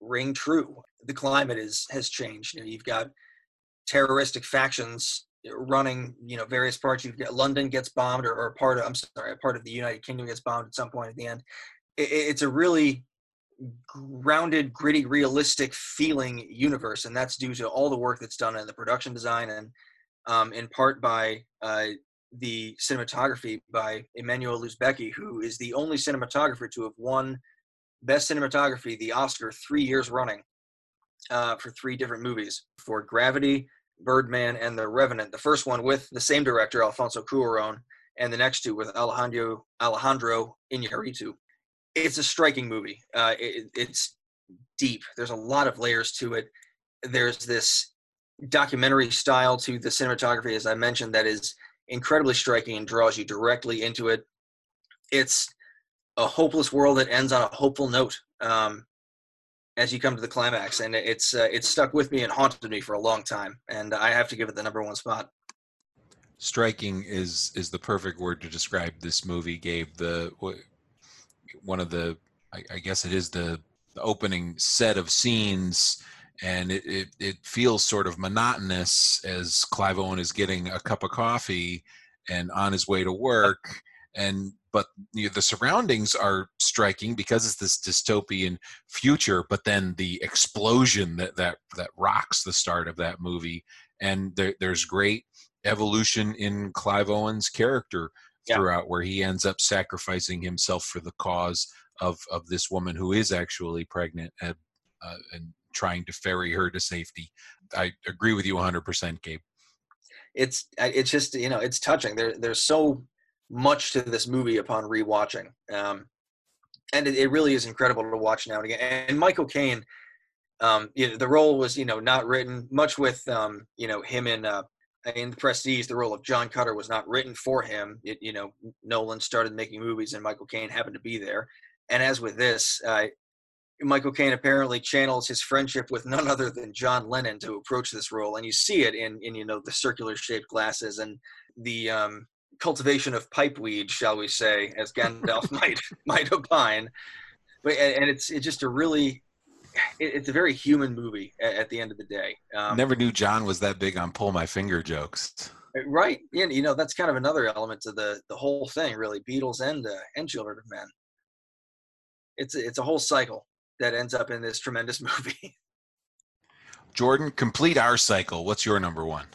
ring true? The climate is has changed. You know, you've got terroristic factions running, you know, various parts. You get London gets bombed, or, or part of I'm sorry, part of the United Kingdom gets bombed at some point at the end. It, it's a really grounded, gritty, realistic feeling universe, and that's due to all the work that's done in the production design and um, in part by uh, the cinematography by Emmanuel Lubezki, who is the only cinematographer to have won Best Cinematography, the Oscar, three years running uh, for three different movies for Gravity, Birdman, and The Revenant. The first one with the same director, Alfonso Cuarón, and the next two with Alejandro Alejandro Iñárritu. It's a striking movie. Uh, it, it's deep. There's a lot of layers to it. There's this documentary style to the cinematography, as I mentioned, that is incredibly striking and draws you directly into it. It's a hopeless world that ends on a hopeful note um, as you come to the climax, and it's uh, it's stuck with me and haunted me for a long time, and I have to give it the number one spot. Striking is is the perfect word to describe this movie. Gabe the one of the I, I guess it is the, the opening set of scenes and it, it, it, feels sort of monotonous as Clive Owen is getting a cup of coffee and on his way to work. And but you know, the surroundings are striking because it's this dystopian future. But then the explosion that that that rocks the start of that movie, and there, there's great evolution in Clive Owen's character throughout, yeah. where he ends up sacrificing himself for the cause of of this woman who is actually pregnant and, uh, and trying to ferry her to safety. I agree with you 100%, Gabe. It's it's just you know it's touching. There there's so much to this movie upon rewatching, um, and it, it really is incredible to watch now and again. And Michael Caine, um, you know, the role was you know not written much with um, you know him in uh, in the Prestige. The role of John Cutter was not written for him. It, you know, Nolan started making movies, and Michael Caine happened to be there. And as with this, uh, Michael Caine apparently channels his friendship with none other than John Lennon to approach this role, and you see it in in you know the circular shaped glasses and the um, cultivation of pipeweed, shall we say, as Gandalf might might opine. But and it's it's just a really it's a very human movie at, the end of the day. Um, Never knew John was that big on pull my finger jokes. Right, and you know that's kind of another element to the the whole thing, really. Beatles and uh, and Children of Men. It's a, it's a whole cycle that ends up in this tremendous movie. Jordan, complete our cycle. What's your number one?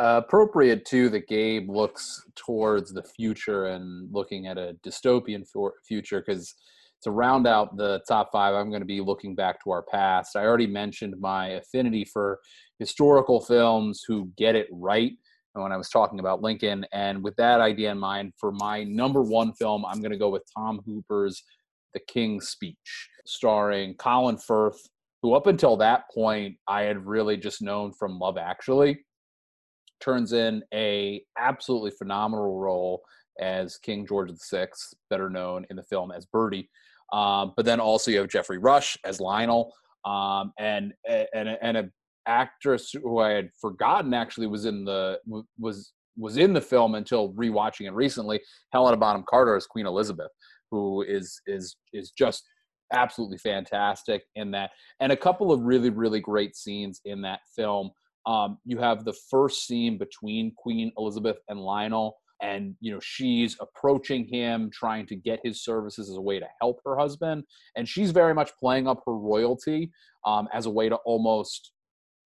Uh, appropriate too that Gabe looks towards the future and looking at a dystopian for- future because to round out the top five, I'm going to be looking back to our past. I already mentioned my affinity for historical films who get it right when I was talking about Lincoln. And with that idea in mind, for my number one film, I'm going to go with Tom Hooper's The King's Speech starring Colin Firth, who up until that point I had really just known from Love Actually, turns in a absolutely phenomenal role as King George VI, better known in the film as Bertie. Um, but then also you have Geoffrey Rush as Lionel, um, and and and a actress who I had forgotten actually was in the was was in the film until rewatching it recently. Helena Bonham Carter as Queen Elizabeth, who is is is just absolutely fantastic in that, and a couple of really really great scenes in that film. Um, you have the first scene between Queen Elizabeth and Lionel, and you know she's approaching him, trying to get his services as a way to help her husband, and she's very much playing up her royalty um, as a way to almost,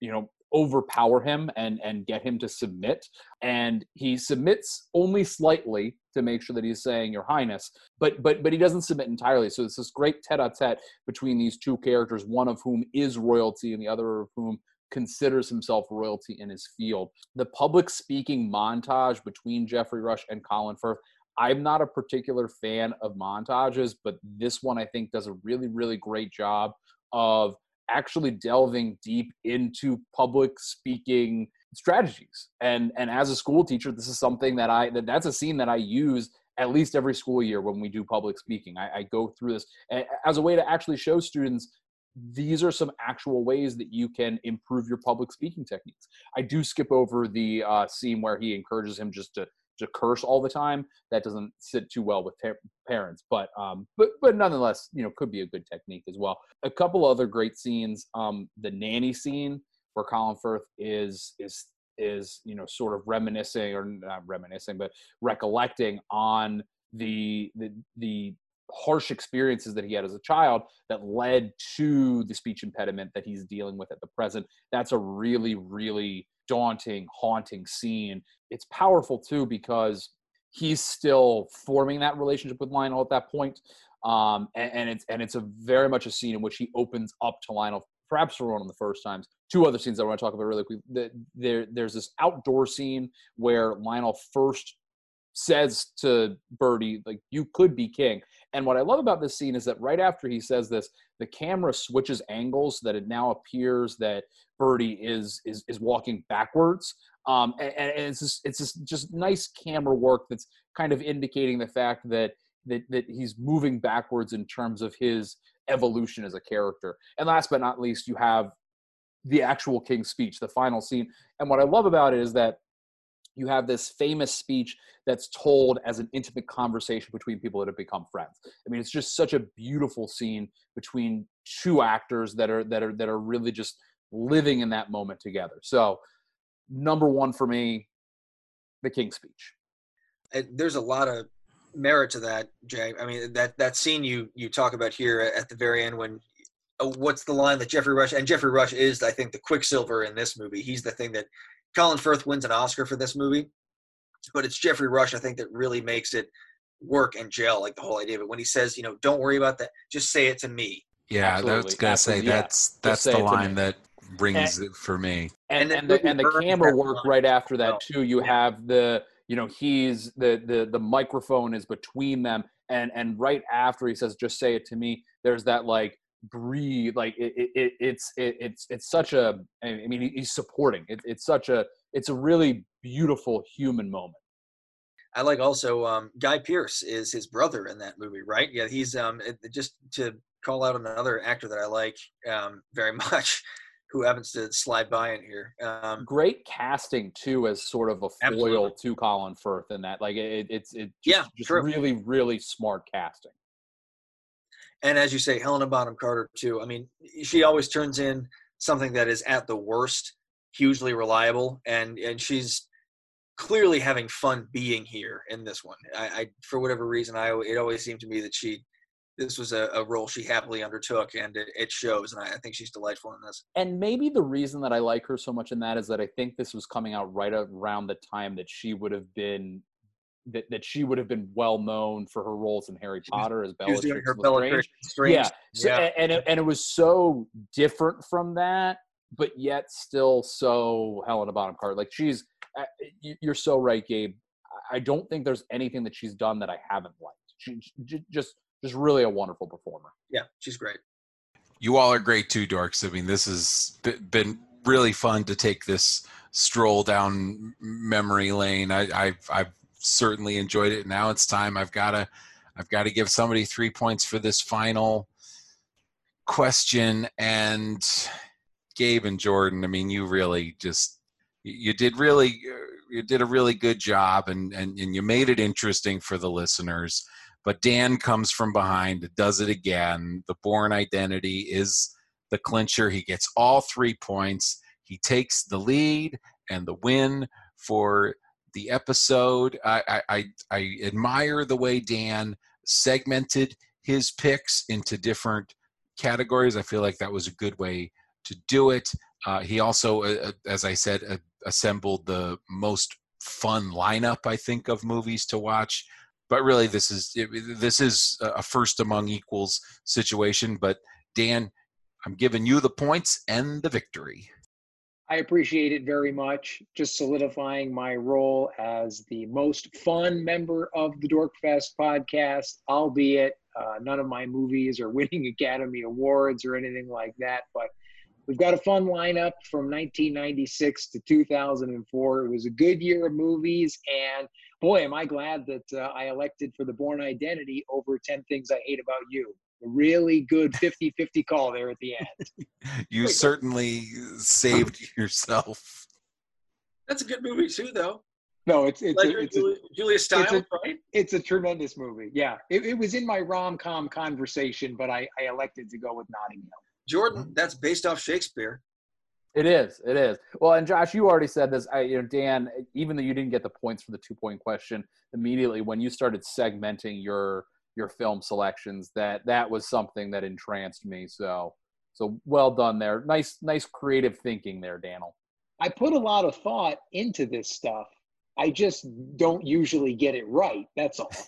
you know, overpower him and and get him to submit and he submits only slightly to make sure that he's saying your highness but but but he doesn't submit entirely so it's this great tete-a-tete between these two characters one of whom is royalty and the other of whom considers himself royalty in his field. The public speaking montage between Geoffrey rush and colin firth i'm not a particular fan of montages but this one i think does a really really great job of actually delving deep into public speaking strategies. And and as a school teacher this is something that i that that's a scene that i use at least every school year when we do public speaking. I, I go through this. As a way to actually show students these are some actual ways that you can improve your public speaking techniques. I do skip over the uh, scene where he encourages him just to to curse all the time. That doesn't sit too well with parents but um but but nonetheless you know could be a good technique as well. A couple other great scenes um the nanny scene where colin firth is is is you know sort of reminiscing or not reminiscing but recollecting on the the the harsh experiences that he had as a child that led to the speech impediment that he's dealing with at the present. That's a really really daunting haunting scene. It's powerful too because he's still forming that relationship with lionel at that point um, and, and, it's and it's a very much a scene in which he opens up to lionel perhaps for one of the first times. Two other scenes i want to talk about really quickly there, there's this outdoor scene where lionel first says to Bertie, like, you could be king. And what I love about this scene is that right after he says this, the camera switches angles that it now appears that Bertie is is is walking backwards. Um, and, and it's just, it's just, just nice camera work that's kind of indicating the fact that that that he's moving backwards in terms of his evolution as a character. And last but not least, you have the actual King's speech, the final scene. And what I love about it is that you have this famous speech that's told as an intimate conversation between people that have become friends. I mean, it's just such a beautiful scene between two actors that are that are that are really just living in that moment together. So, number one for me, the King's speech. There's a lot of merit to that, Jay. I mean, that that scene you you talk about here at the very end when uh, what's the line that Geoffrey Rush and Geoffrey Rush is I think the Quicksilver in this movie. He's the thing that Colin Firth wins an Oscar for this movie, but it's Geoffrey Rush I think that really makes it work and gel. Like the whole idea of it when he says, you know, don't worry about that, just say it to me. Yeah, Absolutely. I was gonna Absolutely. say that's that's the line that rings and, it for me. And and, and the, and the camera work right after that too. You have the you know he's the the the microphone is between them and and right after he says just say it to me there's that like breathe like it, it it's it, it's it's such a i mean he's supporting. It, it's such a it's a really beautiful human moment. I like also um guy pearce is his brother in that movie right? Yeah he's um just to call out another actor that i like um very much who happens to slide by in here um great casting too as sort of a foil absolutely. to colin firth in that like it, it's it just, yeah just really really smart casting and as you say, Helena Bonham Carter too. I mean, she always turns in something that is at the worst hugely reliable, and and she's clearly having fun being here in this one. I, I for whatever reason, I it always seemed to me that she this was a, a, role she happily undertook and it, it shows and I, I, think she's delightful in this and maybe the reason that i like her so much in that is that i think this was coming out right around the time that she would have been that, that she would have been well known for her roles in Harry Potter as Bellatrix Lestrange. Strange. Yeah, so, yeah. And, it, and it was so different from that, but yet still so Helena Bonham Carter. Like she's, uh, you're so right, Gabe. I don't think there's anything that she's done that I haven't liked. She just, just really a wonderful performer. Yeah, she's great. You all are great too, Dorks. I mean, this has been really fun to take this stroll down memory lane. I, I've, I've certainly enjoyed it. Now it's time. I've got to, I've got to give somebody three points for this final question. And Gabe and Jordan, I mean, you really just, you did really, you did a really good job, and and and you made it interesting for the listeners. But Dan comes from behind, does it again. The Bourne Identity is the clincher. He gets all three points. He takes the lead and the win for the episode. I, I, I admire the way Dan segmented his picks into different categories. I feel like that was a good way to do it. Uh, he also, uh, uh as I said, uh, assembled the most fun lineup I think of movies to watch. But really, this is this is a first among equals situation. But Dan, I'm giving you the points and the victory. I appreciate it very much. Just solidifying my role as the most fun member of the Dorkfest podcast, albeit uh, none of my movies are winning Academy Awards or anything like that. But we've got a fun lineup from 1996 to 2004. It was a good year of movies. And boy, am I glad that uh, I elected for the Bourne Identity over 10 Things I Hate About You a really good 50-50 call there at the end. you certainly saved yourself. That's a good movie too, though. No, it's it's, like a, it's Julia, a, Julia Stiles, it's a, right? It's a tremendous movie. Yeah, it, it was in my rom com conversation, but I, I elected to go with Notting Hill. Jordan, that's based off Shakespeare. It is. It is. Well, and Josh, you already said this. I, you know, Dan, even though you didn't get the points for the two point question immediately when you started segmenting your your film selections, that that was something that entranced me. So, so well done there. Nice, nice creative thinking there, Daniel. I put a lot of thought into this stuff. I just don't usually get it right. That's all.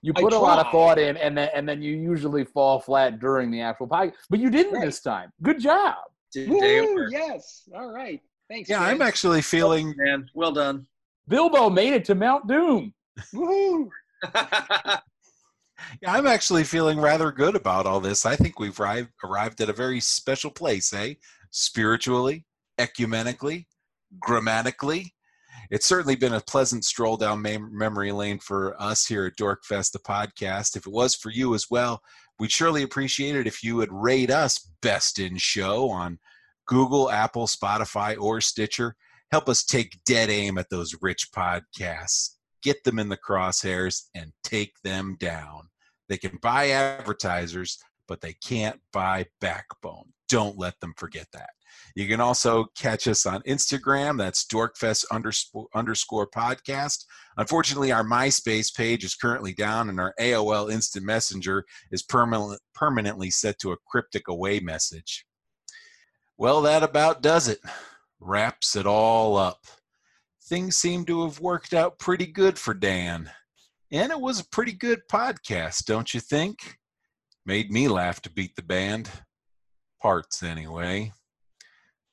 You put a lot of thought in, and then and then you usually fall flat during the actual podcast. But you didn't Right. this time. Good job. Woo, yes. All right. Thanks. Yeah, I'm actually feeling man. Well done. Bilbo made it to Mount Doom. Woohoo. Yeah, I'm actually feeling rather good about all this. I think we've arrived, arrived at a very special place, eh? Spiritually, ecumenically, grammatically. It's certainly been a pleasant stroll down mem- memory lane for us here at Dorkfest, the podcast. If it was for you as well, we'd surely appreciate it if you would rate us best in show on Google, Apple, Spotify, or Stitcher. Help us take dead aim at those rich podcasts get them in the crosshairs and take them down. They can buy advertisers, but they can't buy backbone. Don't let them forget that. You can also catch us on Instagram. That's Dorkfest underscore, underscore podcast. Unfortunately, our MySpace page is currently down, and our AOL Instant Messenger is permanent, permanently set to a cryptic away message. Well, that about does it. Wraps it all up things seem to have worked out pretty good for Dan. And it was a pretty good podcast, don't you think? Made me laugh to beat the band. Parts, anyway.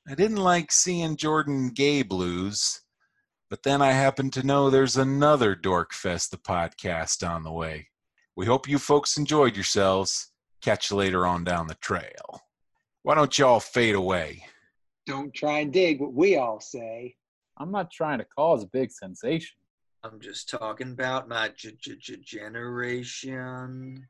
I didn't like seeing Jordan Gay Blues, but then I happen to know there's another Dorkfest, the podcast, on the way. We hope you folks enjoyed yourselves. Catch you later on down the trail. Why don't y'all fade away? Don't try and dig what we all say. I'm not trying to cause a big sensation. I'm just talking about my generation.